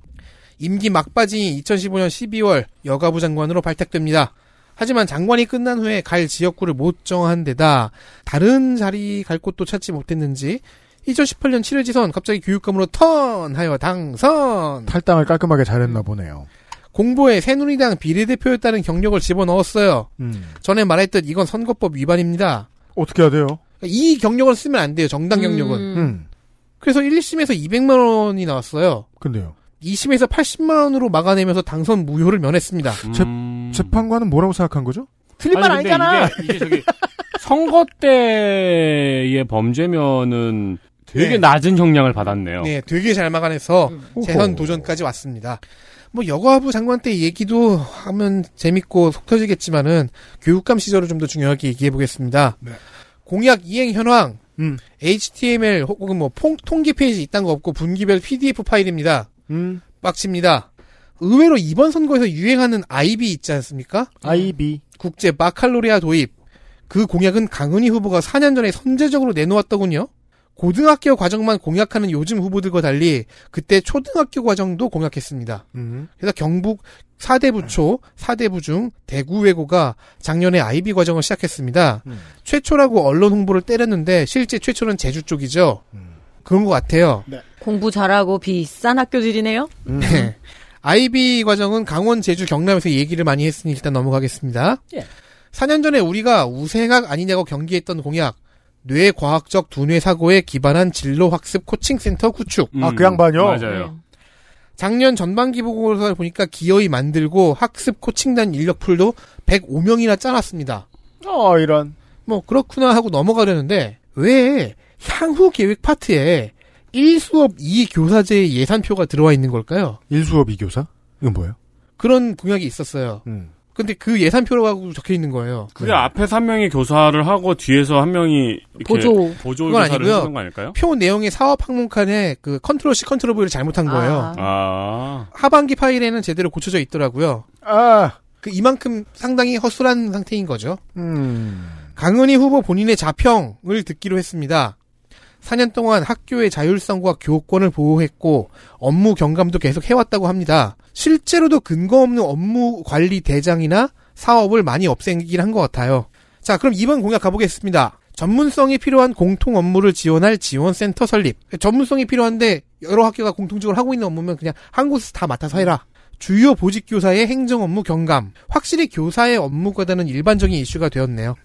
임기 막바지인 2015년 12월 여가부 장관으로 발탁됩니다. 하지만 장관이 끝난 후에 갈 지역구를 못 정한 데다 다른 자리 갈 곳도 찾지 못했는지 2018년 7월 지선 갑자기 교육감으로 턴하여 당선. 탈당을 깔끔하게 잘했나 보네요. 공보에 새누리당 비례대표였다는 경력을 집어넣었어요. 음. 전에 말했듯 이건 선거법 위반입니다. 어떻게 해야 돼요? 이 경력을 쓰면 안 돼요. 정당 경력은. 음. 그래서 1심에서 200만 원이 나왔어요. 근데요. 2심에서 80만 원으로 막아내면서 당선 무효를 면했습니다. 재, 재판관은 뭐라고 생각한 거죠? 틀린 말 음. 아니, 아니잖아. 이게, 이게 저기, 선거 때의 범죄면은 되게 네. 낮은 형량을 받았네요. 네, 되게 잘 막아내서 오호. 재선 도전까지 왔습니다. 뭐 여가부 장관 때 얘기도 하면 재밌고 속 터지겠지만은 교육감 시절을 좀 더 중요하게 얘기해 보겠습니다. 공약 이행 현황, 음. HTML 혹은 뭐 퐁- 통계 페이지 이딴 거 없고 분기별 PDF 파일입니다. 음. 빡칩니다. 의외로 이번 선거에서 유행하는 IB 있지 않습니까? IB. 국제 바칼로레아 도입. 그 공약은 강은희 후보가 4년 전에 선제적으로 내놓았더군요. 고등학교 과정만 공약하는 요즘 후보들과 달리 그때 초등학교 과정도 공약했습니다. 음. 그래서 경북 4대 부 초, 4대 부 중 대구 외고가 작년에 IB 과정을 시작했습니다. 최초라고 언론 홍보를 때렸는데 실제 최초는 제주 쪽이죠. 그런 것 같아요. 공부 잘하고 비싼 학교들이네요. 네. IB 과정은 강원, 제주, 경남에서 얘기를 많이 했으니 일단 넘어가겠습니다. 예. 4년 전에 우리가 우생학 아니냐고 경기했던 공약, 뇌과학적 두뇌 사고에 기반한 진로 학습 코칭 센터 구축. 아, 그 양반이요? 맞아요. 작년 전반기 보고서를 보니까 기어이 만들고 학습 코칭단 인력풀도 105명이나 짜놨습니다. 어, 이런. 뭐 그렇구나 하고 넘어가려는데 왜 향후 계획 파트에 1수업 2교사제의 예산표가 들어와 있는 걸까요? 1수업 2교사? 이건 뭐예요? 그런 공약이 있었어요. 음. 근데 그 예산표라고 적혀 있는 거예요. 그게 앞에서 한 명이 교사를 하고 뒤에서 한 명이 보조. 보조 그건 아니고요. 아닐까요? 표 내용의 사업 항목칸에 그 control C control V를 잘못한 거예요. 아. 하반기 파일에는 제대로 고쳐져 있더라고요. 아. 그 이만큼 상당히 허술한 상태인 거죠. 음. 강은희 후보 본인의 자평을 듣기로 했습니다. 4년 동안 학교의 자율성과 교권을 보호했고 업무 경감도 계속 해왔다고 합니다. 실제로도 근거 없는 업무 관리 대장이나 사업을 많이 없애긴 한 것 같아요. 자, 그럼 이번 공약 가보겠습니다. 전문성이 필요한 공통 업무를 지원할 지원센터 설립. 전문성이 필요한데 여러 학교가 공통적으로 하고 있는 업무면 그냥 한 곳에서 다 맡아서 해라. 주요 보직 교사의 행정 업무 경감. 확실히 교사의 업무과다는 일반적인 이슈가 되었네요.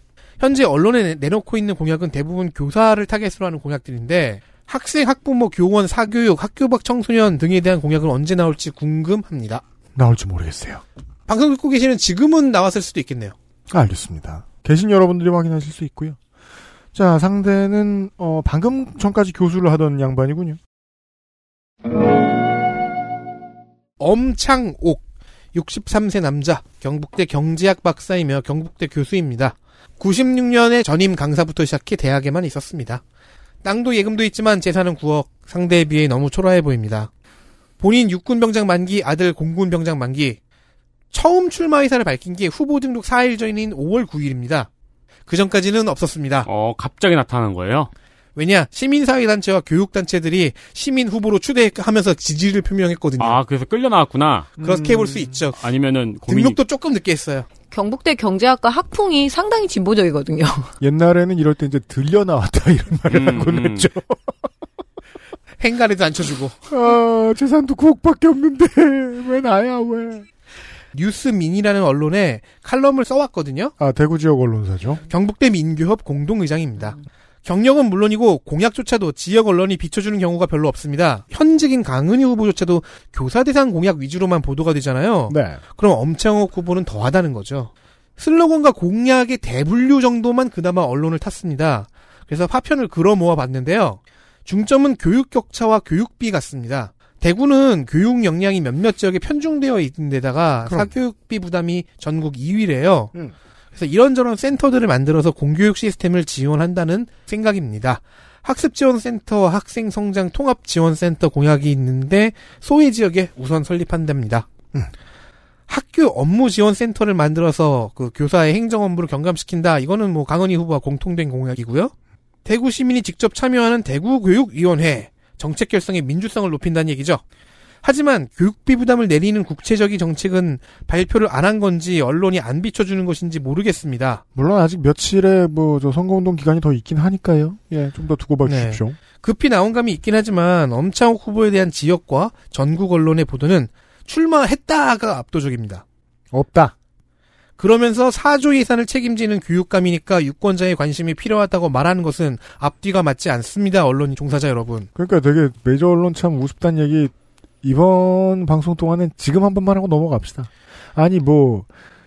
현재 언론에 내- 내놓고 있는 공약은 대부분 교사를 타겟으로 하는 공약들인데 학생, 학부모, 교원, 사교육, 학교 밖 청소년 등에 대한 공약은 언제 나올지 궁금합니다. 나올지 모르겠어요. 방송 듣고 계시는 지금은 나왔을 수도 있겠네요. 알겠습니다. 계신 여러분들이 확인하실 수 있고요. 자, 상대는 어, 방금 전까지 교수를 하던 양반이군요. 엄창옥 63세 남자 경북대 경제학 박사이며 경북대 교수입니다. 96년에 전임 강사부터 시작해 대학에만 있었습니다. 땅도 예금도 있지만 재산은 9억 상대에 비해 너무 초라해 보입니다. 본인 육군병장 만기 아들 공군병장 만기 처음 출마 의사를 밝힌 게 후보 등록 4일 전인 5월 9일입니다. 그 전까지는 없었습니다. 어, 갑자기 나타난 거예요? 왜냐 시민사회단체와 교육단체들이 시민 후보로 추대하면서 지지를 표명했거든요. 아, 그래서 끌려 나왔구나. 그렇게 볼수 있죠. 아니면은 고민이 등록도 조금 늦게 했어요. 경북대 경제학과 학풍이 상당히 진보적이거든요. 옛날에는 이럴 때 이제 들려 나왔다 이런 말을 음, 하곤 음. 했죠. 행간에도 안 쳐주고. 아, 재산도 9억밖에 없는데 왜 나야 왜? 뉴스민이라는 언론에 칼럼을 써왔거든요. 아, 대구 지역 언론사죠. 경북대 민교협 공동의장입니다. 경력은 물론이고 공약조차도 지역 언론이 비춰주는 경우가 별로 없습니다. 현직인 강은희 후보조차도 교사 대상 공약 위주로만 보도가 되잖아요. 네. 그럼 엄창옥 후보는 더하다는 거죠. 슬로건과 공약의 대분류 정도만 그나마 언론을 탔습니다. 그래서 파편을 걸어 모아 봤는데요. 중점은 교육 격차와 교육비 같습니다. 대구는 교육 역량이 몇몇 지역에 편중되어 있는 데다가 그럼. 사교육비 부담이 전국 2위래요. 음. 그래서 이런저런 센터들을 만들어서 공교육 시스템을 지원한다는 생각입니다. 학습지원센터, 학생성장 통합지원센터 공약이 있는데 소외 지역에 우선 설립한답니다. 음. 학교 업무 지원 센터를 만들어서 그 교사의 행정 업무를 경감시킨다. 이거는 뭐 강은희 후보와 공통된 공약이고요. 대구 시민이 직접 참여하는 대구 교육위원회 정책 결성의 민주성을 높인다는 얘기죠. 하지만 교육비 부담을 내리는 국체적인 정책은 발표를 안 한 건지 언론이 안 비춰주는 것인지 모르겠습니다. 물론 아직 며칠의 뭐저 선거운동 기간이 더 있긴 하니까요. 예, 좀 더 두고 네. 봐주십시오. 급히 나온 감이 있긴 하지만 엄창욱 후보에 대한 지역과 전국 언론의 보도는 출마했다가 압도적입니다. 없다. 그러면서 사조 예산을 책임지는 교육감이니까 유권자의 관심이 필요하다고 말하는 것은 앞뒤가 맞지 않습니다. 언론 종사자 여러분. 그러니까 되게 메이저 언론 참 우습단 얘기 이번 방송 동안은 지금 한 번만 하고 넘어갑시다. 아니 뭐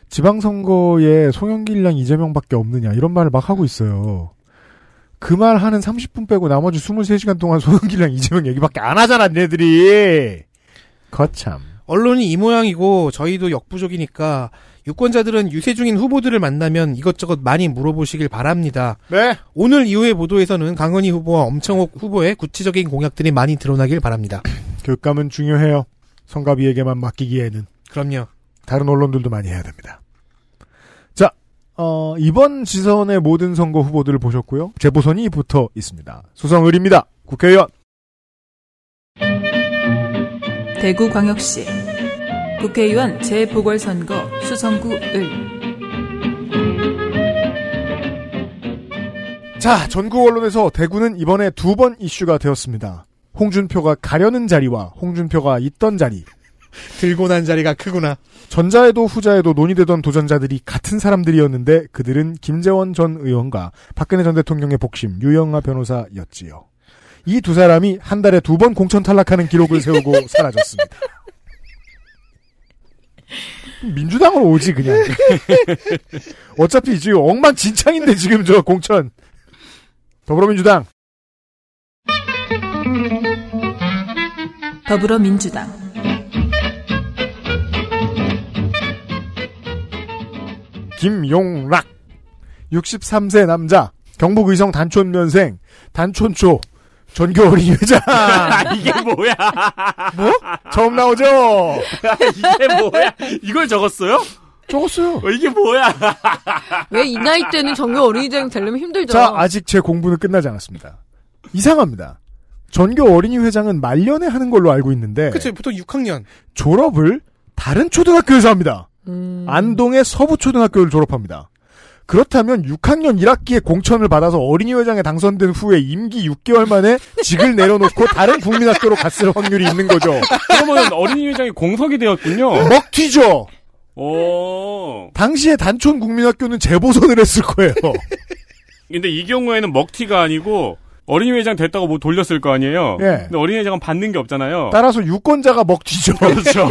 지방선거에 송영길이랑 이재명밖에 없느냐 이런 말을 막 하고 있어요. 그 말 하는 30분 빼고 나머지 23시간 동안 송영길이랑 이재명 얘기밖에 안 하잖아, 얘들이. 거참. 언론이 이 모양이고 저희도 역부족이니까 유권자들은 유세 중인 후보들을 만나면 이것저것 많이 물어보시길 바랍니다. 네. 오늘 이후의 보도에서는 강은희 후보와 엄청옥 후보의 구체적인 공약들이 많이 드러나길 바랍니다. 교육감은 중요해요. 성가비에게만 맡기기에는. 그럼요. 다른 언론들도 많이 해야 됩니다. 자, 어, 이번 지선의 모든 선거 후보들을 보셨고요. 재보선이 붙어 있습니다. 수성을입니다. 국회의원. 대구광역시 국회의원 재보궐선거 수성구 을 자, 전국 언론에서 대구는 이번에 두 번 이슈가 되었습니다. 홍준표가 가려는 자리와 홍준표가 있던 자리. 들고 난 자리가 크구나. 전자에도 후자에도 논의되던 도전자들이 같은 사람들이었는데 그들은 김재원 전 의원과 박근혜 전 대통령의 복심 유영아 변호사였지요. 이 두 사람이 한 달에 두 번 공천 탈락하는 기록을 세우고 사라졌습니다. 민주당으로 오지 그냥. 어차피 지금 엉망진창인데 지금 저 공천. 더불어민주당 더불어민주당 김용락 63세 남자 경북 의성 단촌면생 단촌초 전교 어린이회장 이게 뭐야? 뭐? 처음 나오죠? 이게 뭐야? 이걸 적었어요? 적었어요. 어, 이게 뭐야? 왜 이 나이 때는 전교 어린이장 되려면 힘들죠. 자 아직 제 공부는 끝나지 않았습니다. 이상합니다. 전교 어린이 회장은 말년에 하는 걸로 알고 있는데 그쵸, 보통 6학년. 졸업을 다른 초등학교에서 합니다. 음. 안동의 서부초등학교를 졸업합니다. 그렇다면 6학년 1학기에 공천을 받아서 어린이 회장에 당선된 후에 임기 6개월 만에 직을 내려놓고 다른 국민학교로 갔을 확률이 있는 거죠. 그러면 어린이 회장이 공석이 되었군요. 먹튀죠. 오. 당시에 단촌 국민학교는 재보선을 했을 거예요. 근데 이 경우에는 먹튀가 아니고 어린이회장 됐다고 뭐 돌렸을 거 아니에요. 예. 근데 어린이회장은 받는 게 없잖아요. 따라서 유권자가 먹튀죠. 그렇죠.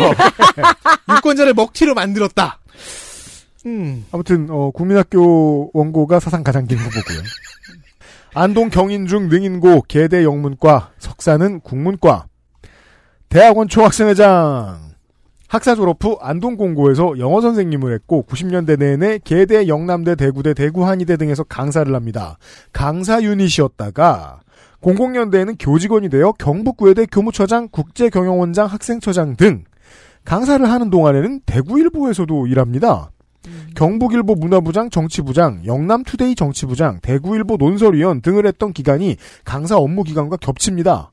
유권자를 먹튀로 만들었다. 음. 아무튼 어, 국민학교 원고가 사상 가장 긴 후보고요. 안동 경인중 능인고 계대 영문과 석사는 국문과 대학원 총학생회장 학사 졸업 후 안동 공고에서 영어 선생님을 했고 90년대 내내 계대 영남대 대구대 대구한의대 등에서 강사를 합니다. 강사 유닛이었다가 00년대에는 교직원이 되어 경북구의대 교무처장, 국제경영원장, 학생처장 등 강사를 하는 동안에는 대구일보에서도 일합니다. 경북일보 문화부장, 정치부장, 영남투데이 정치부장, 대구일보 논설위원 등을 했던 기간이 강사 업무 기간과 겹칩니다.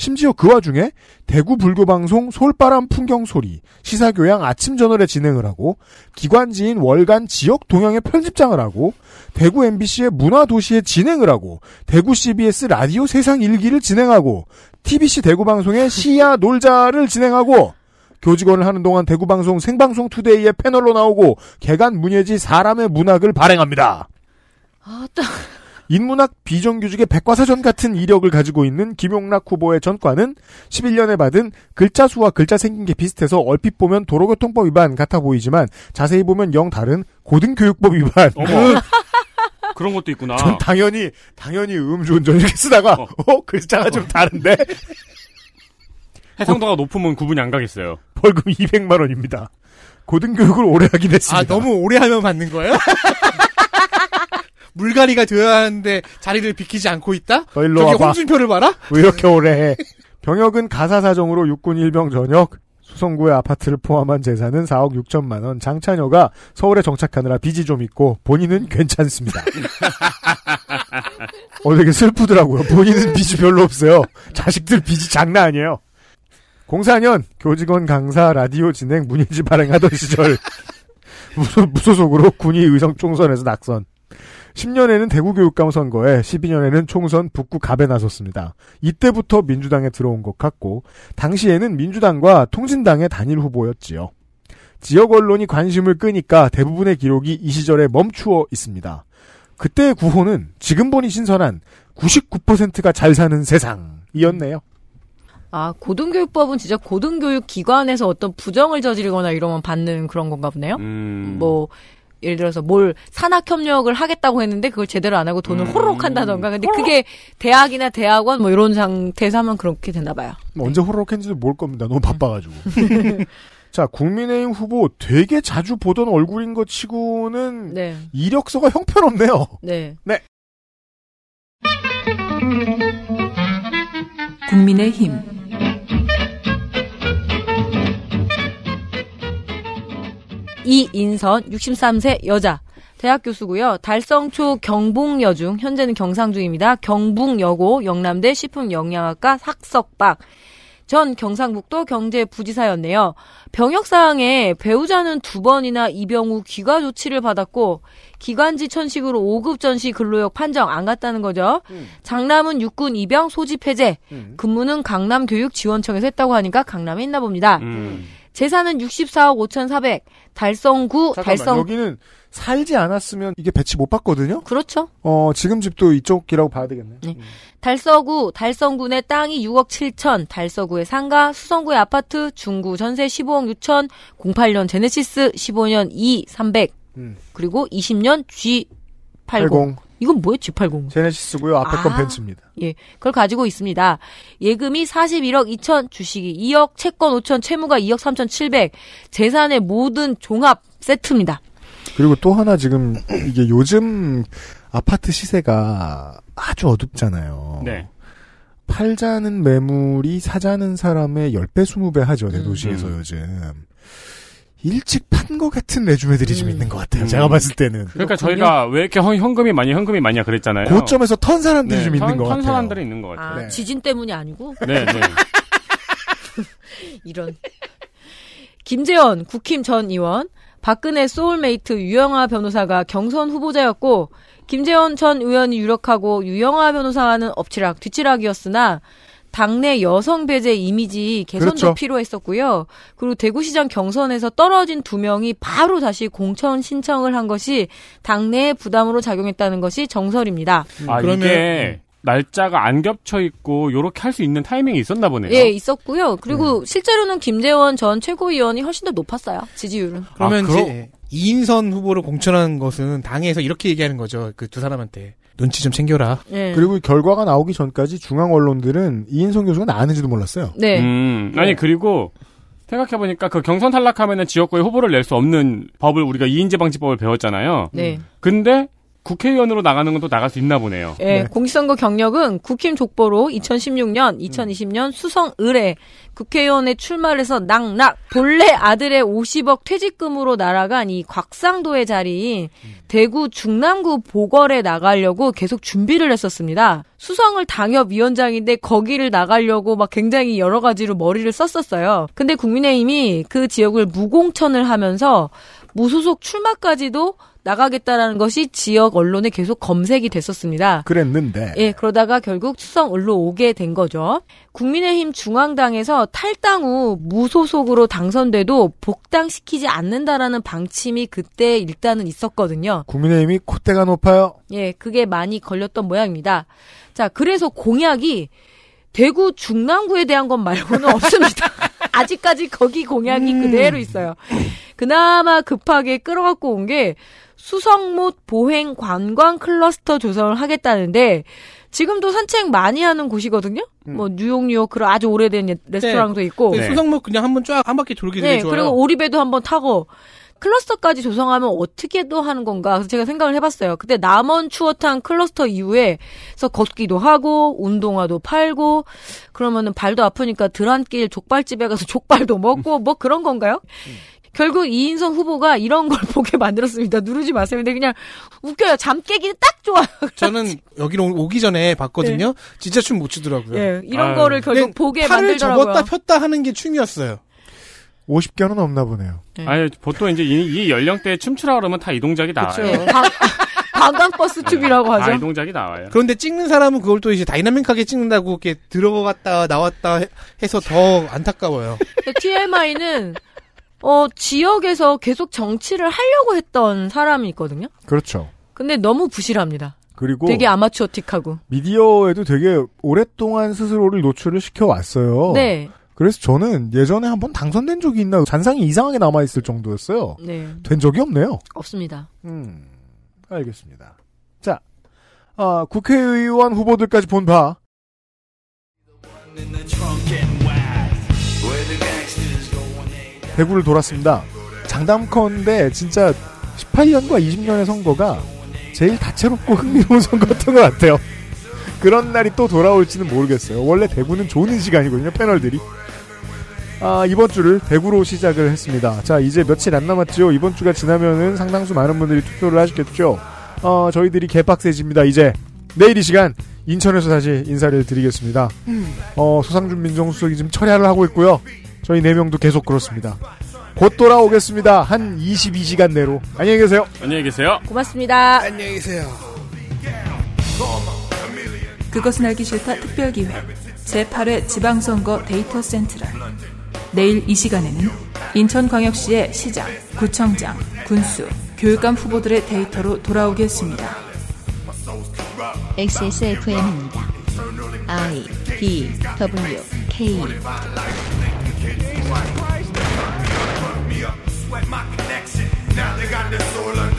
심지어 그 와중에 대구 불교방송 솔바람 풍경 소리, 시사교양 아침 저널에 진행을 하고 기관지인 월간 지역 동향의 편집장을 하고 대구 MBC의 문화도시에 진행을 하고 대구 CBS 라디오 세상 일기를 진행하고 TBC 대구방송의 시야 놀자를 진행하고 교직원을 하는 동안 대구방송 생방송 투데이의 패널로 나오고 개간 문예지 사람의 문학을 발행합니다. 아따. 인문학 비정규직의 백과사전 같은 이력을 가지고 있는 김용락 후보의 전과는 11년에 받은 글자 수와 글자 생긴 게 비슷해서 얼핏 보면 도로교통법 위반 같아 보이지만 자세히 보면 영 다른 고등교육법 위반. 어머. 그런 것도 있구나. 전 당연히 당연히 음주운전 이렇게 쓰다가 어, 글자가 좀 다른데 해상도가 높으면 구분이 안 가겠어요. 벌금 200만 원입니다. 고등교육을 오래 하긴 했습니다. 아, 너무 오래 하면 받는 거예요? 물갈이가 되어야 하는데 자리를 비키지 않고 있다? 너 일로 저기 와봐. 홍준표를 봐라? 왜 이렇게 오래 해? 병역은 가사 사정으로 육군 일병 전역, 수성구의 아파트를 포함한 재산은 4억 6천만 원. 장차녀가 서울에 정착하느라 빚이 좀 있고 본인은 괜찮습니다. 어 되게 슬프더라고요. 본인은 빚이 별로 없어요. 자식들 빚이 장난 아니에요. 04년 교직원 강사 라디오 진행 문예지 발행하던 시절 무소, 무소속으로 군의 의성 총선에서 낙선. 10년에는 대구 교육감 선거에 12년에는 총선 북구 갑에 나섰습니다. 이때부터 민주당에 들어온 것 같고 당시에는 민주당과 통진당의 단일 후보였지요. 지역 언론이 관심을 끄니까 대부분의 기록이 이 시절에 멈추어 있습니다. 그때의 구호는 지금 보니 신선한 99%가 잘 사는 세상이었네요. 아, 고등교육법은 진짜 고등교육 기관에서 어떤 부정을 저지르거나 이러면 받는 그런 건가 보네요? 음. 뭐, 예를 들어서 뭘 산학 협력을 하겠다고 했는데 그걸 제대로 안 하고 돈을 호로록 한다던가. 근데 그게 대학이나 대학원 뭐 이런 상태에서 하면 그렇게 되나 봐요. 뭐 언제 호로록 했는지도 모를 겁니다. 너무 바빠가지고. 자, 국민의힘 후보 되게 자주 보던 얼굴인 것 치고는 네. 이력서가 형편없네요. 네. 네. 국민의힘 이인선 63세 여자 대학 교수고요. 달성초 경북여중 현재는 경상 중입니다. 경북여고 영남대 식품영양학과 학석박 전 경상북도 경제부지사였네요. 병역사항에 배우자는 두 번이나 입영 후 귀가 조치를 받았고 기관지 천식으로 5급 전시 근로역 판정 안 갔다는 거죠. 장남은 육군 입영 소집 해제, 근무는 강남교육지원청에서 했다고 하니까 강남에 있나 봅니다. 음. 재산은 64억 5,400. 달성구 잠깐만, 달성 여기는 살지 않았으면 이게 배치 못 받거든요? 그렇죠. 어, 지금 집도 이쪽이라고 봐야 되겠네. 네. 달서구 달성군의 땅이 6억 7천, 달서구의 상가, 수성구의 아파트, 중구 전세 15억 6천, 08년 제네시스 15년 E 300. 음. 그리고 20년 G 80. 80. 이건 뭐예요? G80. 제네시스고요. 앞에 건 아. 벤츠입니다. 예, 그걸 가지고 있습니다. 예금이 41억 2천, 주식이 2억, 채권 5천, 채무가 2억 3천 7백. 재산의 모든 종합 세트입니다. 그리고 또 하나 지금 이게 요즘 아파트 시세가 아주 어둡잖아요. 네. 팔자는 매물이 사자는 사람의 10배, 20배 하죠, 음. 대도시에서 요즘. 일찍 판 것 같은 resume들이 음. 좀 있는 것 같아요. 제가 봤을 때는. 그러니까 저희가 왜 이렇게 헌, 현금이 많이 현금이 많냐 그랬잖아요. 고점에서 턴 사람들이 네, 좀 있는 턴- 것턴 같아요. 사람들이 있는 것 같아요. 아, 네. 지진 때문이 아니고 네, 네. 이런. 김재원 국힘 전 의원, 박근혜 소울메이트 유영하 변호사가 경선 후보자였고 김재원 전 의원이 유력하고 유영하 변호사와는 엎치락 뒤치락이었으나 당내 여성 배제 이미지 개선도 그렇죠. 필요했었고요. 그리고 대구시장 경선에서 떨어진 두 명이 바로 다시 공천 신청을 한 것이 당내의 부담으로 작용했다는 것이 정설입니다. 아, 그러면- 이게 날짜가 안 겹쳐 있고 요렇게 할 수 있는 타이밍이 있었나 보네요. 예, 있었고요. 그리고 실제로는 김재원 전 최고위원이 훨씬 더 높았어요. 지지율은. 그러면 아, 이제 이인선 후보를 공천한 것은 당에서 이렇게 얘기하는 거죠. 그 두 사람한테 눈치 좀 챙겨라. 예. 그리고 결과가 나오기 전까지 중앙 언론들은 이인성 교수가 나왔는지도 몰랐어요. 네. 음, 아니 그리고 생각해보니까 그 경선 탈락하면은 지역구에 후보를 낼 수 없는 법을 우리가 이인재 방지법을 배웠잖아요. 네. 근데 국회의원으로 나가는 건 또 나갈 수 있나 보네요. 예, 네. 공직선거 경력은 국힘 족보로 2016년, 2020년 수성 을에 국회의원에 출마를 해서 낙낙 본래 아들의 50억 퇴직금으로 날아간 이 곽상도의 자리인 대구 중남구 보궐에 나가려고 계속 준비를 했었습니다. 수성을 당협위원장인데 거기를 나가려고 막 굉장히 여러 가지로 머리를 썼었어요. 근데 국민의힘이 그 지역을 무공천을 하면서 무소속 출마까지도 나가겠다라는 것이 지역 언론에 계속 검색이 됐었습니다. 그랬는데 예, 그러다가 결국 수성을로 오게 된 거죠. 국민의힘 중앙당에서 탈당 후 무소속으로 당선돼도 복당시키지 않는다라는 방침이 그때 일단은 있었거든요. 국민의힘이 콧대가 높아요. 예, 그게 많이 걸렸던 모양입니다. 자, 그래서 공약이 대구 중남구에 대한 것 말고는 없습니다. 아직까지 거기 공약이 그대로 있어요. 그나마 급하게 끌어갖고 온 게 수성못 보행 관광 클러스터 조성을 하겠다는데 지금도 산책 많이 하는 곳이거든요. 뭐 뉴욕 뉴욕 그런 아주 오래된 레스토랑도 있고 네. 수성목 그냥 한번 쫙 한 바퀴 돌기 되게 네, 좋아요. 그리고 오리배도 한번 타고 클러스터까지 조성하면 어떻게 또 하는 건가? 그래서 제가 생각을 해봤어요. 그때 남원 추어탕 클러스터 이후에 서 걷기도 하고 운동화도 팔고 그러면은 발도 아프니까 들한길 족발집에 가서 족발도 먹고 뭐 그런 건가요? 결국 이인성 후보가 이런 걸 보게 만들었습니다. 누르지 마세요. 근데 그냥 웃겨요. 잠 깨기는 딱 좋아요. 저는 여기로 오기 전에 봤거든요. 진짜 춤 못 추더라고요. 예, 이런 거를 결국 보게 팔을 만들더라고요. 접었다 폈다 하는 게 춤이었어요. 50개는 없나 보네요. 아니 보통 이제 이, 이 연령대에 춤추라 그러면 다 이 동작이 나와요. 네, 관- 관광버스 춤이라고 다 하죠. 이 동작이 나와요. 그런데 찍는 사람은 그걸 또 이제 다이나믹하게 찍는다고 이렇게 들어갔다 나왔다 해- 해서 더 안타까워요. TMI는 어 지역에서 계속 정치를 하려고 했던 사람이 있거든요. 그렇죠. 근데 너무 부실합니다. 그리고 되게 아마추어틱하고. 미디어에도 되게 오랫동안 스스로를 노출을 시켜 왔어요. 네. 그래서 저는 예전에 한번 당선된 적이 있나 잔상이 이상하게 남아 있을 정도였어요. 네. 된 적이 없네요. 없습니다. 음, 알겠습니다. 자, 아, 국회의원 후보들까지 본 바. 대구를 돌았습니다. 장담컨대 진짜 18년과 20년의 선거가 제일 다채롭고 흥미로운 선거였던 것 같아요. 그런 날이 또 돌아올지는 모르겠어요. 원래 대구는 좋은 시간이거든요, 패널들이. 아, 이번 주를 대구로 시작을 했습니다. 자, 이제 며칠 안 남았죠. 이번 주가 지나면은 상당수 많은 분들이 투표를 하시겠죠. 어, 저희들이 개빡세집니다, 이제. 내일 이 시간, 인천에서 다시 인사를 드리겠습니다. 어, 소상준 민정수석이 지금 철야를 하고 있고요. 저희 네 명도 계속 그렇습니다. 곧 돌아오겠습니다. 한 22시간 내로. 안녕히 계세요. 안녕히 계세요. 고맙습니다. 안녕히 계세요. 그것은 알기 싫다 특별기획 제8회 지방선거 데이터 센트럴 내일 이 시간에는 인천광역시의 시장, 구청장, 군수, 교육감 후보들의 데이터로 돌아오겠습니다. XSFM입니다. I D W K Christ. Fuck me up, sweat my connection. Now they got the solar.